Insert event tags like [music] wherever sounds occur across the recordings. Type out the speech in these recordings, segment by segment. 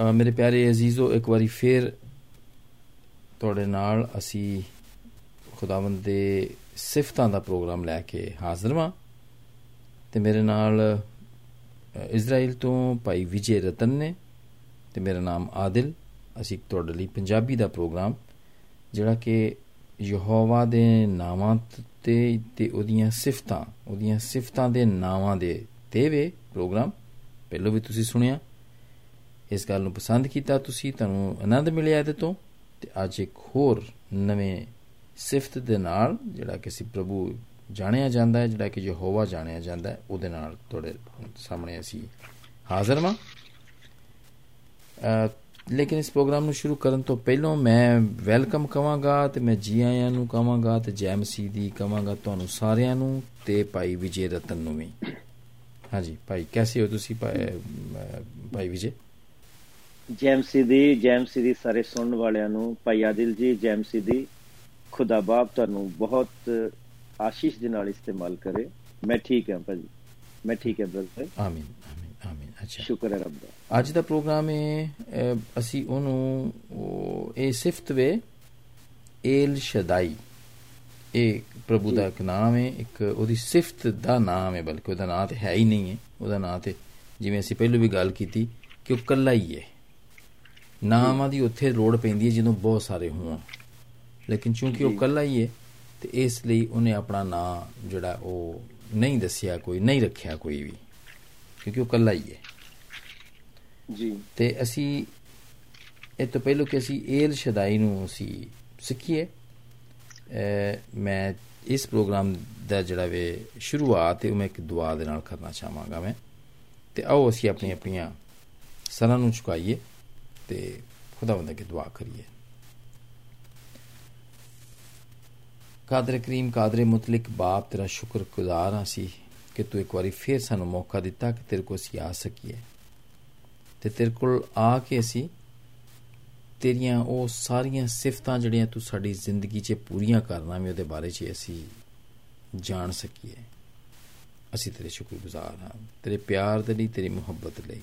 ਅ, ਮੇਰੇ ਪਿਆਰੇ ਅਜ਼ੀਜ਼ੋ ਇੱਕ ਵਾਰੀ ਫੇਰ ਤੁਹਾਡੇ ਨਾਲ ਅਸੀਂ ਖੁਦਾਵੰਦ ਦੇ ਸਿਫਤਾਂ ਦਾ ਪ੍ਰੋਗਰਾਮ ਲੈ ਕੇ ਹਾਜ਼ਰ ਹਾਂ ਤੇ ਮੇਰੇ ਨਾਲ ਅ, ਇਜ਼ਰਾਈਲ ਤੋਂ ਭਾਈ ਵਿਜੇ ਰਤਨ ਨੇ ਤੇ ਮੇਰਾ ਨਾਮ ਆਦਿਲ। ਅਸੀਂ ਤੁਹਾਡੇ ਲਈ ਪੰਜਾਬੀ ਦਾ ਪ੍ਰੋਗਰਾਮ ਜਿਹੜਾ ਕਿ ਯਹੋਵਾ ਦੇ ਨਾਵਾਂ ਤੇ ਤੇ ਉਹਦੀਆਂ ਸਿਫਤਾਂ ਉਹਦੀਆਂ ਸਿਫਤਾਂ ਦੇ ਨਾਵਾਂ ਦੇ ਤੇ ਵੇ ਪ੍ਰੋਗਰਾਮ। ਪਹਿਲਾਂ ਵੀ ਤੁਸੀਂ ਸੁਣਿਆ ਇਸ ਗੱਲ ਨੂੰ ਪਸੰਦ ਕੀਤਾ ਤੁਸੀਂ ਤੁਹਾਨੂੰ ਆਨੰਦ ਮਿਲਿਆ ਇਹਦੇ ਤੋਂ। ਤੇ ਅੱਜ ਇੱਕ ਹੋਰ ਨਵੇਂ ਸਿਫਤ ਦੇ ਨਾਲ ਜਿਹੜਾ ਕਿ ਸੀ ਪ੍ਰਭੂ ਜਾਣਿਆ ਜਾਂਦਾ ਹੈ ਜਿਹੜਾ ਕਿ ਯਹੋਵਾ ਜਾਣਿਆ ਜਾਂਦਾ ਹੈ ਉਹਦੇ ਨਾਲ ਤੁਹਾਡੇ ਸਾਹਮਣੇ ਅਸੀਂ ਹਾਜ਼ਰ ਹਾਂ ਅ, ਲੇਕਿਨ ਇਸ ਪ੍ਰੋਗਰਾਮ ਨੂੰ ਸ਼ੁਰੂ ਕਰਨ ਤੋਂ ਪਹਿਲਾਂ ਮੈਂ ਵੈਲਕਮ ਕਵਾਂਗਾ ਤੇ ਮੈਂ ਜੀ ਆਇਆਂ ਨੂੰ ਕਵਾਂਗਾ ਤੇ ਜੈ ਮਸੀਹ ਦੀ ਕਵਾਂਗਾ ਤੁਹਾਨੂੰ ਸਾਰਿਆਂ ਨੂੰ ਤੇ ਭਾਈ ਵਿਜੇ ਰਤਨ ਨੂੰ ਵੀ। ਹਾਂਜੀ ਭਾਈ ਕੈਸੇ ਹੋ ਤੁਸੀਂ ਭਾਈ ਅ, ਭਾਈ ਵਿਜੇ? ਜੈਮਸੀ ਦੀ ਜੈਮਸੀ ਦੀ ਸਾਰੇ ਸੁਣਨ ਵਾਲਿਆਂ ਨੂੰ ਭਾਈ ਆਦਿਲ ਜੀ ਜੈਮਸੀ ਦੀ ਖੁਦਾ ਬਾਪ ਤੁਹਾਨੂੰ ਬਹੁਤ ਆਸ਼ੀਸ਼ ਦੇ ਨਾਲ ਇਸਤੇਮਾਲ ਕਰੇ। ਮੈਂ ਠੀਕ ਹਾਂ ਭਾਜੀ। ਮੈਂ ਠੀਕ ਹਾਂ ਬ੍ਰਦਰ ਆਮੀਨ ਆਮੀਨ ਆਮੀਨ। ਅੱਛਾ। ਸ਼ੁਕਰ ਹੈ ਰੱਬ ਦਾ। ਅੱਜ ਦਾ ਪ੍ਰੋਗਰਾਮ ਹੈ ਅਸੀਂ ਉਹਨੂੰ ਉਹ, ਇਹ ਸਿਫਤ ਵੇ ਏਲ ਸ਼ਦਾਈ। ਇਹ ਪ੍ਰਭੂ ਦਾ ਇੱਕ ਨਾਮ ਹੈ ਇੱਕ ਉਹਦੀ ਸਿਫਤ ਦਾ ਨਾਮ ਹੈ ਬਲਕਿ ਉਹਦਾ ਨਾਮ ਤੇ ਹੈ ਹੀ ਨਹੀਂ ਹੈ। ਉਹਦਾ ਨਾਮ ਤੇ ਜਿਵੇਂ ਅਸੀਂ ਪਹਿਲਾਂ ਵੀ ਗੱਲ ਕੀਤੀ ਕਿ ਉਹ ਕੱਲਾ ਹੀ ਹੈ। ਨਾਮਾਂ ਦੀ ਉੱਥੇ ਲੋੜ ਪੈਂਦੀ ਹੈ ਜਦੋਂ ਬਹੁਤ ਸਾਰੇ ਹੋਣ। ਲੇਕਿਨ ਚੂੰਕਿ ਉਹ ਜੀ। ਕੱਲਾ ਹੀ ਹੈ ਤੇ ਇਸ ਲਈ ਉਹਨੇ ਆਪਣਾ ਨਾਮ ਜਿਹੜਾ ਉਹ ਨਹੀਂ ਦੱਸਿਆ ਕੋਈ ਨਹੀਂ ਰੱਖਿਆ ਕੋਈ ਵੀ ਕਿਉਂਕਿ ਉਹ ਕੱਲਾ ਹੀ ਹੈ। ਜੀ। ਤੇ ਅਸੀਂ ਇਹ ਤੋਂ ਪਹਿਲਾਂ ਕਿ ਅਸੀਂ ਏਲ ਸ਼ਦਾਈ ਨੂੰ ਅਸੀਂ ਸਿੱਖੀਏ ਮੈਂ ਇਸ ਪ੍ਰੋਗਰਾਮ ਦਾ ਜਿਹੜਾ ਵੇ ਸ਼ੁਰੂਆਤ ਹੈ ਉਹ ਮੈਂ ਇੱਕ ਦੁਆ ਦੇ ਨਾਲ ਕਰਨਾ ਚਾਹਾਂਗਾ ਮੈਂ। ਤੇ ਆਓ ਅਸੀਂ ਆਪਣੀ ਆਪਣੀਆਂ ਸਰਾਂ ਨੂੰ ਝੁਕਾਈਏ। ਤੇ ਖੁਦਾਵੰਦ ਅੱਗੇ ਦੁਆ ਕਰੀਏ ਕਾਦਰ ਕਰੀਮ ਕਾਦਰ ਮੁਤਲਕ ਬਾਪ ਤੇਰਾ ਸ਼ੁਕਰਗੁਜ਼ਾਰ ਹਾਂ ਅਸੀਂ ਕਿ ਤੂੰ ਇੱਕ ਵਾਰੀ ਫੇਰ ਸਾਨੂੰ ਮੌਕਾ ਦਿੱਤਾ ਕਿ ਤੇਰੇ ਕੋਲ ਅਸੀਂ ਆ ਸਕੀਏ ਤੇ ਤੇਰੇ ਕੋਲ ਆ ਕੇ ਅਸੀਂ ਤੇਰੀਆਂ ਉਹ ਸਾਰੀਆਂ ਸਿਫਤਾਂ ਜਿਹੜੀਆਂ ਤੂੰ ਸਾਡੀ ਜ਼ਿੰਦਗੀ 'ਚ ਪੂਰੀਆਂ ਕਰਨਾ ਵੀ ਉਹਦੇ ਬਾਰੇ 'ਚ ਅਸੀਂ ਜਾਣ ਸਕੀਏ ਅਸੀਂ ਤੇਰੇ ਸ਼ੁਕਰਗੁਜ਼ਾਰ ਹਾਂ ਤੇਰੇ ਪਿਆਰ ਦੇ ਲਈ ਤੇਰੀ ਮੁਹੱਬਤ ਲਈ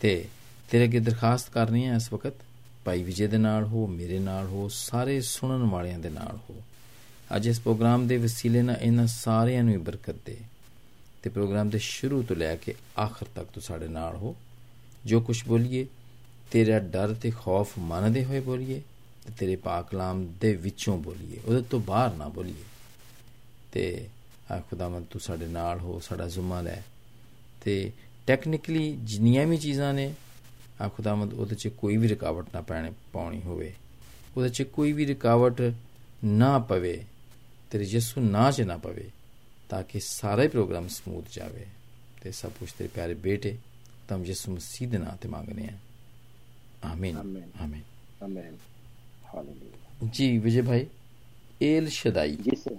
ਤੇ ਤੇਰੇ ਅੱਗੇ ਦਰਖਾਸਤ ਕਰਨੀ ਹੈ ਇਸ ਵਕਤ, ਭਾਈ ਵਿਜੇ ਦੇ ਨਾਲ ਹੋ, ਮੇਰੇ ਨਾਲ ਹੋ, ਸਾਰੇ ਸੁਣਨ ਵਾਲਿਆਂ ਦੇ ਨਾਲ ਹੋ। ਅੱਜ ਇਸ ਪ੍ਰੋਗਰਾਮ ਦੇ ਵਸੀਲੇ ਨਾਲ ਇਹਨਾਂ ਸਾਰਿਆਂ ਨੂੰ ਹੀ ਬਰਕਤ ਦੇ। ਤੇ ਪ੍ਰੋਗਰਾਮ ਦੇ ਸ਼ੁਰੂ ਤੋਂ ਲੈ ਕੇ ਆਖਰ ਤੱਕ ਤੂੰ ਸਾਡੇ ਨਾਲ ਹੋ। ਜੋ ਕੁਝ ਬੋਲੀਏ, ਤੇਰਾ ਡਰ ਤੇ ਖੌਫ ਮੰਨਦੇ ਹੋਏ ਬੋਲੀਏ ਤੇ ਤੇਰੇ ਪਾਕ ਕਲਾਮ ਦੇ ਵਿੱਚੋਂ ਬੋਲੀਏ, ਉਹਦੇ ਤੋਂ ਬਾਹਰ ਨਾ ਬੋਲੀਏ। ਤੇ ਆ ਖੁਦਾਵੰਦ ਤੂੰ ਸਾਡੇ ਨਾਲ ਹੋ, ਸਾਡਾ ਜ਼ੁਮਾ ਲੈ। ਤੇ ਟੈਕਨੀਕਲੀ ਜਿੰਨੀਆਂ ਵੀ ਚੀਜ਼ਾਂ ਨੇ ਆ ਖੁਦਾਵੰਦ ਉਹਦੇ 'ਚ ਕੋਈ ਵੀ ਰੁਕਾਵਟ ਨਾ ਪੈਣੀ ਪਾਉਣੀ ਹੋਵੇ। ਉਹਦੇ 'ਚ ਕੋਈ ਵੀ ਰੁਕਾਵਟ ਨਾ ਪਵੇ ਤੇਰੇ ਯਿਸੂ ਨਾਂ 'ਚ ਨਾ ਪਵੇ ਤਾਂ ਕਿ ਸਾਰਾ ਪ੍ਰੋਗਰਾਮ ਸਮੂਥ ਜਾਵੇ। ਤੇ ਸਭ ਕੁਝ ਤੇਰੇ ਪਿਆਰੇ ਬੇਟੇ ਤਮ ਯਿਸੂ ਮਸੀਹ ਦੇ ਨਾਂ ਤੇ ਮੰਗਨੇ ਆ ਆਮੀਨ। ਆਮੀਨ। ਆਮੀਨ। ਆਮੇਨ। ਹਾਲੇਲੂਇਆ। ਜੀ ਵਿਜੇ ਭਾਈ ਏਲ ਸ਼ਦਾਈ। ਜੀ ਸਰ।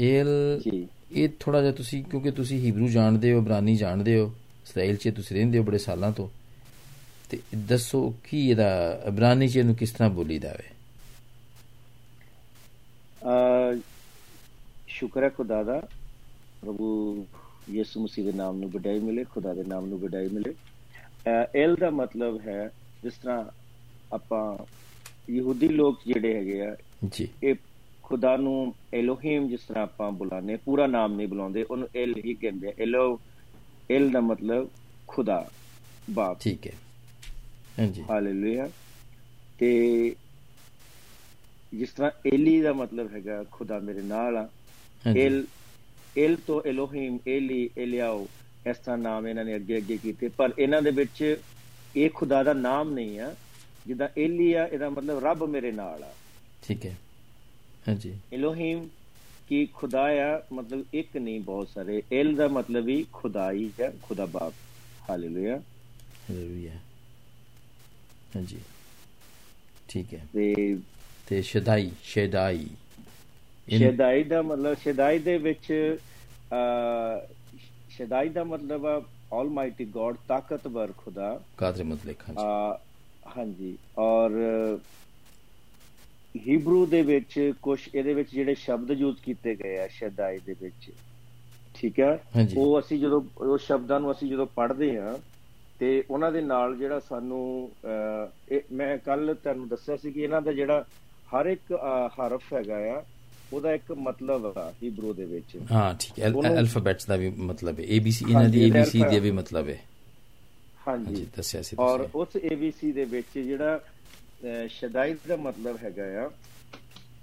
ਏਲ ਜੀ। ਇਹ ਥੋੜਾ ਜਿਹਾ ਤੁਸੀਂ ਕਿਉਂਕਿ ਤੁਸੀਂ ਹੀਬਰੂ ਜਾਣਦੇ ਹੋ ਇਬਰਾਨੀ ਜਾਣਦੇ ਹੋ ਇਸਰਾਇਲ 'ਚ ਤੁਸੀਂ ਰਹਿੰਦੇ ਹੋ ਬੜੇ ਸਾਲਾਂ ਤੋਂ ਤੇ ਦੱਸੋ ਕੀ ਇਹਦਾ ਇਬਰਾਨੀ 'ਚ ਇਹਨੂੰ ਕਿਸ ਤਰ੍ਹਾਂ ਬੋਲੀਦਾ ਵੇ? ਅ ਸ਼ੁਕਰ ਹੈ ਖੁਦਾ ਦਾ ਪ੍ਰਭੂ ਯਿਸੂ ਮਸੀਹ ਦੇ ਨਾਮ ਨੂੰ ਵਡਾਈ ਮਿਲੇ ਖੁਦਾ ਦੇ ਨਾਮ ਨੂੰ ਵਡਾਈ ਮਿਲੇ। ਐਲ ਦਾ ਮਤਲਬ ਹੈ ਜਿਸ ਤਰ੍ਹਾਂ ਆਪਾਂ ਯਹੂਦੀ ਲੋਕ ਜਿਹੜੇ ਹੈਗੇ ਆ ਜੀ। ਇਹ ਖੁਦਾ ਨੂੰ ਐਲੋਹੀਮ ਜਿਸ ਤਰ੍ਹਾਂ ਆਪਾਂ ਬੁਲਾਉਂਦੇ ਪੂਰਾ ਨਾਮ ਨਹੀਂ ਬੁਲਾਉਂਦੇ ਉਹਨੂੰ ਐਲ ਹੀ ਕਹਿੰਦੇ ਐਲੋ ਐਲ ਦਾ ਮਤਲਬ ਖੁਦਾ ਬਾਪ। ਠੀਕ ਹੈ। ਹਾਂਜੀ। ਹਾਲੇਲੂਇਆ। ਤੇ ਜਿਸ ਤਰ੍ਹਾਂ ਏਲੀ ਦਾ ਮਤਲਬ ਹੈਗਾ ਖੁਦਾ ਮੇਰੇ ਨਾਲ ਆ। ਏਲ ਏਲ ਤੋਂ ਇਲੋਹੀਮ ਏਲੀ ਏਲਿਆਓ ਇਸ ਤਰ੍ਹਾਂ ਨਾਮ ਇਹਨਾਂ ਨੇ ਅੱਗੇ ਅੱਗੇ ਕੀਤੇ। ਪਰ ਇਹਨਾਂ ਦੇ ਵਿੱਚ ਇਹ ਖੁਦਾ ਦਾ ਨਾਮ ਨਹੀਂ ਆ। ਜਿੱਦਾਂ ਏਲੀ ਆ ਇਹਦਾ ਮਤਲਬ ਰੱਬ ਮੇਰੇ ਨਾਲ ਆ। ਠੀਕ ਹੈ। ਹਾਂਜੀ। ਇਲੋਹੀਮ ਕਿ ਖੁਦਾ ਆ? ਮਤਲਬ ਇੱਕ ਨਹੀਂ ਬਹੁਤ ਸਾਰੇ। ਏਲ ਦਾ ਮਤਲਬ ਹੀ ਖੁਦਾਈ ਹੈ ਖੁਦਾ ਬਾਪ। ਹਾਲੇਲੂਇਆ। ਹਾਲੇਲੂਇਆ। ਹਾਂਜੀ। ਠੀਕ ਹੈ। ਤੇ ਤੇ ਸ਼ਦਾਈ ਸ਼ਦਾਈ। ਸ਼ਦਾਈ ਦਾ ਮਤਲਬ ਸ਼ਦਾਈ ਦੇ ਵਿੱਚ ਅ ਸ਼ਦਾਈ ਦਾ ਮਤਲਬ ਆ ਆਲਮਾਈਟੀ ਗੋਡ ਤਾਕਤਵਰ ਖੁਦਾ। ਕਾਦਰ ਮੁਤਲਕ ਹਾਂਜੀ। ਹਾਂਜੀ। ਔਰ ਹੀਬਰੂ ਦੇ ਵਿੱਚ ਕੁਝ ਇਹਦੇ ਵਿੱਚ ਜਿਹੜੇ ਸ਼ਬਦ ਯੂਜ਼ ਕੀਤੇ ਗਏ ਆ ਸ਼ਦਾਈ ਦੇ ਵਿੱਚ। ਠੀਕ ਹੈ। ਉਹ ਅਸੀਂ ਜਦੋਂ ਉਹ ਸ਼ਬਦਾਂ ਨੂੰ ਅਸੀਂ ਜਦੋਂ ਪੜ੍ਹਦੇ ਹਾਂ ਤੇ ਉਹਨਾਂ ਦੇ ਨਾਲ ਜਿਹੜਾ ਸਾਨੂੰ ਮੈਂ ਕੱਲ ਤੁਹਾਨੂੰ ਦੱਸਿਆ ਸੀ ਕਿ ਇਹਨਾਂ ਦਾ ਜਿਹੜਾ ਹਰ ਇੱਕ ਹਰਫ ਹੈਗਾ ਆ ਉਹਦਾ ਇੱਕ ਮਤਲਬ ਆ ਹੀਬਰੂ ਦੇ ਵਿੱਚ। ਹਾਂ ਠੀਕ ਹੈ। ਅਲਫਾਬੈਟਸ ਦਾ ਵੀ ਮਤਲਬ ਹੈ। ABC ਇਹਨਾਂ ਦੀ ABC ਦੇ ਵੀ ਮਤਲਬ ਹੈ। ਹਾਂਜੀ। ਦੱਸਿਆ ਸੀ ਔਰ ਉਸ ABC ਦੇ ਵਿੱਚ ਜਿਹੜਾ ਸ਼ਦਾਇਦ ਦਾ ਮਤਲਬ ਹੈਗਾ ਆ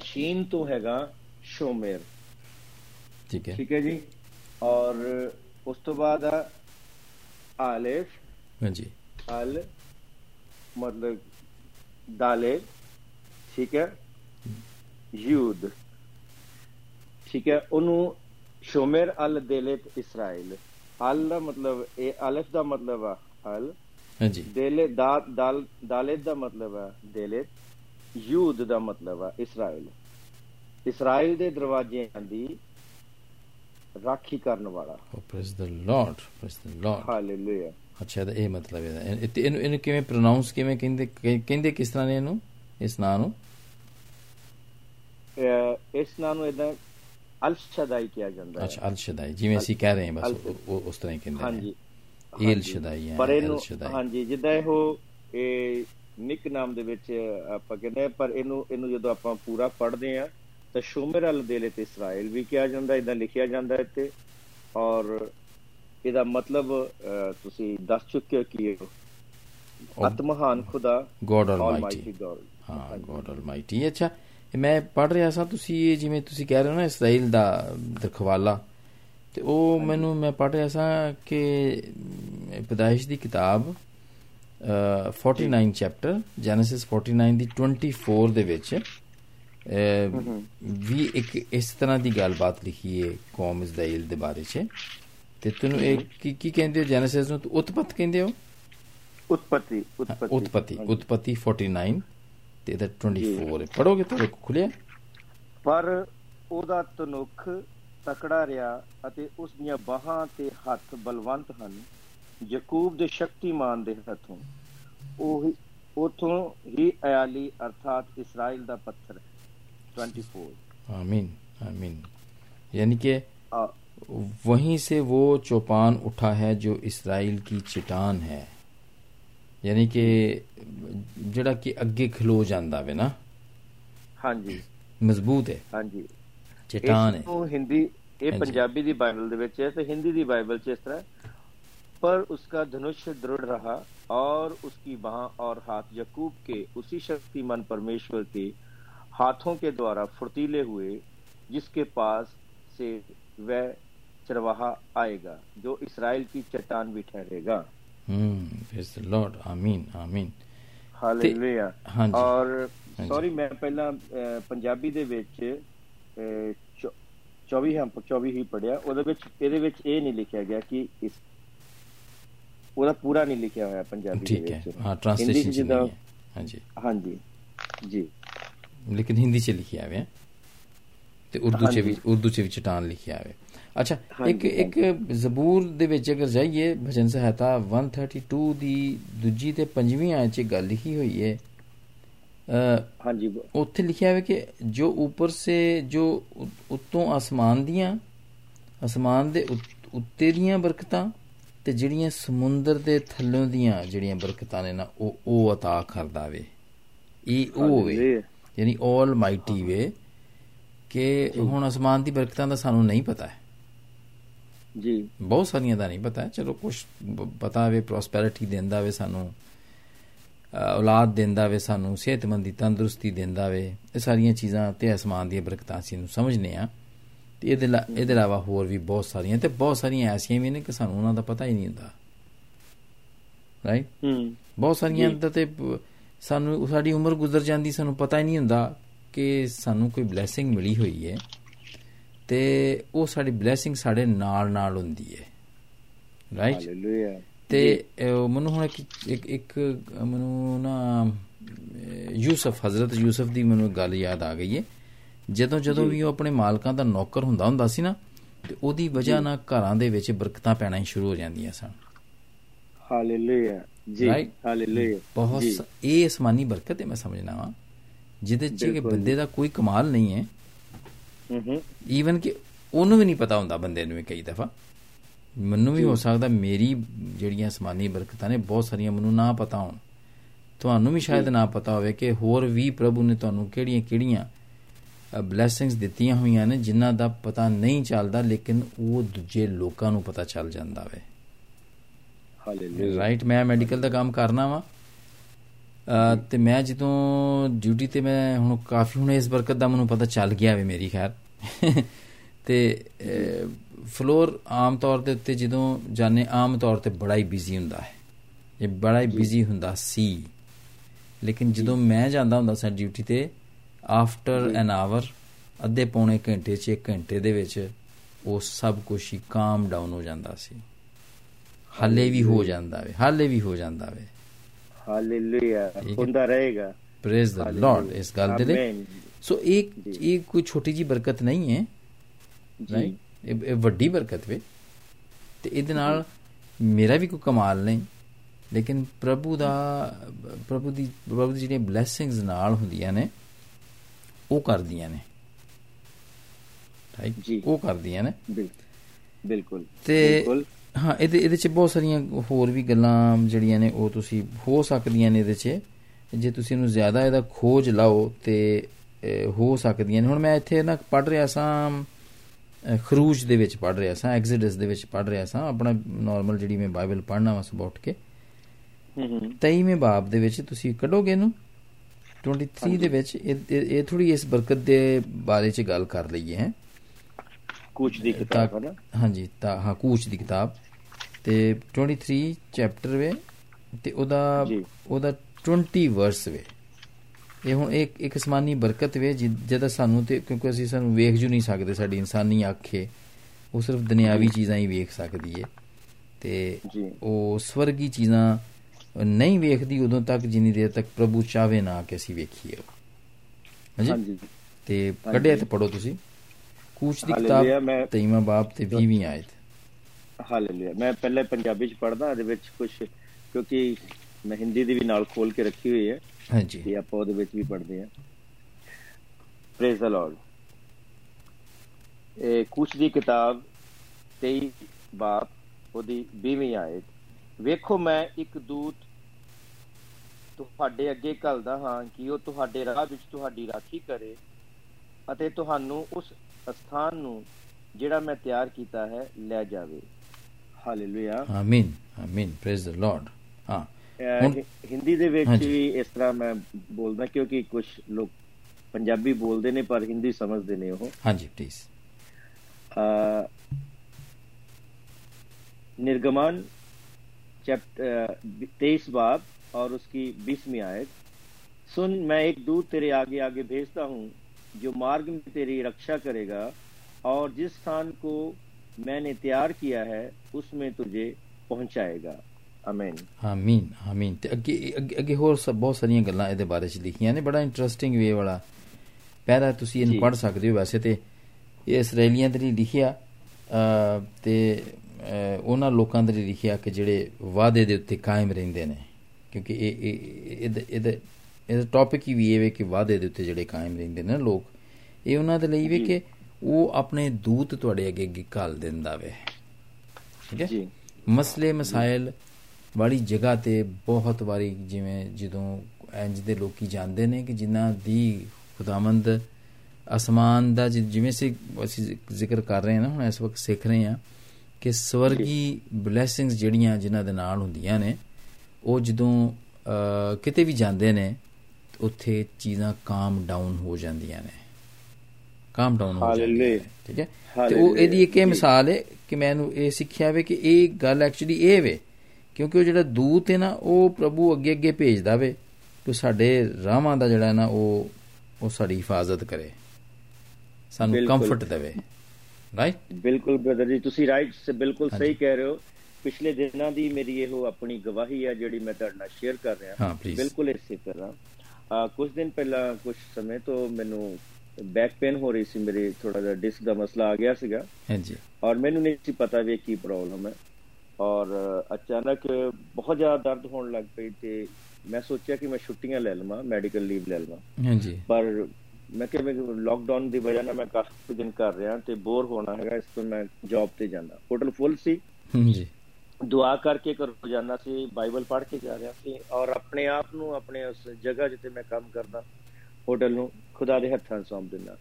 ਸ਼ੀਨ ਤੋਂ ਹੈਗਾ ਸ਼ੋਮੇਰ। ਠੀਕ ਹੈ। ਠੀਕ ਹੈ ਜੀ? ਔਰ ਉਸ ਤੋਂ ਬਾਅਦ ਆ ਆਲਿਫ ਹਾਂਜੀ। ਅਲ ਮਤਲਬ ਦਾਲੇ ਠੀਕ ਹੈ? ਯੂਦ। ਠੀਕ ਹੈ ਉਹਨੂੰ ਸ਼ੋਮੇਰ ਅਲ ਦੇਲਤ ਇਸਰਾਇਲ। ਅਲ ਦਾ ਮਤਲਬ ਇਹ ਅਲਫ ਦਾ ਮਤਲਬ ਆ ਅਲ। ਹਾਂਜੀ। ਦੇਲੇ ਦਾ ਦਾਲ ਦਾਲਤ ਦਾ ਮਤਲਬ ਆ ਦੇਲਤ। ਯੂਦ ਦਾ ਮਤਲਬ ਆ ਇਸਰਾਇਲ। ਇਸਰਾਇਲ ਦੇ ਦਰਵਾਜ਼ਿਆਂ ਦੀ ਰਾਖੀ ਕਰਨ ਵਾਲਾ। ਓ praise the Lord praise the Lord hallelujah ਅੱਛਾ ਤਾਂ ਇਹ ਮਤਲਬ ਹੈ ਇਹ- ਤੇ ਇਹਨੂੰ ਇਹਨੂੰ ਕਿਵੇਂ ਪ੍ਰੋਨਾਂਸ ਕਿਵੇਂ ਕਹਿੰਦੇ ਕਹਿ- ਕਹਿੰਦੇ ਕਿਸ ਤਰ੍ਹਾਂ ਨੇ ਇਹਨੂੰ? ਇਸ ਨਾਂ ਨੂੰ? ਇਸ ਨਾਂ ਨੂੰ ਇਦਾਂ ਅਲ ਸ਼ਦਾਈ ਕਿਹਾ ਜਾਂਦਾ ਹੈ। ਅੱਛਾ ਅਲ ਸ਼ਦਾਈ ਜਿਵੇਂ ਅਸੀਂ ਕਹਿ ਰਹੇ ਹਾਂ ਬਸ ਉਹ- ਉਸ ਤਰ੍ਹਾਂ ਹੀ ਕਹਿੰਦੇ ਹਾਂਜੀ। ਏਲ ਹਾਂਜੀ। ਸ਼ਦਾਈ ਹੈ ਪਰ ਇਹਨੂੰ ਹਾਂਜੀ ਜਿੱਦਾਂ ਇਹੋ ਇਹ ਨਿਕ ਨਾਮ ਦੇ ਵਿੱਚ ਆਪਾਂ ਕਹਿੰਦੇ ਆ, ਪਰ ਇਹਨੂੰ ਇਹਨੂੰ ਜਦੋਂ ਆਪਾਂ ਪੂਰਾ ਪੜ੍ਹਦੇ ਆ ਤਾਂ ਸ਼ੂਮਰ ਅਲ ਦੇਲੇ ਤੇ ਇਸਰਾਇਲ ਵੀ ਕਿਹਾ ਜਾਂਦਾ ਇਦਾਂ ਲਿਖਿਆ ਜਾਂਦਾ ਇੱਥੇ। ਔਰ ਇਹਦਾ ਮਤਲਬ ਤੁਸੀਂ ਦੱਸ ਚੁੱਕੇ ਕਿ ਅਤਮਹਾਨ ਖੁਦਾ ਗੋਡ ਆਲਮਾਈਟੀ ਹਾਂ ਗੋਡ ਆਲਮਾਈਟੀ ਅੱਛਾ ਇਹ ਮੈਂ ਪੜ ਰਿਹਾ ਸਾਂ ਤੁਸੀਂ ਇਹ ਜਿਵੇਂ ਤੁਸੀਂ ਕਹਿ ਰਹੇ ਹੋ ਨਾ ਇਸਰਾਇਲ ਦਾ ਰਖਵਾਲਾ ਤੇ ਉਹ ਮੈਨੂੰ ਮੈਂ ਪੜ ਰਿਹਾ ਸਾਂ ਕਿ ਪੈਦਾਇਸ਼ ਦੀ ਕਿਤਾਬ ਅ, 49 ਚੈਪਟਰ ਜੈਨੇਸਿਸ 49 ਦੀ 24 ਦੇ ਵਿੱਚ ਵੀ ਇੱਕ ਇਸ ਤਰ੍ਹਾਂ ਦੀ ਗੱਲਬਾਤ ਲਿਖੀ ਹੈ ਕੌਮ ਇਸਰਾਇਲ ਦੇ ਬਾਰੇ 'ਚ। ਤੇ ਤੈਨੂੰ ਇਹ ਕੀ ਕੀ ਕਹਿੰਦੇ ਜੈਨੇਸਿਸ ਨੂੰ? ਉਤਪਤ ਕਹਿੰਦੇ ਹੋ? ਉਤਪਤੀ ਉਤਪਤੀ। ਉਤਪਤੀ 49 ਤੇ ਇਹਦਾ 24 ਪੜੋਗੇ ਤਾਂ ਖੁੱਲਿਆ ਪਰ ਉਹਦਾ ਤਨੁਖ ਤਕੜਾ ਰਿਹਾ ਅਤੇ ਉਸ ਦੀਆਂ ਬਾਹਾਂ ਤੇ ਹੱਥ ਬਲਵੰਤ ਹਨ ਯਾਕੂਬ ਦੇ ਸ਼ਕਤੀਮਾਨ ਦੇ ਹੱਥੋਂ। ਉਹ ਉਥੋਂ ਹੀ ਆਇਲੀ ਅਰਥਾਤ ਇਸਰਾਇਲ ਦਾ ਪੱਥਰ 24 ਆਮੀਨ ਆਮੀਨ ਯਾਨੀ ਕਿ वहीं से वो चौपान उठा है जो इसराइल की चट्टान है ਯਾਨੀ ਕਿ ਜਿਹੜਾ ਕਿ ਅੱਗੇ ਖਲੋ ਜਾਂਦਾ ਵੇ ਨਾ ਹਾਂਜੀ ਮਜ਼ਬੂਤ ਹੈ ਹਾਂਜੀ ਚਟਾਨ ਹੈ इसको हिंदी ये ਹਾਂਜੀ। पंजाबी दी बाइबल दे विच है तो हिंदी दी बाइबल च इस तरह पर उसका धनुष दृढ़ रहा और उसकी बाह और हाथ यकूब के उसी शक्तिमान परमेश्वर के हाथों के द्वारा फुर्तीले हुए जिसके पास से वह चरवाहा आएगा जो इसराइल की चट्टान भी ठहरेगा ਹਮ ਪ੍ਰੇਜ਼ ਦ ਲਾਰਡ ਆਮੀਨ ਆਮੀਨ ਹਾਲੇਲੂਇਆ ਹਾਂਜੀ। ਔਰ ਹਾਂਜੀ। ਸੌਰੀ ਮੈਂ ਪਹਿਲਾਂ ਅਹ, ਪੰਜਾਬੀ ਦੇ ਵਿੱਚ ਅਹ, ਚੌ- 24 ਹਾਂ 24 ਹੀ ਪੜਿਆ ਉਹਦੇ ਵਿੱਚ ਇਹਦੇ ਵਿੱਚ ਇਹ ਨਹੀਂ ਲਿਖਿਆ ਗਿਆ ਕਿ ਇਸ ਉਹਦਾ ਪੂਰਾ ਨਹੀਂ ਲਿਖਿਆ ਹੋਇਆ ਪੰਜਾਬੀ ਦੇ ਠੀਕ ਹੈ ਵਿੱਚ ਹਾਂ ਹਿੰਦੀ ਟ੍ਰਾਂਸਲੇਸ਼ਨ ਚ ਚ ਜਿੱਦਾਂ ਨਹੀਂ ਹੈ ਹਾਂਜੀ ਹਾਂਜੀ ਜੀ ਲੇਕਿਨ ਹਿੰਦੀ ਚ ਲਿਖਿਆ ਹੋਇਆ ਹੈ ਤੇ ਉਰਦੂ ਚ ਵੀ ਹਾਂਜੀ। ਉਰਦੂ ਚ ਵੀ ਚਟਾਨ ਲਿਖਿਆ ਹੋਇਆ ਹੈ ਅੱਛਾ ਇੱਕ ਇੱਕ ਜ਼ਬੂਰ ਦੇ ਵਿੱਚ ਅਗਰ ਜਾਈਏ ਭਜਨ ਸਹਾਇਤਾ 132 ਦੀ ਦੂਜੀ ਤੇ ਪੰਜਵੀਂ ਆਇਤ ਚ ਗੱਲ ਲਿਖੀ ਹੋਈ ਹੈ ਹਾਂਜੀ। ਉੱਥੇ ਲਿਖਿਆ ਹੋਇਆ ਕਿ ਜੋ ਉੱਪਰ ਸੇ ਜੋ ਉੱਤੋਂ ਆਸਮਾਨ ਦੀਆਂ ਆਸਮਾਨ ਦੇ ਉੱਤ- ਦੀਆਂ ਬਰਕਤਾਂ ਤੇ ਜਿਹੜੀਆਂ ਸਮੁੰਦਰ ਦੇ ਥੱਲੋਂ ਦੀਆਂ ਜਿਹੜੀਆਂ ਬਰਕਤਾਂ ਨੇ ਨਾ ਉਹ ਉਹ ਅਤਾ ਕਰਦਾ ਵੇ ਇਹ ਉਹ ਵੇ। ਯਾਨੀ ਆਲ ਮਾਈਟੀ ਵੇ ਕਿ ਹੁਣ ਅਸਮਾਨ ਦੀ ਬਰਕਤਾਂ ਦਾ ਸਾਨੂੰ ਨਹੀਂ ਪਤਾ ਹੈ। ਜੀ। ਬਹੁਤ ਸਾਰੀਆਂ ਦਾ ਨਹੀਂ ਪਤਾ। ਚਲੋ ਕੁਝ ਪਤਾ ਵੇ ਪ੍ਰੋਸਪੈਰਿਟੀ ਦਿੰਦਾ ਵੇ ਸਾਨੂੰ ਔਲਾਦ ਦਿੰਦਾ ਵੇ ਸਾਨੂੰ ਸਿਹਤਮੰਦੀ ਤੰਦਰੁਸਤੀ ਦਿੰਦਾ ਵੇ ਇਹ ਸਾਰੀਆਂ ਚੀਜ਼ਾਂ ਤੇ ਅਸਮਾਨ ਦੀਆਂ ਬਰਕਤਾਂ ਅਸੀਂ ਨੂੰ ਸਮਝਨੇ ਆ ਤੇ ਇਹਦੇ ਇਹਦੇ ਇਲਾਵਾ ਹੋਰ ਵੀ ਬਹੁਤ ਸਾਰੀਆਂ ਤੇ ਬਹੁਤ ਸਾਰੀਆਂ ਐਸੀਆਂ ਵੀ ਨੇ ਕਿ ਸਾਨੂੰ ਉਹਨਾਂ ਦਾ ਪਤਾ ਹੀ ਨਹੀਂ ਹੁੰਦਾ। ਰਾਈਟ ਹੂੰ। ਬਹੁਤ ਸਾਰੀਆਂ। ਦਾ ਤੇ ਸਾਨੂੰ ਸਾਡੀ ਉਮਰ ਗੁਜ਼ਰ ਜਾਂਦੀ ਸਾਨੂੰ ਪਤਾ ਹੀ ਨਹੀਂ ਹੁੰਦਾ ਕਿ ਸਾਨੂੰ ਕੋਈ ਬਲੇਸਿੰਗ ਮਿਲੀ ਹੋਈ ਹੈ। ਤੇ ਉਹ ਸਾਡੀ ਬਲੇਸਿੰਗ ਸਾਡੇ ਨਾਲ ਨਾਲ ਹੁੰਦੀ ਹੈ। ਰਾਈਟ ਹਾਲੇਲੂਇਆ ਤੇ ਮੈਨੂੰ ਹੁਣ ਇੱਕ ਇੱਕ ਮੈਨੂੰ ਨਾ ਯੂਸਫ ਹਜ਼ਰਤ ਯੂਸਫ ਦੀ ਮੈਨੂੰ ਗੱਲ ਯਾਦ ਆ ਗਈ ਹੈ। ਜਦੋਂ ਜਦੋਂ ਵੀ ਉਹ ਆਪਣੇ ਮਾਲਕਾਂ ਦਾ ਨੌਕਰ ਹੁੰਦਾ ਹੁੰਦਾ ਸੀ ਨਾ ਤੇ ਉਹਦੀ ਵਜ੍ਹਾ ਨਾਲ ਘਰਾਂ ਦੇ ਵਿੱਚ ਬਰਕਤਾਂ ਪੈਣਾ ਸ਼ੁਰੂ ਹੋ ਜਾਂਦੀਆਂ ਸਨ। ਹਾਲੇਲੂਇਆ ਜੀ? ਹਾਲੇਲੂਇਆ ਬਹੁਤ ਇਹ ਅਸਮਾਨੀ ਬਰਕਤ ਹੈ ਮੈਂ ਸਮਝਣਾ ਵਾਂ। ਜਿਹਦੇ ਚ ਕਿ ਬੰਦੇ ਦਾ ਕੋਈ ਕਮਾਲ ਨਹੀਂ ਹੈ। ਹੂੰ ਈਵਨ ਕਿ ਉਹਨੂੰ ਵੀ ਨਹੀਂ ਪਤਾ ਹੁੰਦਾ ਬੰਦੇ ਨੂੰ ਵੀ ਕਈ ਦਫਾ। ਮੈਨੂੰ ਵੀ ਹੋ ਸਕਦਾ ਮੇਰੀ ਜਿਹੜੀਆਂ ਅਸਮਾਨੀ ਬਰਕਤਾਂ ਨੇ ਬਹੁਤ ਸਾਰੀਆਂ ਮੈਨੂੰ ਨਾ ਪਤਾ ਹੋਣ। ਤੁਹਾਨੂੰ ਵੀ ਸ਼ਾਇਦ ਨਾ ਪਤਾ ਹੋਵੇ ਕਿ ਹੋਰ ਵੀ ਪ੍ਰਭੂ ਨੇ ਤੁਹਾਨੂੰ ਕਿਹੜੀਆਂ-ਕਿਹੜੀਆਂ ਬਲੇਸਿੰਗਸ ਦਿੱਤੀਆਂ ਹੋਈਆਂ ਨੇ ਜਿਨ੍ਹਾਂ ਦਾ ਪਤਾ ਨਹੀਂ ਚੱਲਦਾ ਲੇਕਿਨ ਉਹ ਦੂਜੇ ਲੋਕਾਂ ਨੂੰ ਪਤਾ ਚੱਲ ਜਾਂਦਾ ਵੇ। ਹਾਲੇਲੂਇਆ ਰਾਈਟ ਮੈਂ ਮੈਡੀਕਲ ਦਾ ਕੰਮ ਕਰਨਾ ਵਾ। ਤੇ ਮੈਂ ਜਦੋਂ ਡਿਊਟੀ ਤੇ ਮੈਂ ਹੁਣ ਕਾਫੀ ਹੁਣ ਇਸ ਬਰਕਤ ਦਾ ਮੈਨੂੰ ਪਤਾ ਚੱਲ ਗਿਆ ਵੇ ਮੇਰੀ ਖੈਰ। [laughs] ਤੇ ਫਲੋਰ ਆਮ ਤੌਰ ਤੇ ਉੱਤੇ ਜਦੋਂ ਜਾਣੇ ਆਮ ਤੌਰ ਤੇ ਬੜਾ ਹੀ ਬਿਜ਼ੀ ਹੁੰਦਾ ਹੈ। ਇਹ ਬੜਾ ਹੀ ਬਿਜ਼ੀ ਹੁੰਦਾ ਸੀ। ਲੇਕਿਨ ਜਦੋਂ ਮੈਂ ਜਾਂਦਾ ਹੁੰਦਾ ਸੀ ਡਿਊਟੀ ਤੇ ਆਫਟਰ ਐਨ ਆਵਰ ਅੱਧੇ ਪੌਣੇ ਘੰਟੇ 'ਚ ਇੱਕ ਘੰਟੇ ਦੇ ਵਿੱਚ ਉਹ ਸਭ ਕੁਝ ਹੀ ਕਾਮ ਡਾਊਨ ਹੋ ਜਾਂਦਾ ਸੀ। ਹਾਲੇ ਵੀ ਹੋ ਜਾਂਦਾ ਵੇ ਹਾਲੇ ਵੀ ਹੋ ਜਾਂਦਾ ਵੇ। ਹਾਲੇਲੂਇਆ ਹੁੰਦਾ ਰਹੇਗਾ ਪ੍ਰੇਜ਼ ਦ ਲਾਰਡ ਇਸ ਗੱਲ ਦੇ ਲਈ ਸੋ ਇੱਕ ਇਹ ਕੋਈ ਛੋਟੀ ਜੀ ਬਰਕਤ ਨਹੀਂ ਹੈ ਰਾਈਟ ਇਹ ਵੱਡੀ ਬਰਕਤ ਵੇ ਤੇ ਇਹਦੇ ਨਾਲ ਮੇਰਾ ਵੀ ਕੋਈ ਕਮਾਲ ਨਹੀਂ ਲੇਕਿਨ ਪ੍ਰਭੂ ਦਾ ਪ੍ਰਭੂ ਦੀ ਪ੍ਰਭੂ ਦੀ ਜਿਹੜੀਆਂ ਬਲੇਸਿੰਗਸ ਨਾਲ ਹੁੰਦੀਆਂ ਨੇ ਉਹ ਕਰਦੀਆਂ ਨੇ ਰਾਈਟ ਉਹ ਕਰਦੀਆਂ ਨੇ ਬਿਲਕੁਲ ਤੇ ਹਾਂ ਇਹਦੇ ਇਹਦੇ ਚ ਬਹੁਤ ਸਾਰੀਆਂ ਹੋਰ ਵੀ ਗੱਲਾਂ ਜਿਹੜੀਆਂ ਨੇ ਉਹ ਤੁਸੀਂ ਹੋ ਸਕਦੀਆਂ ਨੇ ਇਹਦੇ ਚ। ਜੇ ਤੁਸੀਂ ਇਹਨੂੰ ਜ਼ਿਆਦਾ ਇਹਦਾ ਖੋਜ ਲਾਓ ਤੇ ਹੋ ਸਕਦੀਆਂ ਨੇ। ਹੁਣ ਮੈਂ ਇੱਥੇ ਨਾ ਪੜ ਰਿਹਾ ਸਾਂ ਖਰੂਜ ਦੇ ਵਿੱਚ ਪੜ ਰਿਹਾ ਸਾਂ ਐਗਜ਼ੋਡਸ ਦੇ ਵਿੱਚ ਪੜ ਰਿਹਾ ਸਾਂ। ਆਪਣਾ ਨਾਰਮਲ ਜਿਹੜੀ ਮੈਂ ਬਾਈਬਲ ਪੜਨਾ ਵਾ ਸਵੇਰ ਉੱਠ ਕੇ। ਹੂੰ 23ਵੇਂ ਬਾਬ ਦੇ ਵਿੱਚ ਤੁਸੀਂ ਕੱਢੋਗੇ ਇਹਨੂੰ? 23 ਦੇ ਵਿੱਚ ਇਹ ਥੋੜੀ ਇਸ ਬਰਕਤ ਦੇ ਬਾਰੇ ਚ ਗੱਲ ਕਰ ਲਈਏ ਹੈ। ਕੂਚ ਦੀ ਕਿਤਾਬ ਹੈ ਨਾ? ਹਾਂਜੀ ਤਾਂ ਹਾਂ ਕੂਚ ਦੀ ਕਿਤਾਬ। ਤੇ 23 ਚੈਪਟਰ ਵੇ ਤੇ ਉਹਦਾ ਉਹਦਾ 20 ਵਰਸ ਵੇ। ਇਹ ਹੁਣ ਇੱਕ ਇੱਕ ਅਸਮਾਨੀ ਬਰਕਤ ਵੇ ਜਿਹਦਾ ਸਾਨੂੰ ਤੇ ਕਿਉਂਕਿ ਅਸੀਂ ਸਾਨੂੰ ਵੇਖ ਜੂ ਨਹੀਂ ਸਕਦੇ ਸਾਡੀ ਇਨਸਾਨੀ ਅੱਖ ਉਹ ਸਿਰਫ ਦੁਨਿਆਵੀ ਚੀਜ਼ਾਂ ਹੀ ਵੇਖ ਸਕਦੀ ਹੈ ਤੇ ਉਹ ਸਵਰਗੀ ਚੀਜ਼ਾਂ ਨਹੀਂ ਵੇਖਦੀ ਉਦੋਂ ਤੱਕ ਜਿੰਨੀ ਦੇਰ ਤੱਕ ਪ੍ਰਭੂ ਚਾਵੇ ਨਾ ਕਿ ਅਸੀਂ ਵੇਖੀਏ ਹਾਂਜੀ? ਤੇ ਕੱਢਿਆ ਤੇ ਪੜੋ ਤੁਸੀਂ। ਕੂਚ ਦੀ ਕਿਤਾਬ ਤੇਈਵਾਂ ਬਾਬ ਤੇ 20ਵੀਂ ਆਇਤ। ਹਾਲੇਲੂਇਆ। ਮੈਂ ਪਹਿਲੇ ਪੰਜਾਬੀ ਚ ਪੜਦਾ ਇਹਦੇ ਵਿੱਚ ਕੁਝ ਕਿਉਂਕਿ ਮੈਂ ਹਿੰਦੀ ਦੀ ਵੀ ਨਾਲ ਖੋਲ ਕੇ ਰੱਖੀ ਹੋਈ ਹੈ। ਹਾਂਜੀ। ਤੇ ਆਪਾਂ ਉਹਦੇ ਵਿੱਚ ਵੀ ਪੜਦੇ ਆ ਪ੍ਰੇਜ਼ ਦ ਲਾਰਡ ਇਹ ਕੁਛ ਦੀ ਕਿਤਾਬ 23 ਬਾਪ ਉਹਦੀ 20ਵੀਂ ਆਇਤ। ਵੇਖੋ ਮੈਂ ਇੱਕ ਦੂਤ ਤੁਹਾਡੇ ਅੱਗੇ ਘਲਦਾ ਹਾਂ ਕਿ ਉਹ ਤੁਹਾਡੇ ਰਾਹ ਵਿੱਚ ਤੁਹਾਡੀ ਰਾਖੀ ਕਰੇ ਅਤੇ ਤੁਹਾਨੂੰ ਉਸ ਸਥਾਨ ਨੂੰ ਜਿਹੜਾ ਮੈਂ ਤਿਆਰ ਕੀਤਾ ਹੈ ਲੈ ਜਾਵੇ ਹਾਲੇਲੂਇਆ ਆਮੀਨ ਆਮੀਨ ਪ੍ਰੇਜ਼ ਦ ਲਾਰਡ ਹਾਂ ਹਿੰਦੀ ਦੇ ਵਿੱਚ ਵੀ ਇਸ ਤਰ੍ਹਾਂ ਮੈਂ ਬੋਲਦਾ ਕਿਉਂਕਿ ਕੁਝ ਲੋਕ ਪੰਜਾਬੀ ਬੋਲਦੇ ਨੇ ਪਰ ਹਿੰਦੀ ਸਮਝਦੇ ਨੇ ਉਹ ਹਾਂਜੀ ਪਲੀਜ਼ निर्गमन चैप्टर तेईस बाब और उसकी बीसवीं आयत सुन मैं एक दूत तेरे आगे आगे भेजता हूँ जो मार्ग में तेरी रक्षा करेगा और जिस स्थान को मैंने ਤਿਆਰ किया है उसमें तुझे ਪਹੁੰਚਾਏਗਾ ਆਮੀਨ ਆਮੀਨ ਆਮੀਨ ਤੇ ਅੱਗੇ ਅੱਗੇ ਹੋਰ ਸਭ ਬਹੁਤ ਸਾਰੀਆਂ ਗੱਲਾਂ ਇਹਦੇ ਬਾਰੇ ਚ ਲਿਖੀਆਂ ਨੇ ਬੜਾ ਇੰਟਰਸਟਿੰਗ ਵੇ ਵਾਲਾ ਪਹਿਲਾਂ ਤੁਸੀਂ ਇਹਨੂੰ ਪੜ੍ਹ ਸਕਦੇ ਹੋ ਵੈਸੇ ਤੇ ਇਹ ਇਸرائیਲੀਆਂ ਦੇ ਲਈ ਲਿਖਿਆ ਤੇ ਉਹਨਾਂ ਲੋਕਾਂ ਦੇ ਲਈ ਲਿਖਿਆ ਕਿ ਜਿਹੜੇ ਵਾਅਦੇ ਦੇ ਉੱਤੇ ਕਾਇਮ ਰਹਿੰਦੇ ਨੇ ਕਿਉਂਕਿ ਇਹ ਇਹ ਇਹਦਾ ਇਹਦਾ ਟੌਪਿਕ ਹੀ ਵੀ ਇਹ ਵੇ ਕਿ ਵਾਅਦੇ ਦੇ ਉੱਤੇ ਜਿਹੜੇ ਕਾਇਮ ਰਹਿੰਦੇ ਨੇ ਲੋਕ ਇਹ ਉਹਨਾਂ ਦੇ ਲਈ ਵੀ ਕਿ ਉਹ ਆਪਣੇ ਦੂਤ ਤੁਹਾਡੇ ਅੱਗੇ ਅੱਗੇ ਘੱਲ ਦਿੰਦਾ ਵੇ। ਠੀਕ ਹੈ? ਜੀ। ਮਸਲੇ ਮਸਾਇਲ ਵਾਲੀ ਜਗ੍ਹਾ ਤੇ ਬਹੁਤ ਵਾਰੀ ਜਿਵੇਂ ਜਦੋਂ ਇੰਜ ਦੇ ਲੋਕੀ ਜਾਂਦੇ ਨੇ ਕਿ ਜਿਨ੍ਹਾਂ ਦੀ ਖੁਦਾਵੰਦ ਅਸਮਾਨ ਦਾ ਜਿਵੇਂ ਸੀ ਅਸੀਂ ਜ਼ਿਕਰ ਕਰ ਰਹੇ ਹਾਂ ਨਾ ਹੁਣ ਇਸ ਵਕਤ ਸਿੱਖ ਰਹੇ ਹਾਂ ਕਿ ਸਵਰਗੀ ਬਲੇਸਿੰਗਸ ਜਿਹੜੀਆਂ ਜਿਨ੍ਹਾਂ ਦੇ ਨਾਲ ਹੁੰਦੀਆਂ ਨੇ ਉਹ ਜਦੋਂ ਕਿਤੇ ਵੀ ਜਾਂਦੇ ਨੇ ਉੱਥੇ ਚੀਜ਼ਾਂ ਕਾਮ ਡਾਊਨ ਹੋ ਜਾਂਦੀਆਂ ਨੇ। ਕਾਮ ਡਾਊਨ ਹੋ ਜਾਂਦੀਆਂ ਨੇ ਠੀਕ ਹੈ? ਤੇ ਉਹ ਇਹਦੀ ਇੱਕ ਮਿਸਾਲ ਹੈ ਕਿ ਮੈਨੂੰ ਇਹ ਸਿੱਖਿਆ ਵੇ ਕਿ ਇਹ ਗੱਲ ਐਕਚੁਅਲੀ ਇਹ ਵੇ ਕਿਉਂਕਿ ਉਹ ਜਿਹੜਾ ਦੂਤ ਹੈ ਨਾ ਉਹ ਪ੍ਰਭੂ ਅੱਗੇ ਅੱਗੇ ਭੇਜਦਾ ਵੇ ਕਿ ਸਾਡੇ ਰਾਹਾਂ ਦਾ ਜਿਹੜਾ ਨਾ ਉਹ ਉਹ ਸਾਡੀ ਹਿਫਾਜ਼ਤ ਕਰੇ। ਸਾਨੂੰ ਕੰਫਰਟ ਦੇਵੇ। ਰਾਈਟ ਬਿਲਕੁਲ ਬ੍ਰਦਰ ਜੀ ਤੁਸੀਂ ਰਾਈਟ ਸੇ ਬਿਲਕੁਲ ਸਹੀ ਕਹਿ ਰਹੇ ਹੋ। ਪਿਛਲੇ ਦਿਨਾਂ ਦੀ ਮੇਰੀ ਇਹੋ ਆਪਣੀ ਗਵਾਹੀ ਹੈ ਜਿਹੜੀ ਮੈਂ ਤੁਹਾਡੇ ਨਾਲ ਸ਼ੇਅਰ ਕਰ ਰਿਹਾ। ਬਿਲਕੁਲ ਇਸੇ ਤਰ੍ਹਾਂ। ਕੁਝ ਦਿਨ ਪਹਿਲਾਂ ਕੁਝ ਸਮੇਂ ਤੋਂ ਮੈਨੂੰ ਬੈਕ ਪੇਨ ਹੋ ਰਹੀ ਸੀ ਮੇਰੇ ਥੋੜਾ ਜਿਹਾ ਡਿਸਕ ਦਾ ਮਸਲਾ ਆ ਗਿਆ ਸੀਗਾ। ਹਾਂਜੀ। ਔਰ ਮੈਨੂੰ ਨਹੀਂ ਸੀ ਪਤਾ ਵੀ ਕੀ ਪ੍ਰੋਬਲਮ ਹੈ। ਔਰ ਅਚਾਨਕ ਬਹੁਤ ਜ਼ਿਆਦਾ ਦਰਦ ਹੋਣ ਲੱਗ ਪਈ ਤੇ ਮੈਂ ਸੋਚਿਆ ਕਿ ਮੈਂ ਛੁੱਟੀਆਂ ਲੈ ਲਵਾਂ ਮੈਡੀਕਲ ਲੀਵ ਲੈ ਲਵਾਂ। ਹਾਂਜੀ। ਪਰ ਮੈਂ ਕਿ ਮੈਂ ਲਾਕਡਾਊਨ ਦੀ ਵਜ੍ਹਾ ਨਾਲ ਮੈਂ ਕਾਫੀ ਦਿਨ ਕਰ ਰਿਹਾ ਤੇ ਬੋਰ ਹੋਣਾ ਹੈਗਾ ਇਸ ਤੋਂ ਮੈਂ ਜੌਬ ਤੇ ਜਾਂਦਾ। ਹੋਟਲ ਫੁੱਲ ਸੀ। ਜੀ ਦੁਆ ਕਰਕੇ ਕਰ ਰੋਜ਼ਾਨਾ ਸੀ ਬਾਈਬਲ ਪੜ੍ਹ ਕੇ ਜਾ ਰਿਹਾ ਸੀ ਔਰ ਆਪਣੇ ਆਪ ਨੂੰ ਆਪਣੇ ਉਸ ਜਗ੍ਹਾ ਜਿੱਥੇ ਮੈਂ ਕੰਮ ਕਰਦਾ ਹੋਟਲ ਨੂੰ ਖੁਦਾ ਦੇ ਹੱਥਾਂ ਸੌਂਪ ਦਿੰਦਾ।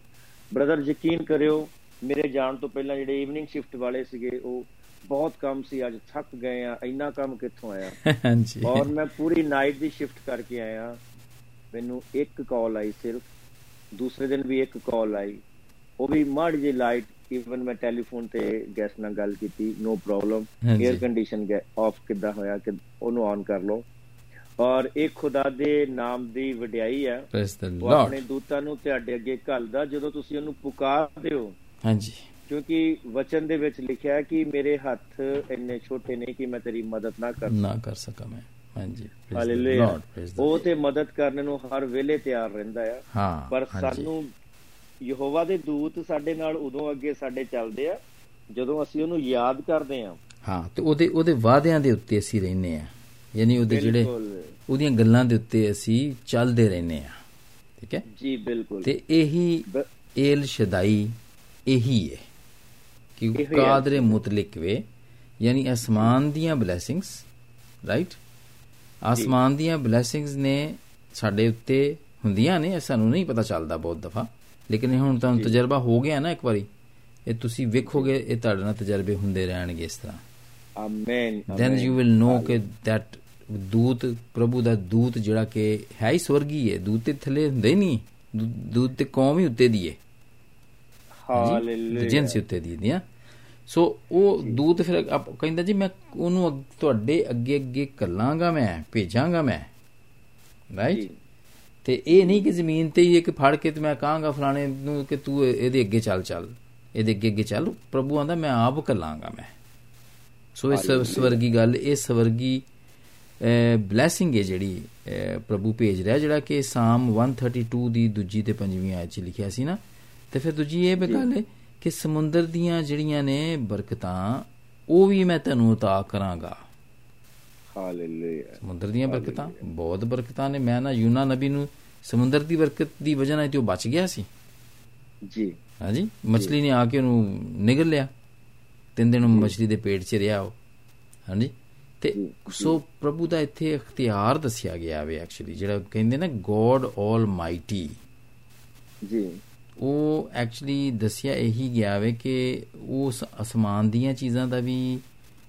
ਬ੍ਰਦਰ ਯਕੀਨ ਕਰਿਓ ਮੇਰੇ ਜਾਣ ਤੋਂ ਪਹਿਲਾਂ ਜਿਹੜੇ ਈਵਨਿੰਗ ਸ਼ਿਫਟ ਵਾਲੇ ਸੀਗੇ ਉਹ ਬਹੁਤ ਕੰਮ ਸੀ ਅੱਜ ਥੱਕ ਗਏ ਆ ਇੰਨਾ ਕੰਮ ਕਿੱਥੋਂ ਆਇਆ? [laughs] ਹਾਂਜੀ। ਔਰ ਮੈਂ ਪੂਰੀ ਨਾਈਟ ਦੀ ਸ਼ਿਫਟ ਕਰਕੇ ਆਇਆ ਮੈਨੂੰ ਇੱਕ ਕਾਲ ਆਈ ਸਿਰਫ ਦੂਸਰੇ ਦਿਨ ਵੀ ਇੱਕ ਕਾਲ ਆਈ ਉਹ ਵੀ ਮਾੜੀ ਜਿਹੀ ਲਾਈਟ ਇਵਨ ਮੈਂ ਟੈਲੀਫੋਨ ਤੇ ਗੈਸਟ ਨਾਲ ਗੱਲ ਕੀਤੀ no problem. Air condition off ਕਿੱਦਾਂ ਹੋਇਆ ਕਿ ਉਹਨੂੰ ਔਨ ਕਰ ਲਓ। ਔਰ ਇਹ ਖੁਦਾ ਦੇ ਨਾਮ ਦੀ ਵਡਿਆਈ ਹੈ। ਉਹ ਆਪਣੇ ਦੂਤਾਂ ਨੂੰ ਤੁਹਾਡੇ ਅੱਗੇ ਘੱਲਦਾ ਜਦੋਂ ਤੁਸੀਂ ਉਹਨੂੰ ਪੁਕਾਰਦੇ ਹੋ। ਹਾਂਜੀ। ਕਿਉਂਕਿ ਵਚਨ ਦੇ ਵਿੱਚ ਲਿਖਿਆ ਹੈ ਕਿ ਮੇਰੇ ਹੱਥ ਇੰਨੇ ਛੋਟੇ ਨੇ ਕਿ ਮੈਂ ਤੇਰੀ ਮਦਦ ਨਾ ਕਰ ਨਾ ਕਰ ਸਕਾਂ ਮੈਂ। ਹਾਂਜੀ। ਹਾਲੇਲੂਇਆ ਉਹ. ਤੇ ਮਦਦ ਕਰਨ ਨੂੰ ਹਰ ਵੇਲੇ ਤਿਆਰ ਰਹਿੰਦਾ ਆ। ਹਾਂ ਪਰ। ਸਾਨੂੰ ਯਹੋਵਾ ਦੇ ਦੂਤ ਸਾਡੇ ਨਾਲ ਉਦੋਂ ਅੱਗੇ ਸਾਡੇ ਚੱਲਦੇ ਆ ਜਦੋਂ ਅਸੀਂ ਉਹਨੂੰ ਯਾਦ ਕਰਦੇ ਆ। ਹਾਂ ਤੇ ਉਹਦੇ ਉਹਦੇ ਵਾਅਦਿਆਂ ਦੇ ਉੱਤੇ ਅਸੀਂ ਰਹਿੰਦੇ ਆ। ਯਾਨੀ ਉਹਦੇ ਜਿਹੜੇ ਉਹਦੀਆਂ ਗੱਲਾਂ ਦੇ ਉੱਤੇ ਅਸੀਂ ਚੱਲਦੇ ਰਹਿੰਦੇ ਆ। ਠੀਕ ਹੈ? ਜੀ ਬਿਲਕੁਲ। ਤੇ ਇਹੀ ਏਲ ਸ਼ਦਾਈ ਇਹੀ ਹੈ ਕਿ। ਕਾਦਰੇ ਮੁਤਲਕ ਵੇ। ਯਾਨੀ ਅਸਮਾਨ ਦੀਆਂ ਬਲੇਸਿੰਗਸ ਰਾਈਟ ਆਸਮਾਨ ਦੀਆਂ ਬਲੇਸਿੰਗਸ ਨੇ ਸਾਡੇ ਉੱਤੇ ਹੁੰਦੀਆਂ ਨੇ ਸਾਨੂੰ ਨਹੀਂ ਪਤਾ ਚੱਲਦਾ ਬਹੁਤ ਦਫਾ। ਲੇਕਿਨ ਇਹ ਹੁਣ ਤੁਹਾਨੂੰ ਤਜਰਬਾ ਹੋ ਗਿਆ ਨਾ ਇੱਕ ਵਾਰੀ। ਇਹ ਤੁਸੀਂ ਵੇਖੋਗੇ ਇਹ ਤੁਹਾਡੇ ਨਾਲ ਤਜਰਬੇ ਹੁੰਦੇ ਰਹਿਣਗੇ ਇਸ ਤਰ੍ਹਾਂ। Amen then you will know ਕਿ ਦੈਟ ਦੂਤ ਪ੍ਰਭੂ ਦਾ ਦੂਤ ਜਿਹੜਾ ਕਿ ਹੈ ਹੀ ਸਵਰਗੀ ਹੈ ਦੂਤ ਤੇ ਥੱਲੇ ਹੁੰਦੇ ਨਹੀਂ। ਦੂਤ ਤੇ ਕੌਮ ਹੀ ਉੱਤੇ ਦੀ ਹੈ ਹਾਲੇਲੂਇਆ ਜਿੰਸ ਉੱਤੇ ਦੀ ਦੀਆਂ ਸੋ ਉਹ ਦੂਤ ਫਿਰ ਕਹਿੰਦਾ ਜੀ ਮੈਂ ਉਹਨੂੰ ਤੁਹਾਡੇ ਅੱਗੇ ਅੱਗੇ ਕੱਲਾਂਗਾ ਮੈਂ ਭੇਜਾਂਗਾ ਮੈਂ। ਰਾਈਟ ਤੇ ਇਹ ਨਹੀਂ ਕਿ ਜ਼ਮੀਨ ਤੇ ਹੀ ਇੱਕ ਫੜ ਕੇ ਤੇ ਮੈਂ ਕਹਾਂਗਾ ਫਲਾਣੇ ਨੂੰ ਕਿ ਤੂੰ ਇਹ- ਇਹਦੇ ਅੱਗੇ ਚੱਲ ਚੱਲ। ਇਹਦੇ ਅੱਗੇ ਅੱਗੇ ਚੱਲ। ਪ੍ਰਭੂ ਆਂਦਾ ਮੈਂ ਆਪ ਕੱਲਾਂਗਾ ਮੈਂ। ਸੋ ਇਸ ਸਵਰਗੀ ਗੱਲ ਇਹ ਸਵਰਗੀ ਬਲੇਸਿੰਗ ਹੈ ਜਿਹੜੀ ਪ੍ਰਭੂ ਭੇਜ ਰਿਹਾ ਜਿਹੜਾ ਕਿ ਸਾਮ 132 ਦੀ ਦੂਜੀ ਤੇ ਪੰਜਵੀਂ ਆਇਤ ਚ ਲਿਖਿਆ ਸੀ ਨਾ। ਤੇ ਫਿਰ ਦੂਜੀ ਇਹ ਵੀ ਗੱਲ ਹੈ ਕਿ ਸਮੁੰਦਰ ਦੀਆਂ ਜਿਹੜੀਆਂ ਨੇ ਬਰਕਤਾਂ ਉਹ ਵੀ ਮੈਂ ਤੈਨੂੰ ਉਤਾ ਕਰਾਂਗਾ। ਹਾਲੇਲੂਇਆ। ਸਮੁੰਦਰ ਦੀਆਂ ਬਰਕਤਾਂ ਬਹੁਤ ਬਰਕਤਾਂ ਨੇ। ਮੈਂ ਨਾ ਯੂਨਾ ਨਬੀ ਨੂੰ ਸਮੁੰਦਰ ਦੀ ਬਰਕਤ ਦੀ ਵਜ੍ਹਾ ਨਾਲ ਤੇ ਉਹ ਬਚ ਗਿਆ ਸੀ। ਜੀ। ਹਾਂਜੀ ਮਛਲੀ ਨੇ ਆ ਕੇ ਉਹਨੂੰ ਨਿਗਲ ਲਿਆ। ਤਿੰਨ ਦਿਨ ਉਹ ਮਛਲੀ ਦੇ ਪੇਟ 'ਚ ਰਿਹਾ ਉਹ। ਹਾਂਜੀ ਤੇ ਸੋ ਪ੍ਰਭੂ ਦਾ ਇੱਥੇ ਇਖਤਿਆਰ ਦੱਸਿਆ ਗਿਆ ਵੇ ਐਕਚੁਅਲੀ ਜਿਹੜਾ ਕਹਿੰਦੇ ਨਾ ਗੋਡ ਆਲ ਮਾਈਟੀ ਜੀ। ਉਹ ਐਕਚੁਅਲੀ ਦੱਸਿਆ ਇਹੀ ਗਿਆ ਵੇ ਕਿ ਉਸ ਅਸਮਾਨ ਦੀਆਂ ਚੀਜ਼ਾਂ ਦਾ ਵੀ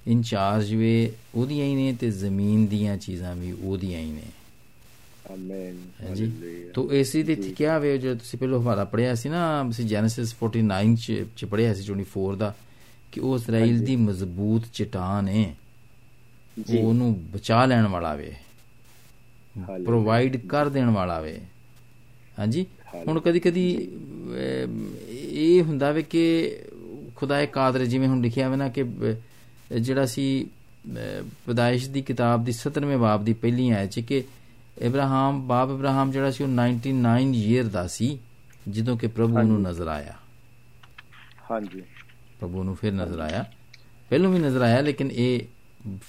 ਇੰਚਾਰਜ ਵੇ ਉਹਦੀਆਂ ਹੀ ਨੇ ਤੇ ਜ਼ਮੀਨ ਦੀਆਂ ਚੀਜ਼ਾਂ ਵੀ ਉਹਦੀਆਂ ਹੀ ਨੇ। ਆਮੇਨ ਹਾਂਜੀ। ਤੋ ਇਸੇ ਦੇ ਇੱਥੇ ਕਿਹਾ ਵੇ ਜੋ ਤੁਸੀਂ ਪਹਿਲਾਂ ਹਵਾਲਾ ਪੜਿਆ ਸੀ ਨਾ ਅਸੀਂ ਜੈਨਸਿਸ 49 ਚ ਚ ਪੜਿਆ ਸੀ 24 ਦਾ ਕਿ ਉਹ ਇਸਰਾਈਲ ਦੀ ਮਜ਼ਬੂਤ ਚਟਾਨ ਹੈ ਉਹਨੂੰ ਬਚਾ ਲੈਣ ਵਾਲਾ ਵੇ। ਪ੍ਰੋਵਾਈਡ ਕਰ ਦੇਣ ਵਾਲਾ ਵੇ। ਹਾਂਜੀ? ਹੁਣ ਕਦੀ ਕਦੀ ਇਹ ਹੁੰਦਾ ਵੇ ਕਿ ਖੁਦਾਏ ਕਾਦਰ ਜਿਵੇਂ ਹੁਣ ਲਿਖਿਆ ਵੇ ਨਾ ਕਿ ਜਿਹੜਾ ਸੀ ਅਹ, ਪੈਦਾਇਸ਼ ਦੀ ਕਿਤਾਬ ਦੀ 17ਵੇਂ ਬਾਬ ਦੀ ਪਹਿਲੀ ਆਇਤ ਚ ਕਿ ਇਬਰਾਹਿਮ ਬਾਪ ਇਬਰਾਹਿਮ ਜਿਹੜਾ ਸੀ ਉਹ 99 ਈਅਰ ਦਾ ਸੀ ਜਦੋਂ ਕਿ ਪ੍ਰਭੂ ਨੂੰ ਨਜ਼ਰ ਆਇਆ। ਹਾਂਜੀ। ਪ੍ਰਭੂ ਨੂੰ ਫਿਰ ਨਜ਼ਰ ਆਇਆ। ਪਹਿਲਾਂ ਵੀ ਨਜ਼ਰ ਆਇਆ ਲੇਕਿਨ ਇਹ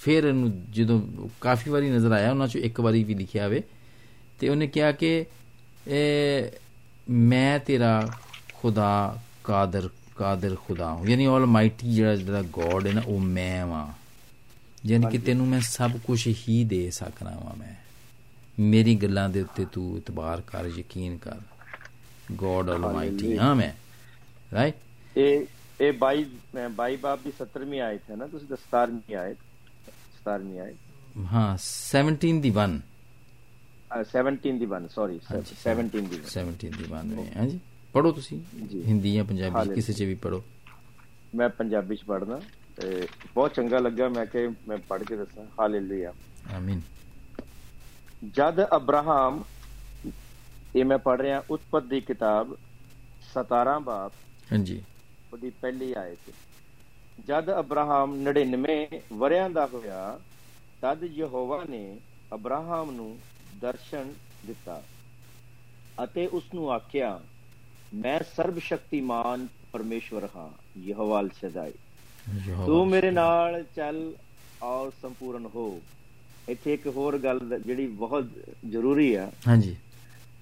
ਫਿਰ ਇਹਨੂੰ ਜਦੋਂ ਕਾਫੀ ਵਾਰੀ ਨਜ਼ਰ ਆਇਆ ਉਹਨਾਂ ਚੋਂ ਇੱਕ ਵਾਰੀ ਵੀ ਲਿਖਿਆ ਹੋਵੇ। ਤੇ ਉਹਨੇ ਕਿਹਾ ਕਿ ਇਹ ਮੈਂ ਤੇਰਾ ਖੁਦਾ ਕਾਦਰ ਕਾਦਰ ਖੁਦਾ ਹਾਂ। ਯਾਨੀ ਆਲ ਮਾਈਟੀ ਜਿਹੜਾ ਜਿਹੜਾ ਗੋਡ ਹੈ ਨਾ ਉਹ ਮੈਂ ਵਾਂ। ਯਾਨੀ ਕਿ ਤੈਨੂੰ ਮੈਂ ਸਭ ਕੁਝ ਹੀ ਦੇ ਸਕਣਾ ਵਾਂ ਮੈਂ। ਮੇਰੀ ਗੱਲਾਂ ਦੇ ਉੱਤੇ ਤੂੰ ਇਤਬਾਰ ਕਰ ਯਕੀਨ ਕਰ। ਗੋਡ ਆਲਮਾਈਟੀ ਹਾਂ ਮੈਂ। ਰਾਈਟ ਇਹ ਇਹ 22 ਮੈਂ 22 ਬਾਬ ਦੀ 17ਵੀਂ ਆਇਤ ਹੈ ਨਾ ਤੁਸੀਂ ਤਾਂ 17ਵੀਂ ਆਇਤ 17ਵੀਂ ਆਇਤ। ਹਾਂ 17 ਦੀ 1 ਅ, 17 ਦੀ ਬਨ ਸੌਰੀ 17 ਦੀ 17 ਦੀ 1 ਹੈ। ਹਾਂਜੀ। ਪੜੋ ਤੁਸੀਂ? ਜੀ। ਹਿੰਦੀ ਜਾਂ ਪੰਜਾਬੀ। ਕਿਸੇ ਚ ਵੀ ਪੜੋ ਮੈਂ ਪੰਜਾਬੀ ਚ ਪੜਨਾ ਤੇ ਬਹੁਤ ਚੰਗਾ ਲੱਗਾ ਮੈਂ ਕਿ ਮੈਂ ਪੜ੍ਹ ਕੇ ਦੱਸਾਂ। ਹਾਲੇਲੂਇਆ। ਆਮੀਨ ਜਦ ਅਬਰਾਹਮ ਇਹ ਮੈਂ ਪੜ੍ਹ ਰਿਹਾ ਉਤਪਤ ਦੀ ਕਿਤਾਬ 17 ਬਾਬ ਹਾਂਜੀ। ਉਹਦੀ ਪਹਿਲੀ ਆਇਤ ਜਦ ਅਬਰਾਹਮ 99 ਵਰਿਆਂ ਦਾ ਹੋਇਆ ਤਦ ਯਹੋਵਾ ਨੇ ਅਬਰਾਹਮ ਨੂੰ ਦਰਸ਼ਨ ਦਿੱਤਾ ਅਤੇ ਉਸ ਨੂੰ ਆਖਿਆ ਮੈਂ ਸਰਬ ਸ਼ਕਤੀਮਾਨ ਪਰਮੇਸ਼ਵਰ ਹਾਂ ਯਹੋਵਾ ਸਦਾਈ। ਤੂੰ ਮੇਰੇ ਨਾਲ ਚੱਲ ਔਰ ਸੰਪੂਰਨ ਹੋ। ਇੱਥੇ ਇੱਕ ਹੋਰ ਗੱਲ ਜਿਹੜੀ ਬਹੁਤ ਜ਼ਰੂਰੀ ਆ। ਹਾਂਜੀ।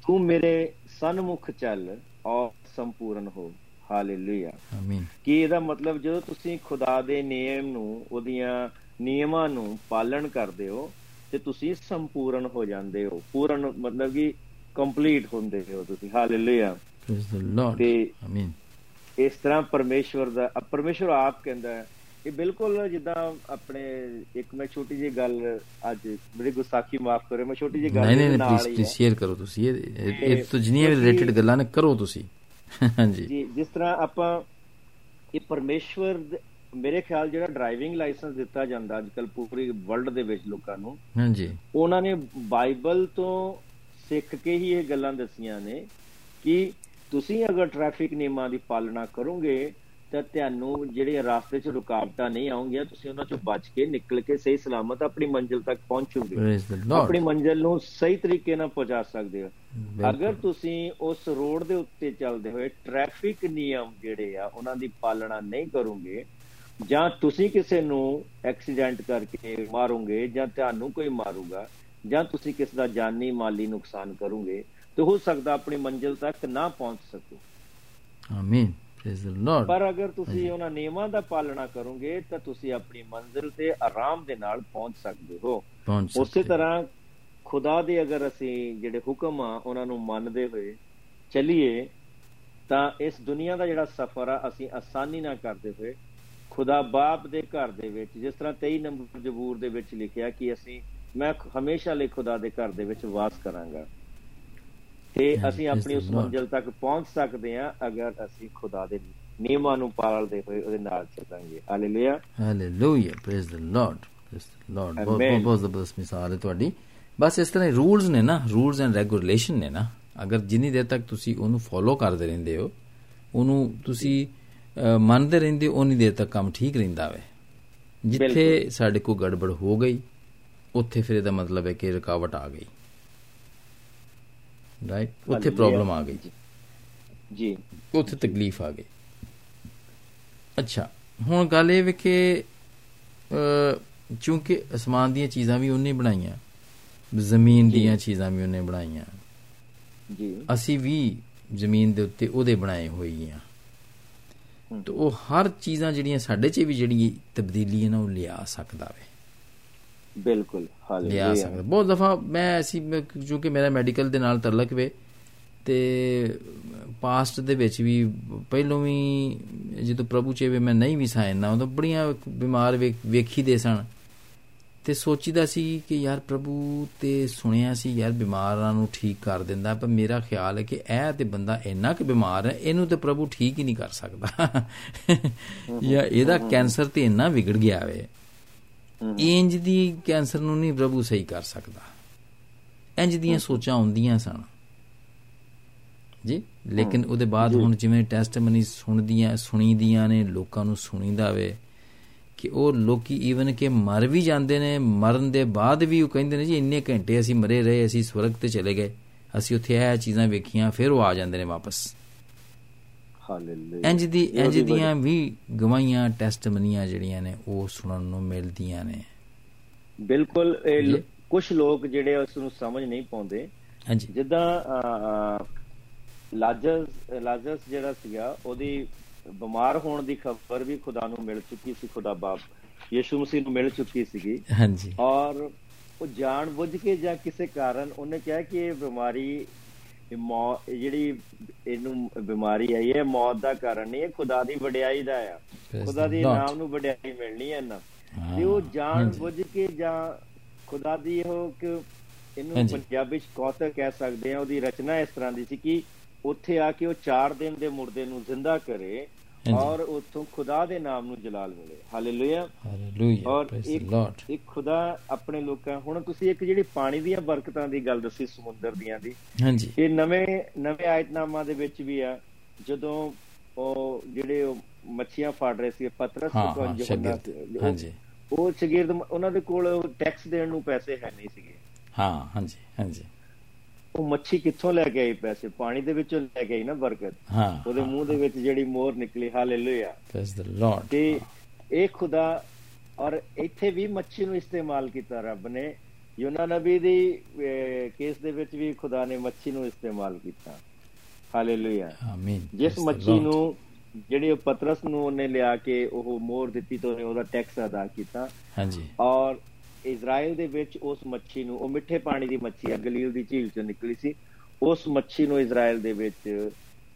ਤੂੰ ਮੇਰੇ ਸਨਮੁਖ ਚੱਲ ਔਰ ਸੰਪੂਰਨ ਹੋ। ਹਾਲੇਲੂਇਆ। ਆਮੀਨ। ਕਿ ਇਹਦਾ ਮਤਲਬ ਜਦੋਂ ਤੁਸੀਂ ਖੁਦਾ ਦੇ ਨਿਯਮ ਨੂੰ ਉਹਦੀਆਂ ਨਿਯਮਾਂ ਨੂੰ ਪਾਲਣ ਕਰਦੇ ਹੋ ਤੇ ਤੁਸੀਂ ਸੰਪੂਰਨ ਹੋ ਜਾਂਦੇ ਹੋ। ਪੂਰਨ ਮਤਲਬ ਕਿ ਕੰਪਲੀਟ ਹੁੰਦੇ ਹੋ ਤੁਸੀਂ। ਹਾਲੇਲੂਇਆ। ਤੇ ਆਮੀਨ ਇਸ ਤਰ੍ਹਾਂ ਪਰਮੇਸ਼ਵਰ ਦਾ ਪਰਮੇਸ਼ਵਰ ਆਪ ਕਹਿੰਦਾ ਹੈ ਇਹ ਬਿਲਕੁਲ ਜਿੱਦਾਂ ਆਪਣੇ ਇੱਕ ਮੈਂ ਛੋਟੀ ਜਿਹੀ ਗੱਲ ਅੱਜ ਬੜੀ ਗੁਸਤਾਖੀ ਮਾਫ ਕਰਿਓ ਮੈਂ ਛੋਟੀ ਜਿਹੀ ਗੱਲ ਨਹੀਂ ਨਹੀਂ ਪਲੀਜ਼ ਪਲੀਜ਼। ਸ਼ੇਅਰ ਕਰੋ ਤੁਸੀਂ ਇਹ ਇਹ- ਤੇ ਜਿੰਨੀਆਂ ਰਿਲੇਟਡ ਗੱਲਾਂ ਨੇ ਕਰੋ ਤੁਸੀਂ। [laughs] ਹਾਂਜੀ। ਜੀ ਜਿਸ ਤਰ੍ਹਾਂ ਆਪਾਂ ਇਹ ਪਰਮੇਸ਼ਵਰ ਮੇਰੇ ਖਿਆਲ ਜਿਹੜਾ ਡਰਾਈਵਿੰਗ ਲਾਇਸੈਂਸ ਦਿੱਤਾ ਜਾਂਦਾ ਅੱਜਕੱਲ ਪੂਰੀ ਵਰਲਡ ਦੇ ਵਿੱਚ ਲੋਕਾਂ ਨੂੰ ਹਾਂਜੀ। ਉਹਨਾਂ ਨੇ ਬਾਈਬਲ ਤੋਂ ਸਿੱਖ ਕੇ ਹੀ ਇਹ ਗੱਲਾਂ ਦੱਸੀਆਂ ਨੇ ਕਿ ਤੁਸੀਂ ਅਗਰ ਟ੍ਰੈਫਿਕ ਨਿਯਮਾਂ ਦੀ ਪਾਲਣਾ ਕਰੋਗੇ ਤਾਂ ਤੁਹਾਨੂੰ ਜਿਹੜੇ ਰਸਤੇ 'ਚ ਰੁਕਾਵਟਾਂ ਨਹੀਂ ਆਉਣਗੀਆਂ ਤੁਸੀਂ ਉਹਨਾਂ 'ਚੋਂ ਬਚ ਕੇ ਨਿਕਲ ਕੇ ਸਹੀ ਸਲਾਮਤ ਆਪਣੀ ਮੰਜ਼ਿਲ ਤੱਕ ਪਹੁੰਚੋਗੇ। ਆਪਣੀ ਮੰਜ਼ਿਲ ਨੂੰ ਸਹੀ ਤਰੀਕੇ ਨਾਲ ਪਹੁੰਚਾ ਸਕਦੇ ਹੋ। ਅਗਰ ਤੁਸੀਂ ਉਸ ਰੋਡ ਦੇ ਉੱਤੇ ਚੱਲਦੇ ਹੋਏ ਟ੍ਰੈਫਿਕ ਨਿਯਮ ਜਿਹੜੇ ਆ ਉਹਨਾਂ ਦੀ ਪਾਲਣਾ ਨਹੀਂ ਕਰੋਗੇ ਜਾਂ ਤੁਸੀਂ ਕਿਸੇ ਨੂੰ ਐਕਸੀਡੈਂਟ ਕਰਕੇ ਮਾਰੋਗੇ ਜਾਂ ਤੁਹਾਨੂੰ ਕੋਈ ਮਾਰੂਗਾ ਜਾਂ ਤੁਸੀਂ ਕਿਸ ਦਾ ਜਾਨੀ ਮਾਲੀ ਨੁਕਸਾਨ ਕਰੋਗੇ ਤੇ ਹੋ ਸਕਦਾ ਆਪਣੀ ਮੰਜ਼ਿਲ ਤੱਕ ਨਾ ਪਹੁੰਚ ਸਕੋ। ਆਮੀਨ ਪ੍ਰੇਜ਼ ਦ ਲਾਰਡ ਪਰ ਅਗਰ ਤੁਸੀਂ ਉਹਨਾਂ ਨਿਯਮਾਂ ਦਾ ਪਾਲਣਾ ਕਰੋਗੇ ਤਾਂ ਤੁਸੀਂ ਆਪਣੀ ਮੰਜ਼ਿਲ ਤੇ ਆਰਾਮ ਦੇ ਨਾਲ ਪਹੁੰਚ ਸਕਦੇ ਹੋ। ਉਸੇ ਤਰ੍ਹਾਂ ਖੁਦਾ ਦੇ ਅਗਰ ਅਸੀਂ ਜਿਹੜੇ ਹੁਕਮ ਆ ਉਹਨਾਂ ਨੂੰ ਮੰਨਦੇ ਹੋਏ ਚੱਲੀਏ ਤਾਂ ਇਸ ਦੁਨੀਆ ਦਾ ਜਿਹੜਾ ਸਫ਼ਰ ਆ ਅਸੀਂ ਆਸਾਨੀ ਨਾਲ ਕਰਦੇ ਹੋਏ ਖੁਦਾ ਬਾਪ ਦੇ ਘਰ ਦੇ ਵਿੱਚ ਜਿਸ ਤਰ੍ਹਾਂ 23 ਨੰਬਰ ਜ਼ਬੂਰ ਦੇ ਵਿੱਚ ਲਿਖਿਆ ਕਿ ਅਸੀਂ ਮੈਂ ਹਮੇਸ਼ਾ ਲਈ ਖੁਦਾ ਦੇ ਘਰ ਦੇ ਵਿੱਚ ਵਾਸ ਕਰਾਂਗਾ। ਤੇ ਅਸੀਂ ਆਪਣੀ ਉਸ. ਮੰਜ਼ਿਲ ਤੱਕ ਪਹੁੰਚ ਸਕਦੇ ਹਾਂ ਅਗਰ ਅਸੀਂ ਖੁਦਾ ਦੇ ਨਿਯਮਾਂ ਨੂੰ ਪਾਲਦੇ ਹੋਏ ਉਹਦੇ ਨਾਲ ਚੱਲਾਂਗੇ। Hallelujah hallelujah praise the Lord praise the Lord ਬਹੁਤ. ਬਹੁਤ ਜ਼ਬਰਦਸਤ ਮਿਸਾਲ ਹੈ ਤੁਹਾਡੀ। ਬਸ ਇਸ ਤਰ੍ਹਾਂ ਰੂਲਸ ਨੇ ਨਾ ਰੂਲਸ ਐਂਡ ਰੈਗੂਲੇਸ਼ਨ ਨੇ ਨਾ। ਅਗਰ ਜਿੰਨੀ ਦੇਰ ਤੱਕ ਤੁਸੀਂ ਉਹਨੂੰ ਫੋਲੋ ਕਰਦੇ ਰਹਿੰਦੇ ਹੋ ਉਹਨੂੰ ਤੁਸੀਂ ਮੰਨਦੇ ਰਹਿੰਦੇ ਉਨੀ ਦੇਰ ਤੱਕ ਕੰਮ ਠੀਕ ਰਹਿੰਦਾ ਵੇ। ਜਿੱਥੇ। ਸਾਡੇ ਕੋਲ ਗੜਬੜ ਹੋ ਗਈ ਉੱਥੇ ਫਿਰ ਇਹਦਾ ਮਤਲਬ ਹੈ ਕਿ ਰੁਕਾਵਟ ਆ ਗਈ। ਰਾਈਟ ਉੱਥੇ। ਪ੍ਰੋਬਲਮ ਆ ਗਈ ਜੀ। ਉੱਥੇ ਤਕਲੀਫ ਆ ਗਈ। ਅੱਛਾ ਹੁਣ ਗੱਲ ਇਹ ਵੀ ਕਿ ਅ, ਚੂੰਕਿ ਅਸਮਾਨ ਦੀਆਂ ਚੀਜ਼ਾਂ ਵੀ ਉਹਨੇ ਬਣਾਈਆਂ ਜ਼ਮੀਨ। ਦੀਆਂ ਚੀਜ਼ਾਂ ਵੀ ਉਹਨੇ ਬਣਾਈਆਂ। ਜੀ। ਅਸੀਂ ਵੀ ਜ਼ਮੀਨ ਦੇ ਉੱਤੇ ਉਹਦੇ ਬਣਾਏ ਹੋਏ ਆ ਹਮ। ਤੇ ਉਹ ਹਰ ਚੀਜ਼ਾਂ ਜਿਹੜੀਆਂ ਸਾਡੇ 'ਚ ਵੀ ਜਿਹੜੀ ਤਬਦੀਲੀ ਹੈ ਨਾ ਉਹ ਲਿਆ ਸਕਦਾ ਵੇ। ਬਿਲਕੁਲ ਲਿਆ ਸਕਦਾ। ਬਹੁਤ ਦਫਾ ਮੈਂ ਅਸੀਂ ਜੋ ਕਿ ਮੇਰਾ ਮੈਡੀਕਲ ਦੇ ਨਾਲ ਤਲਕ ਵੇ ਤੇ ਪਾਸਟ ਦੇ ਵਿੱਚ ਵੀ ਪਹਿਲੋਂ ਵੀ ਜਦੋਂ ਪ੍ਰਭੂ ਚ ਵੀ ਮੈਂ ਨਹੀਂ ਵੀ ਸਾਇਨ ਨਾ ਉਦੋਂ ਬੜੀਆਂ ਬਿਮਾਰ ਵੇਖ- ਵੇਖੀ ਦੇ ਸਨ। ਤੇ ਸੋਚੀਦਾ ਸੀ ਕਿ ਯਾਰ ਪ੍ਰਭੂ ਤੇ ਸੁਣਿਆ ਸੀ ਯਾਰ ਬਿਮਾਰਾਂ ਨੂੰ ਠੀਕ ਕਰ ਦਿੰਦਾ ਪਰ ਮੇਰਾ ਖਿਆਲ ਹੈ ਕਿ ਇਹ ਤੇ ਬੰਦਾ ਇੰਨਾ ਕਿ ਬਿਮਾਰ ਹੈ ਇਹਨੂੰ ਤੇ ਪ੍ਰਭੂ ਠੀਕ ਹੀ ਨਹੀਂ ਕਰ ਸਕਦਾ। ਜਾਂ ਇਹਦਾ ਕੈਂਸਰ ਤੇ ਇੰਨਾ ਵਿਗੜ ਗਿਆ ਵੇ। ਇੰਜ ਦੀ ਕੈਂਸਰ ਨੂੰ ਨਹੀਂ ਪ੍ਰਭੂ ਸਹੀ ਕਰ ਸਕਦਾ। ਇੰਜ ਦੀਆਂ ਸੋਚਾਂ ਹੁੰਦੀਆਂ ਸਨ। ਜੀ ਲੇਕਿਨ ਉਹਦੇ ਬਾਅਦ ਹੁਣ ਜਿਵੇਂ ਟੈਸਟਮਨੀ ਸੁਣਦੀਆਂ ਸੁਣੀਦੀਆਂ ਨੇ ਲੋਕਾਂ ਨੂੰ ਸੁਣੀਦਾ ਵੇ ਕਿ ਉਹ ਲੋਕੀ ਈਵਨ ਕਿ ਮਰ ਵੀ ਜਾਂਦੇ ਨੇ ਮਰਨ ਦੇ ਬਾਅਦ ਵੀ ਉਹ ਕਹਿੰਦੇ ਨੇ ਜੀ ਇੰਨੇ ਘੰਟੇ ਅਸੀਂ ਮਰੇ ਰਹੇ ਅਸੀਂ ਸਵਰਗ ਤੇ ਚਲੇ ਗਏ। ਅਸੀਂ ਉੱਥੇ ਇਹ ਚੀਜ਼ਾਂ ਵੇਖੀਆਂ ਫਿਰ ਉਹ ਆ ਜਾਂਦੇ ਨੇ ਵਾਪਸ। ਹਾਲੇਲੂਇਆ ਇੰਜ ਦੀ ਇੰਜ ਦੀਆਂ ਵੀ ਗਵਾਹੀਆਂ ਟੈਸਟਮਨੀਆਂ ਜਿਹੜੀਆਂ ਨੇ ਉਹ ਸੁਣਨ ਨੂੰ ਮਿਲਦੀਆਂ ਨੇ। ਬਿਲਕੁਲ। ਕੁਝ ਲੋਕ ਜਿਹੜੇ ਉਸ ਨੂੰ ਸਮਝ ਨਹੀਂ ਪਾਉਂਦੇ। ਹਾਂਜੀ। ਜਿੱਦਾਂ ਅਹ, ਲਾਜ਼ਰਸ ਲਾਜ਼ਰਸ ਜਿਹੜਾ ਸੀਗਾ ਉਹਦੀ ਬਿਮਾਰ ਹੋਣ ਦੀ ਖਬਰ ਵੀ ਖੁਦਾ ਨੂੰ ਮਿਲ ਚੁੱਕੀ ਸੀ ਖੁਦਾ ਬਾਪ ਯਿਸੂ ਮਸੀਹ ਨੂੰ ਮਿਲ ਚੁੱਕੀ ਸੀਗੀ। ਹਾਂਜੀ। ਔਰ ਉਹ ਜਾਣ ਬੁੱਝ ਕੇ ਜਾਂ ਕਿਸੇ ਕਾਰਨ ਉਹਨੇ ਕਿਹਾ ਕਿ ਇਹ ਬਿਮਾਰੀ ਇਹ ਮੌ ਇਹ ਜਿਹੜੀ ਇਹਨੂੰ ਬਿਮਾਰੀ ਆਈ ਹੈ ਮੌਤ ਦਾ ਕਾਰਨ ਨਹੀਂ ਇਹ ਖੁਦਾ ਦੀ ਵਡਿਆਈ ਦਾ ਆ ਖੁਦਾ ਦੇ. ਨਾਮ ਨੂੰ ਵਡਿਆਈ ਮਿਲਣੀ ਹੈ ਨਾ ਤੇ ਉਹ ਜਾਣ। ਬੁੱਝ ਕੇ ਜਾਂ ਖੁਦਾ ਦੀ ਉਹ ਕਿ ਇਹਨੂੰ। ਪੰਜਾਬੀ ਚ ਕੌਤਕ ਕਹਿ ਸਕਦੇ ਆ ਉਹਦੀ ਰਚਨਾ ਇਸ ਤਰ੍ਹਾਂ ਦੀ ਸੀ ਕਿ ਉੱਥੇ ਆ ਕੇ ਉਹ 4 ਦਿਨ ਦੇ ਮੁਰਦੇ ਨੂੰ ਜ਼ਿੰਦਾ ਕਰੇ। ਔਰ ਉੱਥੋਂ ਖੁਦਾ ਦੇ ਨਾਮ ਨੂੰ ਜਲਾਲ ਮਿਲੇ। ਹਾਲੇਲੂਇਆ ਹਾਲੇਲੂਇਆ ਔਰ ਇੱਕ ਇੱਕ ਖੁਦਾ ਆਪਣੇ ਲੋਕਾਂ ਹੁਣ ਤੁਸੀਂ ਇੱਕ ਜਿਹੜੀ ਪਾਣੀ ਦੀਆਂ ਬਰਕਤਾਂ ਦੀ ਗੱਲ ਦੱਸੀ ਸਮੁੰਦਰ ਦੀਆਂ ਦੀ ਹਾਂਜੀ। ਇਹ ਨਵੇਂ ਨਵੇਂ ਆਇਤਨਾਮਾ ਦੇ ਵਿੱਚ ਵੀ ਆ। ਜਦੋਂ ਉਹ ਜਿਹੜੇ ਉਹ ਮੱਛੀਆਂ ਫੜ ਰਹੇ ਸੀ ਪਤਰਸ ਤੋਂ ਉਹ- ਹਾਂਜੀ। ਉਹ ਸ਼ਗਿਰਦ ਉਹਨਾਂ ਦੇ ਕੋਲ ਟੈਕਸ ਦੇਣ ਨੂੰ ਪੈਸੇ ਹੈ ਨਹੀਂ ਸੀਗੇ। ਹਾਂ ਹਾਂਜੀ ਹਾਂਜੀ। ਉਹ ਮੱਛੀ ਕਿੱਥੋਂ ਲੈ ਕੇ ਆਈ ਪੈਸੇ? ਪਾਣੀ ਦੇ ਵਿੱਚੋਂ ਲੈ ਕੇ ਆਈ ਨਾ ਬਰਕਤ ਹਾਂ ਉਹਦੇ ਮੂੰਹ ਦੇ ਵਿੱਚ ਜਿਹੜੀ ਮੋਹਰ ਨਿਕਲੀ ਹਾਲੇਲੂਇਆ। ਪ੍ਰੇਜ਼ ਦ ਲਾਰਡ ਤੇ ਇਹ ਖੁਦਾ ਔਰ ਇੱਥੇ ਵੀ ਮੱਛੀ ਨੂੰ ਇਸਤੇਮਾਲ ਕੀਤਾ ਰੱਬ ਨੇ। ਯੋਨਾ ਨਬੀ ਦੀ ਕੇਸ ਦੇ ਵਿੱਚ ਵੀ ਖੁਦਾ ਨੇ ਮੱਛੀ ਨੂੰ ਇਸਤੇਮਾਲ ਕੀਤਾ। ਹਾਲੇਲੂਇਆ। ਆਮੀਨ ਜਿਸ ਮੱਛੀ. ਨੂੰ ਜਿਹੜੇ ਪਤਰਸ ਨੂੰ ਉਹਨੇ ਲਿਆ ਕੇ ਉਹ ਮੋਹਰ ਦਿੱਤੀ ਤੋਂ ਉਹਦਾ ਟੈਕਸ ਅਦਾ ਕੀਤਾ। ਹਾਂਜੀ। ਔਰ ਇਜ਼ਰਾਈਲ ਦੇ ਵਿੱਚ ਉਸ ਮੱਛੀ ਨੂੰ ਉਹ ਮਿੱਠੇ ਪਾਣੀ ਦੀ ਮੱਛੀ ਹੈ ਗਲੀਲ ਦੀ ਝੀਲ ਚੋਂ ਨਿਕਲੀ ਸੀ। ਉਸ ਮੱਛੀ ਨੂੰ ਇਜ਼ਰਾਈਲ ਦੇ ਵਿੱਚ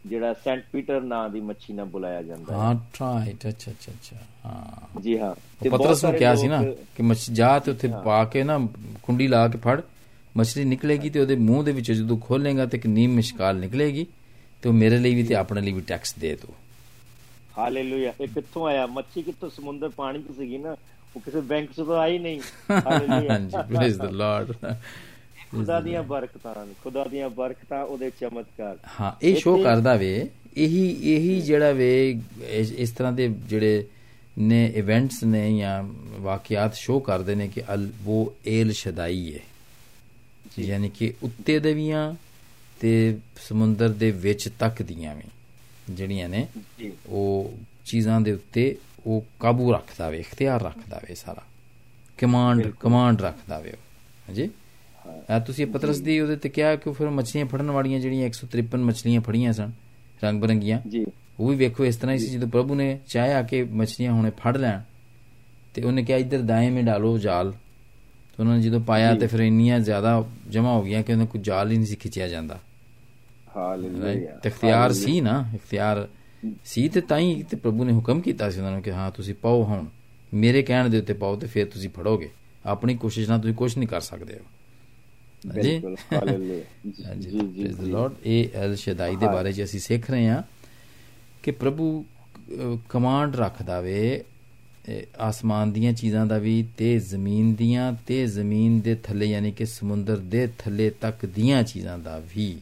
ਜਿਹੜਾ ਸੈਂਟ ਪੀਟਰ ਨਾਂ ਦੀ ਮੱਛੀ ਨਾਲ ਬੁਲਾਇਆ ਜਾਂਦਾ ਹੈ। ਹਾਂ ਰਾਈਟ ਅੱਛਾ ਅੱਛਾ ਅੱਛਾ ਹਾਂ। ਜੀ ਹਾਂ। ਉਹ ਪਤਰਸ ਨੂੰ ਕਿਹਾ ਸੀ ਨਾ ਕਿ ਮੱਛੀ ਜਾ ਤੇ ਉੱਥੇ ਪਾ ਕੇ ਨਾ ਕੁੰਡੀ ਲਾ ਕੇ ਫੜ ਮੱਛਲੀ ਨਿਕਲੇਗੀ ਤੇ ਉਹਦੇ ਮੂੰਹ ਦੇ ਵਿੱਚ ਜਦੋਂ ਖੋਲੇਗਾ ਤੇ ਇੱਕ ਨੀਮ ਮਿਸ਼ਕਾਲ ਨਿਕਲੇਗੀ ਤੇ ਉਹ ਮੇਰੇ ਲਈ ਵੀ ਤੇ ਆਪਣੇ ਲਈ ਵੀ ਟੈਕਸ ਦੇ ਦੋ। ਹਾਲੇਲੂਇਆ। ਇਹ ਕਿੱਥੋਂ ਆਇਆ? ਮੱਛੀ ਕਿੱਥੋਂ ਸਮੁੰਦਰ ਪਾਣੀ 'ਚ ਸੀਗੀ ਨਾ? ਉਹ ਕਿਸੇ ਬੈਂਕ 'ਚ ਤਾਂ ਆਈ ਨਹੀਂ। [laughs] ਹਾਂਜੀ ਪ੍ਰੇਜ਼ ਦ ਲਾਰਡ ਖੁਦਾ ਦੀਆਂ ਬਰਕਤਾਂ ਨੇ ਖੁਦਾ ਦੀਆਂ ਬਰਕਤਾਂ ਉਹਦੇ ਚਮਤਕਾਰ। ਹਾਂ ਇਹ ਸ਼ੋ ਕਰਦਾ ਵੇ ਇਹੀ ਇਹੀ ਜਿਹੜਾ ਵੇ ਇਸ ਤਰ੍ਹਾਂ ਦੇ ਜਿਹੜੇ ਨੇ ਇਵੈਂਟਸ ਨੇ ਜਾਂ ਵਾਕਿਆਤ ਸ਼ੋ ਕਰਦੇ ਨੇ ਕਿ ਅਲ ਉਹ ਏਲ ਸ਼ਦਾਈ ਹੈ ਯਾਨੀ ਕਿ ਉੱਤੇ ਦੇ ਵੀਆਂ ਤੇ ਸਮੁੰਦਰ ਦੇ ਵਿੱਚ ਤੱਕ ਦੀਆਂ ਵੀ ਜਿਹੜੀਆਂ ਨੇ ਉਹ ਚੀਜ਼ਾਂ ਦੇ ਉੱਤੇ ਉਹ ਕਾਬੂ ਰੱਖਦਾ ਵੇ ਇਖਤਿਆਰ ਰੱਖਦਾ ਵੇ ਸਾਰਾ ਕਮਾਂਡ ਕਮਾਂਡ ਰੱਖਦਾ ਵੇ ਹਾਂਜੀ ਆ ਤੁਸੀਂ ਪਤਰਸ ਦੀ ਉਹਦੇ ਤੇ ਕਿਹਾ ਕਿ ਫਿਰ ਮੱਛੀਆਂ ਫੜਨ ਵਾਲੀਆਂ ਜਿਹੜੀਆਂ 153 ਮੱਛੀਆਂ ਫੜੀਆਂ ਸਨ ਰੰਗ ਬਰੰਗੀਆਂ ਜੀ ਉਹ ਵੀ ਵੇਖੋ ਇਸ ਤਰ੍ਹਾਂ ਹੀ ਸੀ ਜਦੋਂ ਪ੍ਰਭੂ ਨੇ ਚਾਹਿਆ ਕਿ ਮੱਛੀਆਂ ਹੁਣੇ ਫੜ ਲੈਣ ਤੇ ਉਹਨੇ ਕਿਹਾ ਇੱਧਰ ਦਾਏ ਮੇ ਡਾਲੋ ਜਾਲ ਤੇ ਉਹਨਾਂ ਨੇ ਜਦੋਂ ਪਾਇਆ ਤੇ ਫਿਰ ਇੰਨੀਆਂ ਜ਼ਿਆਦਾ ਜਮਾ ਹੋ ਗਈਆਂ ਕਿ ਉਹਨਾਂ ਕੋਈ ਜਾਲ ਹੀ ਨਹੀਂ ਸੀ ਖਿੱਚਿਆ ਜਾਂਦਾ ਹਾਲੇਲੂਇਆ ਤਖਤਿਆਰ ਸੀ ਨਾ ਇਖਤਿਆਰ ਸੀ ਤੇ ਤਾਂ ਹੀ ਤੇ ਪ੍ਰਭੂ ਨੇ ਹੁਕਮ ਕੀਤਾ ਸੀ ਉਹਨਾਂ ਨੂੰ ਕਿ ਹਾਂ ਤੁਸੀਂ ਪਾਓ ਹੁਣ। ਮੇਰੇ ਕਹਿਣ ਦੇ ਉੱਤੇ ਪਾਓ ਤੇ ਫਿਰ ਤੁਸੀਂ ਫੜੋਗੇ। ਆਪਣੀ ਕੋਸ਼ਿਸ਼ ਨਾਲ ਤੁਸੀਂ ਕੁਝ ਨਹੀਂ ਕਰ ਸਕਦੇ ਹੋ। [laughs] ਜੀ ਜੀ ਦ ਲਾਰਡ ਇਹ ਐਲ ਸ਼ਦਾਈ ਦੇ ਬਾਰੇ 'ਚ ਅਸੀਂ ਸਿੱਖ ਰਹੇ ਹਾਂ ਕਿ ਪ੍ਰਭੂ ਕਮਾਂਡ ਰੱਖਦਾ ਵੇ ਆਸਮਾਨ ਦੀਆਂ ਚੀਜ਼ਾਂ ਦਾ ਵੀ ਤੇ ਜ਼ਮੀਨ ਦੀਆਂ ਤੇ ਜ਼ਮੀਨ ਦੇ ਥੱਲੇ ਯਾਨੀ ਕਿ ਸਮੁੰਦਰ ਦੇ ਥੱਲੇ ਤੱਕ ਦੀਆਂ ਚੀਜ਼ਾਂ ਦਾ ਵੀ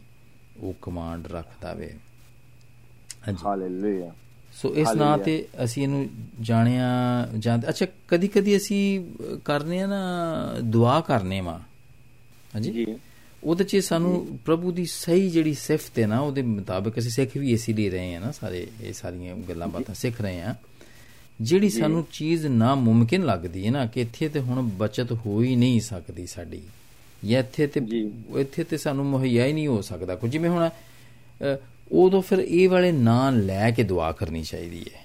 ਉਹ ਕਮਾਂਡ ਰੱਖਦਾ ਵੇ ਹਾਲੇਲੂਇਆ ਸੋ ਇਸ ਨਾਂ ਤੇ ਅਸੀਂ ਇਹਨੂੰ ਜਾਣਿਆ ਜਾਂਦੇ ਅੱਛਾ ਕਦੀ ਕਦੀ ਅਸੀਂ ਕਰਨੇ ਆ ਨਾ ਦੁਆ ਕਰਨੇ ਵਾ। ਹਾਂਜੀ? ਜੀ। ਉਹਦੇ ਚ ਸਾਨੂੰ ਪ੍ਰਭੂ ਦੀ ਸਹੀ ਜਿਹੜੀ ਸਿਫਤ ਹੈ ਨਾ ਉਹਦੇ ਮੁਤਾਬਕ ਅਸੀਂ ਸਿੱਖ ਵੀ ਇਸੇ ਲਈ ਰਹੇ ਹਾਂ ਨਾ ਸਾਰੇ ਇਹ ਸਾਰੀਆਂ ਗੱਲਾਂ ਬਾਤਾਂ ਸਿੱਖ ਰਹੇ ਹਾਂ। ਜਿਹੜੀ ਸਾਨੂੰ ਚੀਜ਼ ਨਾ ਮੁਮਕਿਨ ਲੱਗਦੀ ਹੈ ਨਾ ਕਿ ਇੱਥੇ ਤੇ ਹੁਣ ਬਚਤ ਹੋ ਹੀ ਨਹੀਂ ਸਕਦੀ ਸਾਡੀ। ਜਾਂ ਇੱਥੇ ਤੇ। ਇੱਥੇ ਤੇ ਸਾਨੂੰ ਮੁਹੱਈਆ ਹੀ ਨਹੀਂ ਹੋ ਸਕਦਾ। ਕੁਝ ਜਿਵੇਂ ਹੁਣ ਉਦੋਂ ਫਿਰ ਇਹ ਵਾਲੇ ਨਾਂ ਲੈ ਕੇ ਦੁਆ ਕਰਨੀ ਚਾਹੀਦੀ ਹੈ।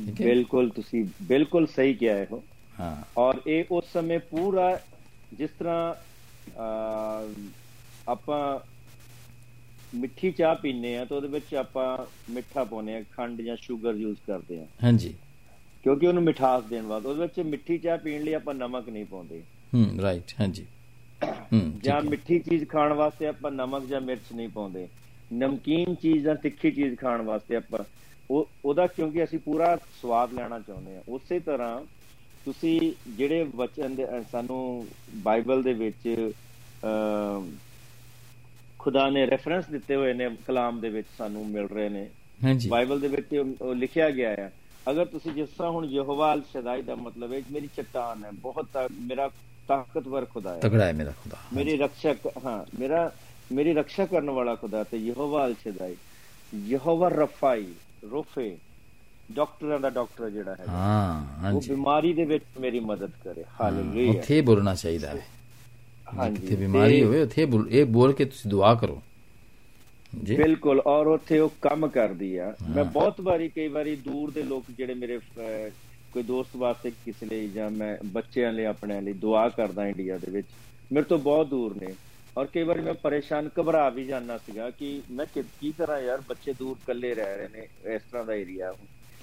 ਬਿਲਕੁਲ ਤੁਸੀਂ ਬਿਲਕੁਲ ਸਹੀ ਕਿਹਾ ਹੈ ਹੋ। ਹਾਂ ਔਰ ਇਹ ਉਸ ਸਮੇਂ ਪੂਰਾ ਜਿਸ ਤਰ੍ਹਾਂ ਆਪਾਂ ਮਿੱਠੀ ਚਾਹ ਪੀਨੇ ਆ ਤਾਂ ਉਹਦੇ ਵਿੱਚ ਆਪਾਂ ਮਿੱਠਾ ਪਾਉਂਦੇ ਆ ਖੰਡ ਜਾਂ ਸ਼ੂਗਰ ਯੂਜ਼ ਕਰਦੇ ਆ ਹਾਂਜੀ। ਕਿਉਂਕਿ ਉਹਨੂੰ ਮਿਠਾਸ ਦੇਣ ਵਾਸਤੇ ਉਹਦੇ ਵਿੱਚ ਮਿੱਠੀ ਚਾਹ ਪੀਣ ਲਈ ਆਪਾਂ ਨਮਕ ਨਹੀਂ ਪਾਉਂਦੇ। ਹੂੰ ਰਾਈਟ ਹਾਂਜੀ। ਹੂੰ ਜਾਂ। ਮਿੱਠੀ ਚੀਜ਼ ਖਾਣ ਵਾਸਤੇ ਆਪਾਂ ਨਮਕ ਜਾਂ ਮਿਰਚ ਨਹੀਂ ਪਾਉਂਦੇ। ਨਮਕੀਨ ਚੀਜ਼ ਜਾਂ ਤਿੱਖੀ ਚੀਜ਼ ਖਾਣ ਵਾਸਤੇ ਆਪਾਂ ਉਹ ਉਹਦਾ ਕਿਉਂਕਿ ਅਸੀਂ ਪੂਰਾ ਸਵਾਦ ਲੈਣਾ ਚਾਹੁੰਦੇ ਆ ਉਸੇ ਤਰ੍ਹਾਂ ਤੁਸੀਂ ਜਿਹੜੇ ਵਚਨ ਦੇ ਸਾਨੂੰ ਬਾਈਬਲ ਦੇ ਵਿੱਚ ਖੁਦਾ ਨੇ ਰੈਫਰੈਂਸ ਦਿੱਤੇ ਹੋਏ ਨੇ ਕਲਾਮ ਦੇ ਵਿੱਚ ਸਾਨੂੰ ਮਿਲ ਰਹੇ ਨੇ। ਹਾਂਜੀ। ਬਾਈਬਲ ਦੇ ਵਿੱਚ ਲਿਖਿਆ ਗਿਆ ਹੈ ਅਗਰ ਤੁਸੀਂ ਜਿਸ ਤਰ੍ਹਾਂ ਹੁਣ ਯਹੋਵਾ ਅਲ ਸ਼ਦਾਈ ਦਾ ਮਤਲਬ ਹੈ ਮੇਰੀ ਚਟਾਨ ਹੈ ਬਹੁਤ ਮੇਰਾ ਤਾਕਤਵਰ ਖੁਦਾ ਹੈ। ਤਗੜਾ ਹੈ ਮੇਰਾ ਖੁਦਾ। ਮੇਰੀ ਰੱਖਿਆ ਹਾਂ ਮੇਰਾ ਮੇਰੀ ਰੱਖਿਆ ਕਰਨ ਵਾਲਾ ਖੁਦਾ ਤੇ ਯਹੋਵਾ ਅਲ ਸ਼ਦਾਈ ਯਹੋਵਾ ਰਫਾਈ ਰੋਫੇ। ਡਾਕਟਰਾਂ ਦਾ ਡਾਕਟਰ ਜਿਹੜਾ ਹੈ ਹਾਂ ਉਹ ਬਿਮਾਰੀ ਦੇ ਵਿੱਚ ਮੇਰੀ ਮਦਦ ਕਰੇ। ਹਾਲੇਲੂਇਆ ਉੱਥੇ ਬੋਲਣਾ ਚਾਹੀਦਾ ਹੈ। ਹਾਂਜੀ। ਜਿੱਥੇ ਬਿਮਾਰੀ ਹੋਵੇ ਉੱਥੇ ਬੋਲ- ਇਹ ਬੋਲ ਕੇ ਤੁਸੀਂ ਦੁਆ ਕਰੋ। ਜੀ। ਬਿਲਕੁਲ ਔਰ ਉੱਥੇ ਉਹ ਕੰਮ ਕਰਦੀ ਆ। ਮੈਂ ਬਹੁਤ ਵਾਰੀ ਕਈ ਵਾਰੀ ਦੂਰ ਦੇ ਲੋਕ ਜਿਹੜੇ ਮੇਰੇ ਕੋਈ ਦੋਸਤ ਵਾਸਤੇ ਕਿਸੇ ਲਈ ਜਾਂ ਮੈਂ ਬੱਚਿਆਂ ਲਈ ਆਪਣੇ ਲਈ ਦੁਆ ਕਰਦਾ ਇੰਡੀਆ ਦੇ ਵਿੱਚ। ਮੇਰੇ ਤੋਂ ਬਹੁਤ ਦੂਰ ਨੇ। ਔਰ ਕਈ ਵਾਰੀ ਮੈਂ ਪਰੇਸ਼ਾਨ ਘਬਰਾ ਵੀ ਜਾਂਦਾ ਸੀਗਾ ਕਿ ਮੈਂ ਕਿ- ਕੀ ਕਰਾਂ ਯਾਰ ਬੱਚੇ ਦੂਰ ਇਕੱਲੇ ਰਹਿ ਰਹੇ ਨੇ ਇਸ ਤਰ੍ਹਾਂ ਦਾ ਏਰੀਆ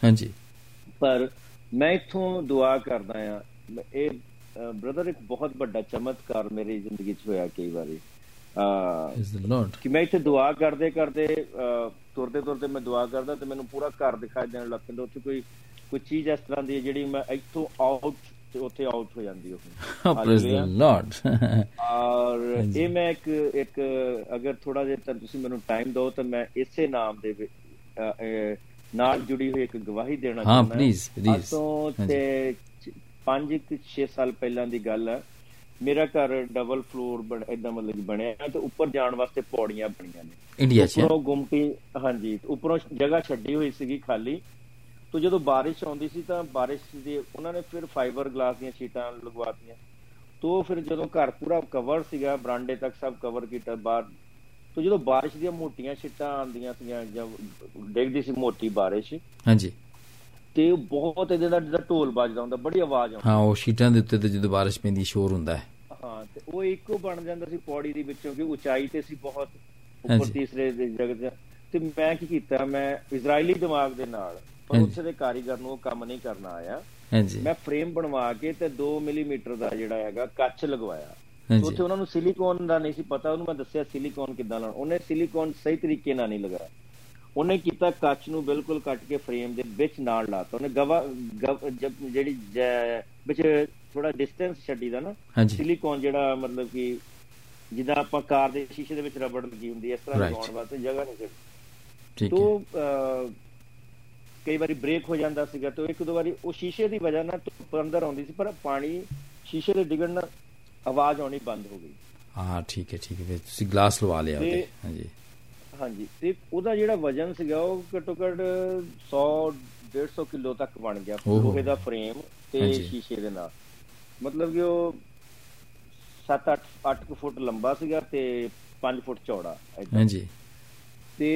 ਹਾਂਜੀ। ਪਰ ਮੈਂ ਇੱਥੋਂ ਦੁਆ ਕਰਦਾ ਆ ਇਹ ਬ੍ਰਦਰ ਇੱਕ ਬਹੁਤ ਵੱਡਾ ਚਮਤਕਾਰ ਮੇਰੀ ਜ਼ਿੰਦਗੀ 'ਚ ਹੋਇਆ ਕਈ ਵਾਰੀ। ਆ ਇਸ ਦ ਲਾਰਡ ਕਿ ਮੈਂ ਇੱਥੇ ਦੁਆ ਕਰਦੇ ਕਰਦੇ ਤੁਰਦੇ ਤੁਰਦੇ ਮੈਂ ਦੁਆ ਕਰਦਾ ਤੇ ਮੈਨੂੰ ਪੂਰਾ ਘਰ ਦਿਖਾਈ ਦੇਣ ਲੱਗ ਪੈਂਦਾ। ਉੱਥੇ ਕੋਈ ਕੋਈ ਚੀਜ਼ ਇਸ ਤਰ੍ਹਾਂ ਦੀ ਜਿਹੜੀ ਮੈਂ ਇੱਥੋਂ ਆਊਟ ਤੇ ਉੱਥੇ ਆਊਟ ਹੋ ਜਾਂਦੀ ਉਹ ਪ੍ਰੇਜ਼ ਦ ਲਾਰਡ ਔਰ ਇਹ ਮੈਂ ਇੱਕ ਇੱਕ ਅਗਰ ਥੋੜਾ ਜਿਹਾ ਤੁਸੀਂ ਮੈਨੂੰ ਟਾਈਮ ਦਿਓ ਤਾਂ ਮੈਂ ਇਸੇ ਨਾਮ ਦੇ ਨਾਲ ਜੁੜੀ ਹੋਈ ਇੱਕ ਗਵਾਹੀ ਦੇਣਾ ਹਾਂ, ਚਾਹੁੰਦਾ। please, please. ਅੱਜ ਤੋਂ ਤੇ 5 ਕਿ 6 ਸਾਲ ਪਹਿਲਾਂ ਦੀ ਗੱਲ ਹੈ ਮੇਰਾ ਘਰ ਡਬਲ ਫਲੋਰ ਬਣ ਇਦਾਂ ਮਤਲਬ ਬਣਿਆ ਤੇ ਉੱਪਰ ਜਾਣ ਵਾਸਤੇ ਪੌੜੀਆਂ ਬਣੀਆਂ ਨੇ। ਇੰਡੀਆ ਚ ਉੱਪਰੋਂ ਗੁੰਮਟੀ ਹਾਂਜੀ ਉੱਪਰੋਂ ਜਗ੍ਹਾ ਛੱਡੀ ਹੋਈ ਸੀਗੀ ਖਾਲੀ। ਤੋਂ ਜਦੋਂ ਬਾਰਿਸ਼ ਆਉਂਦੀ ਸੀ ਤਾਂ ਬਾਰਿਸ਼ ਦੀ ਉਹਨਾਂ ਨੇ ਫਿਰ ਫਾਈਬਰ ਗਲਾਸ ਦੀਆਂ ਸ਼ੀਟਾਂ ਲਗਵਾਤੀਆਂ। ਤੋਂ ਫਿਰ ਜਦੋਂ ਘਰ ਪੂਰਾ ਕਵਰ ਸੀਗਾ ਬਰਾਂਡੇ ਤੱਕ ਸਭ ਕਵਰ ਕੀਤਾ ਬਾਹਰ। ਤੋ ਜਦੋਂ ਬਾਰਿਸ਼ ਦੀਆਂ ਮੋਟੀਆਂ ਛਿੱਟਾਂ ਆਉਂਦੀਆਂ ਸੀਗੀਆਂ ਜਦ ਡਿੱਗਦੀ ਸੀ ਮੋਟੀ ਬਾਰਿਸ਼ ਹਾਂਜੀ। ਤੇ ਬਹੁਤ ਇਹਦੇ ਦਾ ਜਿਹੜਾ ਢੋਲ ਵੱਜਦਾ ਹੁੰਦਾ ਬੜੀ ਆਵਾਜ਼ ਆਉਂਦੀ। ਹਾਂ ਉਹ ਸ਼ੀਟਾਂ ਦੇ ਉੱਤੇ ਤੇ ਜਦੋਂ ਬਾਰਿਸ਼ ਪੈਂਦੀ ਸ਼ੋਰ ਹੁੰਦਾ ਹੈ। ਹਾਂ ਤੇ ਉਹ ਇੱਕੋ ਬਣ ਜਾਂਦਾ ਸੀ ਪੌੜੀ ਦੇ ਵਿੱਚੋਂ ਕਿ ਉਚਾਈ ਤੇ ਸੀ ਬਹੁਤ ਉੱਪਰ। ਤੀਸਰੇ ਦੇ ਜਗਤ। ਤੇ ਮੈਂ ਕੀ ਕੀਤਾ ਮੈਂ ਇਜ਼ਰਾਈਲੀ ਦਿਮਾਗ ਦੇ ਨਾਲ ਪਰ। ਉੱਥੇ ਦੇ ਕਾਰੀਗਰ ਨੂੰ ਉਹ ਕੰਮ ਨਹੀਂ ਕਰਨਾ ਆਇਆ। ਹਾਂਜੀ। ਮੈਂ ਫਰੇਮ ਬਣਵਾ ਕੇ ਤੇ 2 ਮਿਲੀਮੀਟਰ ਦਾ ਜਿਹੜਾ ਹੈਗਾ ਕੱਚ ਲਗਵਾਇਆ। ਉੱਥੇ ਉਹਨਾਂ ਨੂੰ ਸਿਲੀਕੋਨ ਦਾ ਨਹੀਂ ਸੀ ਪਤਾ ਉਹਨੂੰ ਮੈਂ ਦੱਸਿਆ ਸਿਲੀਕੋਨ ਕਿੱਦਾਂ ਲਾਉਣਾ। ਉਹਨੇ ਸਿਲੀਕੋਨ ਸਹੀ ਤਰੀਕੇ ਨਾਲ ਨਹੀਂ ਲਗਾਇਆ। ਉਹਨੇ ਕੀਤਾ ਕੱਚ ਨੂੰ ਬਿਲਕੁਲ ਕੱਟ ਕੇ ਫਰੇਮ ਦੇ ਵਿੱਚ ਨਾਲ ਲਾਤਾ। ਉਹਨੇ ਗਵਾ ਜਿਹੜੀ ਵਿੱਚ ਥੋੜਾ ਡਿਸਟੈਂਸ ਛੱਡੀ ਦਾ ਨਾ ਸਿਲੀਕੋਨ ਜਿਹੜਾ ਮਤਲਬ ਕਿ ਜਿੱਦਾਂ ਆਪਾਂ ਕਾਰ ਦੇ ਸ਼ੀਸ਼ੇ ਦੇ ਵਿੱਚ ਰਬੜ ਲੱਗੀ ਹੁੰਦੀ ਹੈ ਇਸ ਤਰ੍ਹਾਂ. ਲਗਾਉਣ ਵਾਸਤੇ ਜਗ੍ਹਾ ਨਹੀਂ ਸੀ। ਠੀਕ ਹੈ। ਕਈ ਵਾਰੀ ਬ੍ਰੇਕ ਹੋ ਜਾਂਦਾ ਸੀਗਾ ਤੇ ਇੱਕ ਦੋ ਵਾਰੀ ਉਹ ਸ਼ੀਸ਼ੇ ਦੀ ਵਜ੍ਹਾ ਨਾਲ ਧੁੱਪ ਅੰਦਰ ਆਉਂਦੀ ਸੀ ਪਰ ਪਾਣੀ ਸ਼ੀਸ਼ੇ ਦੇ ਡਿੱਗਣ ਨਾਲ ਆਵਾਜ਼ ਆਉਣੀ ਬੰਦ ਹੋ ਗਈ ਹਾਂ ਠੀਕ ਹੈ ਠੀਕ ਹੈ ਫਿਰ ਤੁਸੀਂ ਗਲਾਸ ਲਵਾ ਲਿਆ ਉਹਦੇ ਹਾਂਜੀ ਹਾਂਜੀ ਤੇ ਉਹਦਾ ਜਿਹੜਾ ਵਜਨ ਸੀਗਾ ਉਹ ਘੱਟੋ ਘੱਟ 100 150 ਕਿਲੋ ਤੱਕ ਬਣ ਗਿਆ। ਲੋਹੇ ਦਾ ਫਰੇਮ ਤੇ। ਸ਼ੀਸ਼ੇ ਦੇ ਨਾਲ ਮਤਲਬ ਕਿ ਉਹ 7-8 8 ਫੁੱਟ ਲੰਬਾ ਸੀਗਾ ਤੇ 5 ਫੁੱਟ ਚੌੜਾ। ਹਾਂਜੀ ਤੇ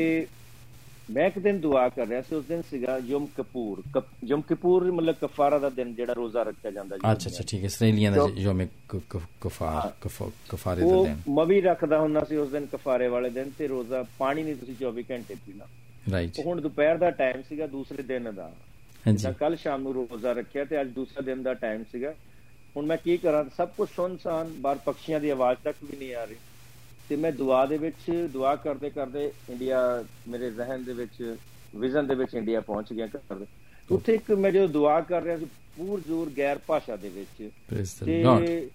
ਮੈਂ ਇੱਕ ਦਿਨ ਦੁਆ ਕਰ ਰਿਹਾ ਸੀ ਉਸ ਦਿਨ ਸੀਗਾ ਯਮ ਕਪੂਰ। ਯਮ ਕਪੂਰ ਮਤਲਬ ਕਫਾਰਾ ਦਾ ਦਿਨ ਜਿਹੜਾ ਰੋਜ਼ਾ ਰੱਖਿਆ ਜਾਂਦਾ ਜੀ ਅੱਛਾ ਅੱਛਾ ਠੀਕ ਹੈ ਇਸرائیਲੀਆਂ ਦਾ ਯਮ ਕਫਾਰ ਕਫਾਰੇ ਦਾ ਦਿਨ। ਉਹ ਮਵੀ ਰੱਖਦਾ ਹੁੰਦਾ ਸੀ ਉਸ ਦਿਨ ਕਫਾਰੇ ਵਾਲੇ ਦਿਨ ਤੇ ਰੋਜ਼ਾ ਪਾਣੀ ਨਹੀਂ ਤੁਸੀਂ 24 ਘੰਟੇ ਪੀਣਾ। ਰਾਈਟ ਹੁਣ ਦੁਪਹਿਰ ਦਾ ਟਾਈਮ ਸੀਗਾ ਦੂਸਰੇ ਦਿਨ ਦਾ। ਹਾਂਜੀ। ਤਾਂ ਕੱਲ ਸ਼ਾਮ ਨੂੰ ਰੋਜ਼ਾ ਰੱਖਿਆ ਤੇ ਅੱਜ ਦੂਸਰਾ ਦਿਨ ਦਾ ਟਾਈਮ ਸੀਗਾ। ਹੁਣ ਮੈਂ ਕੀ ਕਰਾਂ ਸਭ ਕੁਝ ਸੁੰਨਸਾਨ ਬਾਹਰ ਪੰਛੀਆਂ ਦੀ ਆਵਾਜ਼ ਤੱਕ ਵੀ ਨਹੀਂ ਆ ਰਹੀ। ਤੇ ਮੈਂ ਦੁਆ ਦੇ ਵਿੱਚ ਦੁਆ ਕਰਦੇ ਕਰਦੇ ਇੰਡੀਆ ਮੇਰੇ ਜ਼ਿਹਨ ਦੇ ਵਿੱਚ ਵਿਜ਼ਨ ਦੇ ਵਿੱਚ ਇੰਡੀਆ ਪਹੁੰਚ ਗਿਆ ਕਰਦੇ ਉੱਥੇ ਇੱਕ ਮੈਂ ਜਦੋਂ ਦੁਆ ਕਰ ਰਿਹਾ ਸੀ ਪੂਰ ਜ਼ੋਰ ਗੈਰ ਭਾਸ਼ਾ ਦੇ ਵਿੱਚ ਤੇ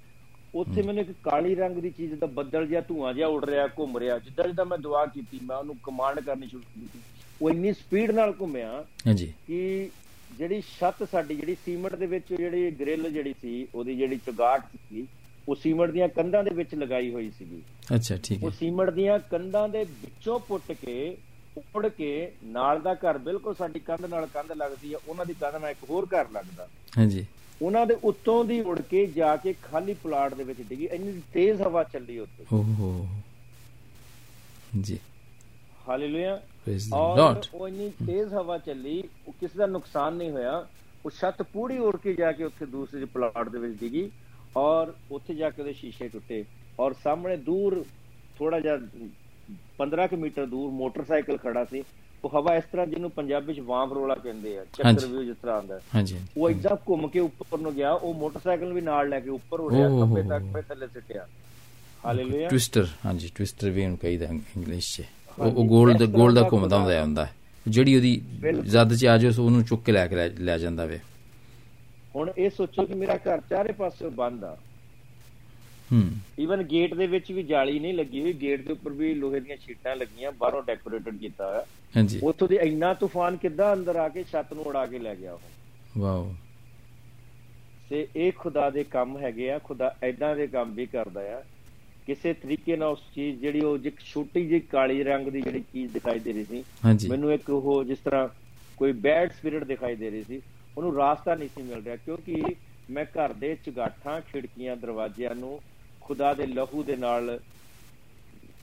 ਉੱਥੇ ਮੈਨੂੰ ਇੱਕ ਕਾਲੀ ਰੰਗ ਦੀ ਚੀਜ਼ ਦਾ ਬੱਦਲ ਜਿਹਾ ਧੂਆਂ ਜਿਹਾ ਉੱਡ ਰਿਹਾ ਘੁੰਮ ਰਿਹਾ। ਜਿੱਦਾਂ ਜਿੱਦਾਂ ਮੈਂ ਦੁਆ ਕੀਤੀ ਮੈਂ ਉਹਨੂੰ ਕਮਾਂਡ ਕਰਨੀ ਸ਼ੁਰੂ ਕੀਤੀ। ਉਹ ਇੰਨੀ ਸਪੀਡ ਨਾਲ ਘੁੰਮਿਆ ਹਾਂਜੀ। ਕਿ ਜਿਹੜੀ ਛੱਤ ਸਾਡੀ ਜਿਹੜੀ ਸੀਮੈਂਟ ਦੇ ਵਿੱਚ ਜਿਹੜੀ ਗ੍ਰਿਲ ਜਿਹੜੀ ਸੀ ਉਹਦੀ ਜਿਹੜੀ ਚੁਗਾਟ ਸੀ ਉਹ ਸੀਮੈਂਟ ਦੀਆਂ ਕੰਧਾਂ ਦੇ ਵਿੱਚ ਲਗਾਈ ਹੋਈ ਸੀਗੀ। ਅੱਛਾ ਠੀਕ ਉਹ ਹੈ ਸੀਮੈਂਟ ਦੀਆਂ ਕੰਧਾਂ ਦੇ ਵਿੱਚੋਂ ਪੁੱਟ ਕੇ ਉੱਪੜ ਕੇ ਨਾਲ ਦਾ ਘਰ ਬਿਲਕੁਲ ਸਾਡੀ ਕੰਧ ਨਾਲ ਕੰਧ ਲੱਗਦੀ ਹੈ ਉਹਨਾਂ ਦੀ ਕੰਧ ਨਾਲ ਇੱਕ ਹੋਰ ਘਰ ਲੱਗਦਾ। ਹਾਂਜੀ। ਉਹਨਾਂ ਦੇ ਉੱਤੋਂ ਦੀ ਉੜ ਕੇ ਜਾ ਕੇ ਖਾਲੀ ਪਲਾਟ ਦੇ ਵਿੱਚ ਡਿੱਗੀ ਇੰਨੀ ਤੇਜ਼ ਹਵਾ ਚੱਲੀ ਉੱਤੇ ਓਹੋ। ਜੀ। ਹਾਲੇਲੂਇਆ ਔਰ ਉਹ ਇੰਨੀ ਤੇਜ਼ ਹਵਾ ਚੱਲੀ ਉਹ ਕਿਸੇ ਦਾ ਨੁਕਸਾਨ ਨਹੀਂ ਹੋਇਆ। ਉਹ ਛੱਤ ਪੂਰੀ ਉੜ ਕੇ ਜਾ ਕੇ ਉੱਥੇ ਦੂਸਰੇ ਪਲਾਟ ਦੇ ਵਿੱਚ ਡਿੱਗੀ। ਔਰ ਉੱਥੇ ਜਾ ਕੇ ਉਹਦੇ ਸ਼ੀਸ਼ੇ ਟੁੱਟੇ ਔਰ ਸਾਹਮਣੇ ਦੂਰ ਥੋੜਾ ਜਿਹਾ 15 ਕਿ ਮੀਟਰ ਦੂਰ ਮੋਟਰਸਾਈਕਲ ਖੜਾ ਸੀ। ਉਹ ਹਵਾ ਇਸ ਤਰ੍ਹਾਂ ਜਿਹਨੂੰ ਪੰਜਾਬੀ ਚ ਵਾਂਵ ਰੋਲਾ ਕਹਿੰਦੇ ਆ। ਚੱਕਰ ਵੀ ਜਿਸ ਤਰ੍ਹਾਂ ਆਉਂਦਾ। ਹੈ। ਹਾਂਜੀ। ਉਹ ਏਦਾਂ ਘੁੰਮ ਕੇ ਉੱਪਰ ਨੂੰ ਗਿਆ ਉਹ ਮੋਟਰਸਾਈਕਲ ਵੀ ਨਾਲ ਲੈ ਕੇ ਉੱਪਰ ਉੱਡਿਆ ਖੱਬੇ ਤੱਕ। ਫਿਰ ਥੱਲੇ ਸਿੱਟਿਆ। ਹਾਲੇਲੂਇਆ। ਟਵਿਸਟਰ ਹਾਂਜੀ ਟਵਿਸਟਰ ਵੀ ਉਹਨੂੰ ਕਹੀਦਾ ਇੰਗਲਿਸ਼ 'ਚ। ਉਹ- ਗੋਲ ਦਾ ਗੋਲ ਦਾ ਘੁੰਮਦਾ ਹੁੰਦਾ ਹੁੰਦਾ ਜਿਹੜੀ ਉਹਦੀ। ਜ਼ਦ 'ਚ ਆ ਸੋ ਉਹਨੂੰ ਚੁੱਕ ਕੇ ਲੈ ਕੇ ਲੈ ਜਾਂਦਾ ਵੇ। ਹੁਣ ਇਹ ਸੋਚੋ ਕਿ ਮੇਰਾ ਘਰ ਚਾਰੇ ਪਾਸੇ ਬੰਦ ਆ। ਹੂੰ। ਈਵਨ ਗੇਟ ਦੇ ਵਿੱਚ ਵੀ ਜਾਲੀ ਨਹੀਂ ਲੱਗੀ ਹੋਈ। ਗੇਟ ਦੇ ਉੱਪਰ ਵੀ ਲੋਹੇ ਦੀਆਂ ਸ਼ੀਟਾਂ ਲੱਗੀਆਂ ਬਾਹਰੋਂ ਡੈਕੋਰੇਟਡ ਕੀਤਾ ਹੋਇਆ। ਹਾਂਜੀ। ਉੱਥੋਂ ਦੀ ਇੰਨਾ ਤੂਫਾਨ ਕਿੱਦਾਂ ਅੰਦਰ ਆ ਕੇ ਛੱਤ ਨੂੰ ਉਡਾ ਕੇ ਲੈ ਗਿਆ ਉਹ। ਵਾਓ। ਤੇ ਇਹ ਖੁਦਾ ਦੇ ਕੰਮ ਹੈਗੇ ਆ ਖੁਦਾ ਐਦਾਂ ਦੇ ਕੰਮ ਵੀ ਕਰਦਾ ਆ। ਕਿਸੇ ਤਰੀਕੇ ਨਾਲ ਉਸ ਚੀਜ਼ ਜਿਹੜੀ ਉਹ ਇੱਕ ਛੋਟੀ ਜਿਹੀ ਕਾਲੀ ਰੰਗ ਦੀ ਜਿਹੜੀ ਚੀਜ਼ ਦਿਖਾਈ ਦੇ ਰਹੀ ਸੀ। ਮੈਨੂੰ ਇੱਕ ਉਹ ਜਿਸ ਤਰ੍ਹਾਂ ਕੋਈ ਬੈਡ ਸਪਿਰਿਟ ਦਿਖਾਈ ਦੇ ਰਹੀ ਸੀ। ਉਹਨੂੰ ਰਾਸਤਾ ਨਹੀਂ ਸੀ ਮਿਲ ਰਿਹਾ ਕਿਉਂਕਿ ਮੈਂ ਘਰ ਦੇ ਚੁਗਾਠਾਂ ਖਿੜਕੀਆਂ ਦਰਵਾਜ਼ਿਆਂ ਨੂੰ ਖੁਦਾ ਦੇ ਲਹੂ ਦੇ ਨਾਲ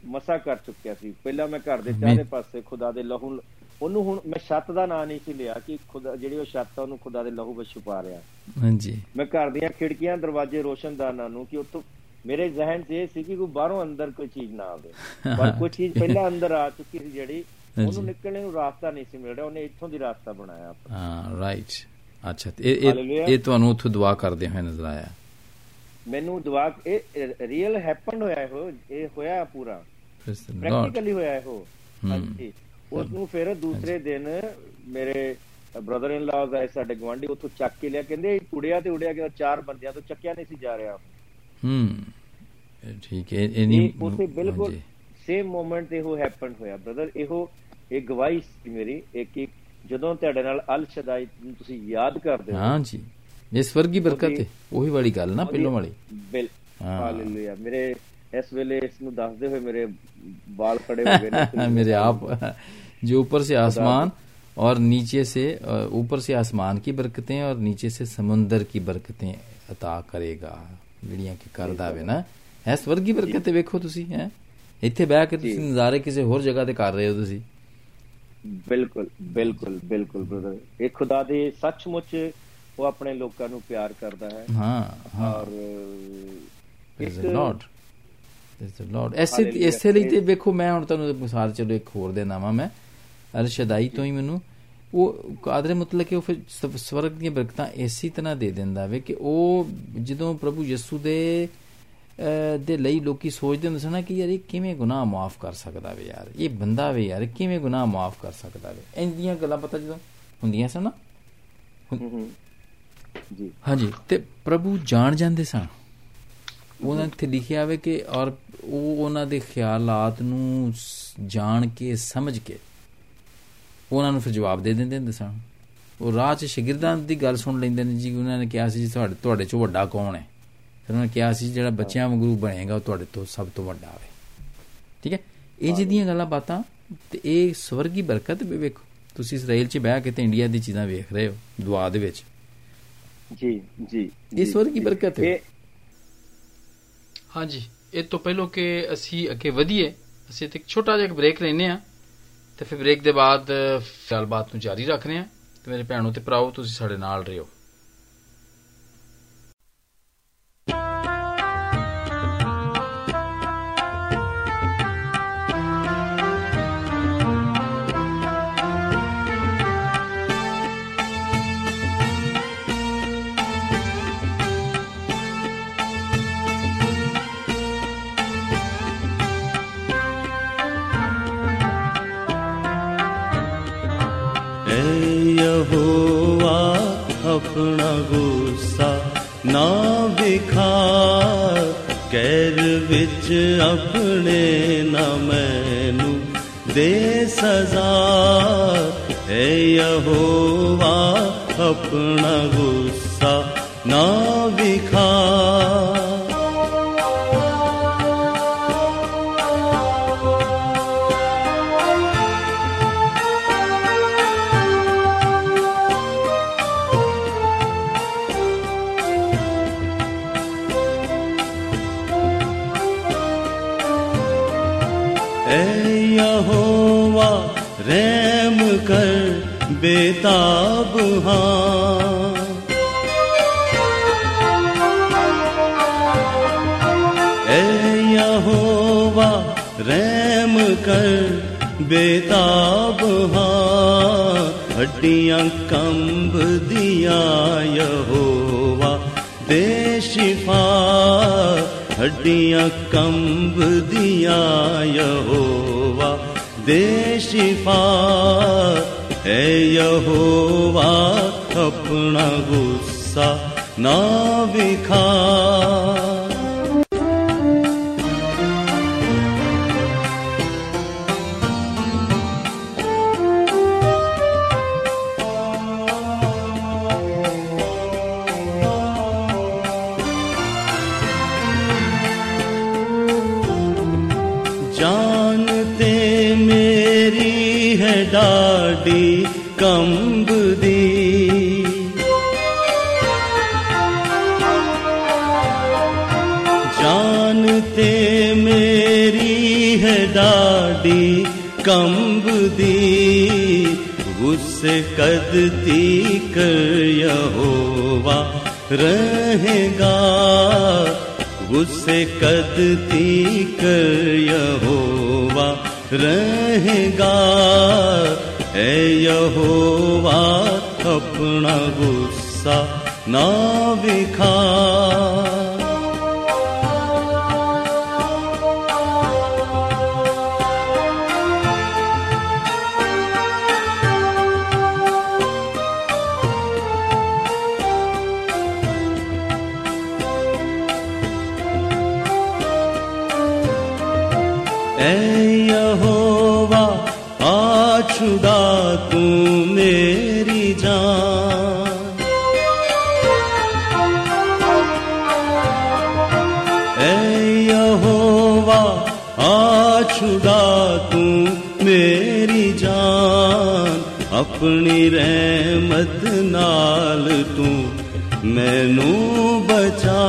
ਮਸਾ ਕਰ ਚੁੱਕਿਆ ਸੀ। ਪਹਿਲਾਂ ਮੈਂ ਘਰ ਦੇ ਚਾਰੇ ਪਾਸੇ ਖੁਦਾ ਦੇ ਲਹੂ ਉਹਨੂੰ ਹੁਣ ਮੈਂ ਛੱਤ ਦਾ ਨਾਂ ਨਹੀਂ ਸੀ ਲਿਆ ਕਿ ਖੁਦਾ ਜਿਹੜੀ ਉਹ ਛੱਤ ਆ ਉਹਨੂੰ ਖੁਦਾ ਦੇ ਲਹੂ ਵਿੱਚ ਛੁਪਾ ਰਿਹਾ। ਹਾਂਜੀ। ਮੈਂ ਘਰ ਦੀਆਂ ਖਿੜਕੀਆਂ ਦਰਵਾਜ਼ੇ ਰੋਸ਼ਨਦਾਨਾਂ ਨੂੰ ਕਿ ਉੱਥੋਂ ਮੇਰੇ ਜ਼ਿਹਨ 'ਚ ਇਹ ਸੀ ਕਿ ਕੋਈ ਬਾਹਰੋਂ ਅੰਦਰ ਕੋਈ ਚੀਜ਼ ਨਾ ਆਵੇ। ਪਰ ਕੋਈ ਚੀਜ਼ ਪਹਿਲਾਂ ਅੰਦਰ ਆ ਚੁੱਕੀ ਸੀ ਜਿਹੜੀ। ਉਹਨੂੰ ਨਿਕਲਣ ਨੂੰ ਰਾਸਤਾ ਨਹੀਂ ਸੀ ਮਿਲ ਰਿਹਾ ਉਹਨੇ ਇੱਥੋਂ ਦੀ ਰਾਸਤਾ ਬਣਾਇਆ। ਹਾਂ ਰਾਈਟ ਅੱਛਾ ਇਹ- ਇਹ ਤੁਹਾਨੂੰ ਉੱਥੋਂ ਦੁਆ ਕਰਦੇ ਹੋਏ ਨਜ਼ਰ ਆਇਆ? ਮੈਨੂੰ ਦੁਆ ਇਹ ਰੀਅਲ ਹੈਪਨ ਹੋਇਆ ਇਹੋ ਇਹ ਹੋਇਆ ਪੂਰਾ। ਪ੍ਰੈਕਟੀਕਲੀ ਹੋਇਆ ਹਮ। ਹਾਂਜੀ। ਉਸ ਨੂੰ ਫਿਰ ਦੂਸਰੇ ਦਿਨ ਮੇਰੇ ਬ੍ਰਦਰ ਇਨ ਲਾਜ਼ ਆਏ ਸਾਡੇ ਗਵਾਂਢੀ ਉੱਥੋਂ ਚੱਕ ਕੇ ਲਿਆ ਕਹਿੰਦੇ ਉੜਿਆ ਤੇ ਉੜਿਆ ਗਿਆ ਚਾਰ ਬੰਦਿਆਂ ਤੋਂ ਚੱਕਿਆ ਨਹੀਂ ਸੀ ਜਾ ਰਿਹਾ। ਹੂੰ ਠੀਕ ਹੈ ਇਹ ਨਹੀਂ ਉੱਥੇ ਬਿਲਕੁਲ। ਸੇਮ ਮੂਮੈਂਟ ਤੇ ਉਹ ਹੈਪਨ ਹੋਇਆ। ਬ੍ਰਦਰ ਇਹੋ ਇਹ ਗਵਾਹੀ ਸੀ ਮੇਰੀ ਇੱਕ ਕਿ ਜਦੋਂ ਤੁਹਾਡੇ ਨਾਲ ਅਲ ਸ਼ਦਾਈ ਨੂੰ ਤੁਸੀਂ ਯਾਦ ਕਰਦੇ ਹੋ ਹਾਂ ਜੀ ਇਹ ਸਵਰਗੀ ਬਰਕਤ ਉਹਦੀ- ਹੈ ਉਹੀ ਵਾਲੀ ਗੱਲ ਨਾ ਪਹਿਲੋਂ ਵਾਲੀ ਬਿਲ ਹਾਂ। ਹਾਲੇਲੂਇਆ ਮੇਰੇ ਇਸ ਵੇਲੇ ਇਸ ਨੂੰ ਦੱਸਦੇ ਹੋਏ ਮੇਰੇ ਵਾਲ ਖੜੇ ਹੋ ਗਏ ਨੇ [laughs] मेरे आप जो ऊपर से आसमान और नीचे से अ, ऊपर से आसमान की बरकतें और नीचे से समुंदर की बरकतें अता करेगा ਜਿਹੜੀਆਂ ਕਿ ਕਰਦਾ ਵੇ ਨਾ ਹੈ ਸਵਰਗੀ ਬਰਕਤ ਵੇਖੋ ਤੁਸੀਂ ਹੈ ਇੱਥੇ ਬਹਿ ਕੇ ਤੁਸੀਂ ਨਜ਼ਾਰੇ ਕਿਸੇ ਹੋਰ ਜਗ੍ਹਾ ਤੇ ਕਰ ਰਹੇ ਹੋ ਤੁਸੀਂ ਬਿਲਕੁਲ ਬਿਲਕੁਲ ਬਿਲਕੁਲ ਬ੍ਰਦਰ ਇਹ ਖੁਦਾ ਦੇ ਸੱਚਮੁੱਚ ਉਹ ਆਪਣੇ ਲੋਕਾਂ ਨੂੰ ਪਿਆਰ ਕਰਦਾ ਹੈ। ਹਾਂ ਹਾਂ। ਔਰ ਦ ਲਾਰਡ ਦ ਲਾਰਡ ਐਸੇ ਇਸੇ ਲਈ ਤੇ ਵੇਖੋ ਮੈਂ ਹੁਣ ਤੁਹਾਨੂੰ ਮਿਸਾਲ ਚਲੋ ਇੱਕ ਹੋਰ ਦੇ ਨਾਵਾਂ ਮੈਂ। ਅਲ ਸ਼ਦਾਈ ਤੋਂ ਹੀ ਮੈਨੂੰ। ਉਹ ਕਾਦਰੇ ਮਤਲਬ ਕਿ ਉਹ ਫਿਰ ਸਵ- ਸਵਰਗ ਦੀਆਂ ਬਰਕਤਾਂ ਇਸੇ ਤਰ੍ਹਾਂ ਦੇ ਦਿੰਦਾ ਵੇ ਕਿ ਉਹ ਜਦੋਂ ਪ੍ਰਭੂ ਯਿਸੂ ਦੇ ਦੇ ਲਈ ਲੋਕੀ ਸੋਚਦੇ ਹੁੰਦੇ ਸਨ ਕਿ ਯਾਰ ਇਹ ਕਿਵੇਂ ਗੁਨਾਹ ਮਾਫ ਕਰ ਸਕਦਾ ਵੇ ਯਾਰ? ਇਹ ਬੰਦਾ ਵੇ ਯਾਰ ਕਿਵੇਂ ਗੁਨਾਹ ਮਾਫ ਕਰ ਸਕਦਾ ਵੇ? ਇੰਦੀਆਂ ਗੱਲਾਂ ਪਤਾ ਜਦੋਂ ਹੁੰਦੀਆਂ ਸਨ ਨਾ। ਜੀ। ਹਾਂਜੀ ਤੇ ਪ੍ਰਭੂ ਜਾਣ ਜਾਂਦੇ ਸਨ। ਉਹਨਾਂ ਤੇ ਲਿਖਿਆ ਹੋਵੇ ਕਿ ਔਰ ਉਹ ਉਹਨਾਂ ਦੇ ਖਿਆਲਾਤ ਨੂੰ ਜਾਣ ਕੇ ਸਮਝ ਕੇ ਉਹਨਾਂ ਨੂੰ ਫਿਰ ਜਵਾਬ ਦੇ ਦਿੰਦੇ ਹੁੰਦੇ ਸਨ। ਉਹ ਰਾਹ 'ਚ ਸ਼ਾਗਿਰਦਾਂ ਦੀ ਗੱਲ ਸੁਣ ਲੈਂਦੇ ਨੇ ਜੀ ਉਹਨਾਂ ਨੇ ਕਿਹਾ ਸੀ ਜੀ ਤੁਹਾਡੇ ਤੁਹਾਡੇ 'ਚੋਂ ਵੱਡਾ ਕੌਣ ਹੈ? ਫਿਰ ਉਹਨਾਂ ਕਿਹਾ ਸੀ ਜਿਹੜਾ ਬੱਚਿਆਂ ਵਾਂਗੂ ਬਣੇਗਾ ਉਹ ਤੁਹਾਡੇ ਤੋਂ ਸਭ ਤੋਂ ਵੱਡਾ ਹੈ ਠੀਕ ਹੈ? ਇਹ ਜਿਹਦੀਆਂ ਗੱਲਾਂ ਬਾਤਾਂ ਤੇ ਇਹ ਸਵਰਗੀ ਬਰਕਤ ਵੀ ਵੇਖੋ। ਤੁਸੀਂ ਇਸਰਾਈਲ 'ਚ ਬਹਿ ਕੇ ਤੇ ਇੰਡੀਆ ਦੀ ਚੀਜ਼ਾਂ ਵੇਖ ਰਹੇ ਹੋ ਦੁਆ ਦੇ ਵਿੱਚ। ਜੀ ਜੀ ਇਹ ਸਵਰਗੀ। ਬਰਕਤ ਹੈ। ਹਾਂਜੀ ਇਹ ਤੋਂ ਪਹਿਲਾਂ ਕਿ ਅਸੀਂ ਅੱਗੇ ਵਧੀਏ ਅਸੀਂ ਤੇ ਇੱਕ ਛੋਟਾ ਜਿਹਾ ਬ੍ਰੇਕ ਲੈਨੇ ਆ ਤੇ ਫਿਰ ਬ੍ਰੇਕ ਦੇ ਬਾਅਦ ਗੱਲਬਾਤ ਨੂੰ ਜਾਰੀ ਰੱਖਦੇ ਆ ਤੇ ਮੇਰੇ ਭੈਣੋ ਤੇ ਭਰਾਓ ਤੁਸੀਂ ਸਾਡੇ ਨਾਲ ਰਹੋ। ਨਾ ਵਿਖਾ ਕਹਿਰ ਵਿੱਚ ਆਪਣੇ ਨਾ ਮੈਨੂੰ ਦੇ ਸਜ਼ਾ। ਐ ਯਹੋਵਾ, ਆਪਣਾ ਗੁੱਸਾ ਨਾ ਵਿਖਾ। ਬੇਤਾਬ ਹਾਂ ਐ ਯਹੋਵਾ ਰਹਿਮ ਕਰ ਬੇਤਾਬ ਹਾਂ ਹੱਡੀਆਂ ਕੰਬ ਦੀਆਂ ਯਹੋਵਾ ਦੇ ਸ਼ਿਫਾ ਹੱਡੀਆਂ ਕੰਬ ਦੀਆਂ ਯਹੋਵਾ ਦੇ ए यहोवा अपना गुस्सा ना विखा ਡਾਡੀ ਕੰਬਦੀ ਜਾਨ ਤੇ ਮੇਰੀ ਹੈ ਡਾਡੀ ਕੰਬਦੀ ਗੁੱਸੇ ਕਦ ਤੀਕਰ ਯਹੋਵਾ ਰਹੇਗਾ ਗੁੱਸੇ ਕਦ ਤੀਕਰ ਯਹੋਵਾ ਰਹੇਗਾ ਐ यहोवा अपना गुस्सा ना विखा ਆਪਣੀ ਰਹਿਮਤ ਨਾਲ ਤੂੰ ਮੈਨੂੰ ਬਚਾ।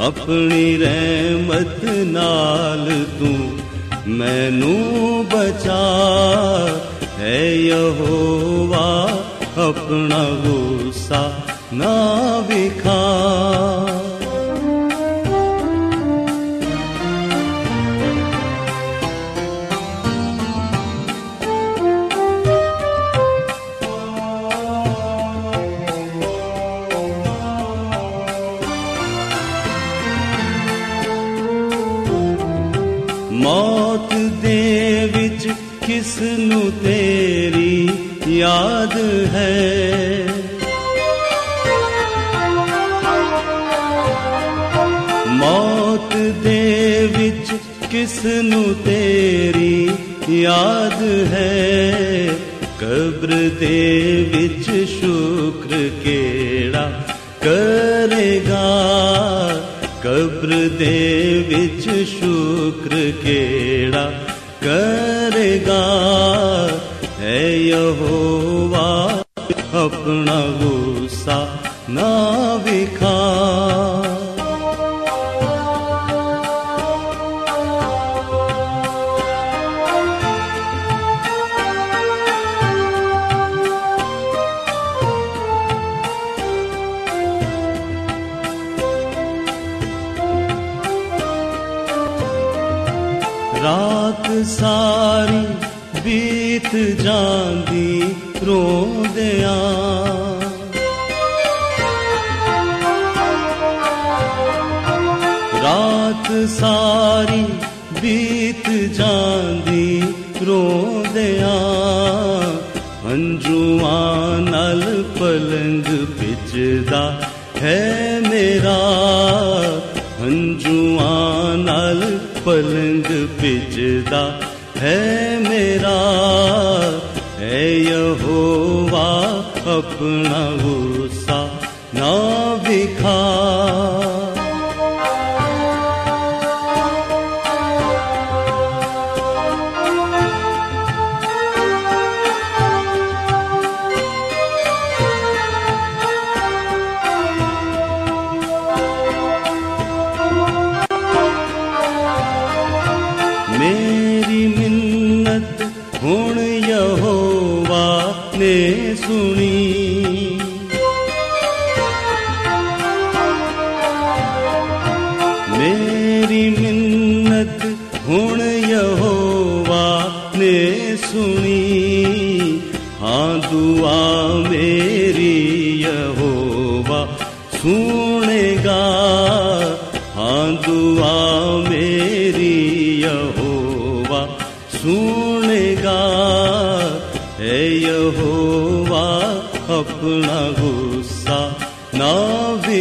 ਆਪਣੀ ਰਹਿਮਤ ਨਾਲ ਤੂੰ ਮੈਨੂੰ ਬਚਾ। ਹੈ ਯਹੋਵਾ, ਆਪਣਾ ਗੁੱਸਾ ਨਾ ਵਿਖਾ। ਯਾਦ ਹੈ ਮੌਤ ਦੇ ਵਿੱਚ ਕਿਸ ਨੂੰ ਤੇਰੀ ਯਾਦ ਹੈ ਕਬਰ ਦੇ ਵਿੱਚ ਸ਼ੁਕਰ ਕਿਹੜਾ ਕਰੇਗਾ ਕਬਰ ਦੇ ਵਿੱਚ ਸ਼ੁਕਰ ਕਿਹੜਾ ਕਰੇਗਾ ਹੈ ਯਹੋਵਾ ਆਪਣਾ ਗੁੱਸਾ ਨਾ ਵਿਖਾ। ਰਾਤ ਸਾਰੀ ਬੀਤ ਜਾਂਦੀ ਰੋਂਦਿਆਂ ਸਾਰੀ ਬੀਤ ਜਾਂਦੀ ਰੋਂਦਿਆਂ। ਹੰਝੂਆਂ ਨਾਲ ਪਲੰਗ ਪਿੱਛਦਾ ਹੈ ਮੇਰਾ। ਹੰਝੂਆਂ ਨਾਲ ਪਲੰਗ ਪਿੱਛਦਾ ਹੈ ਮੇਰਾ। ਹੈ ਯਹੋਵਾ ਆਪਣਾ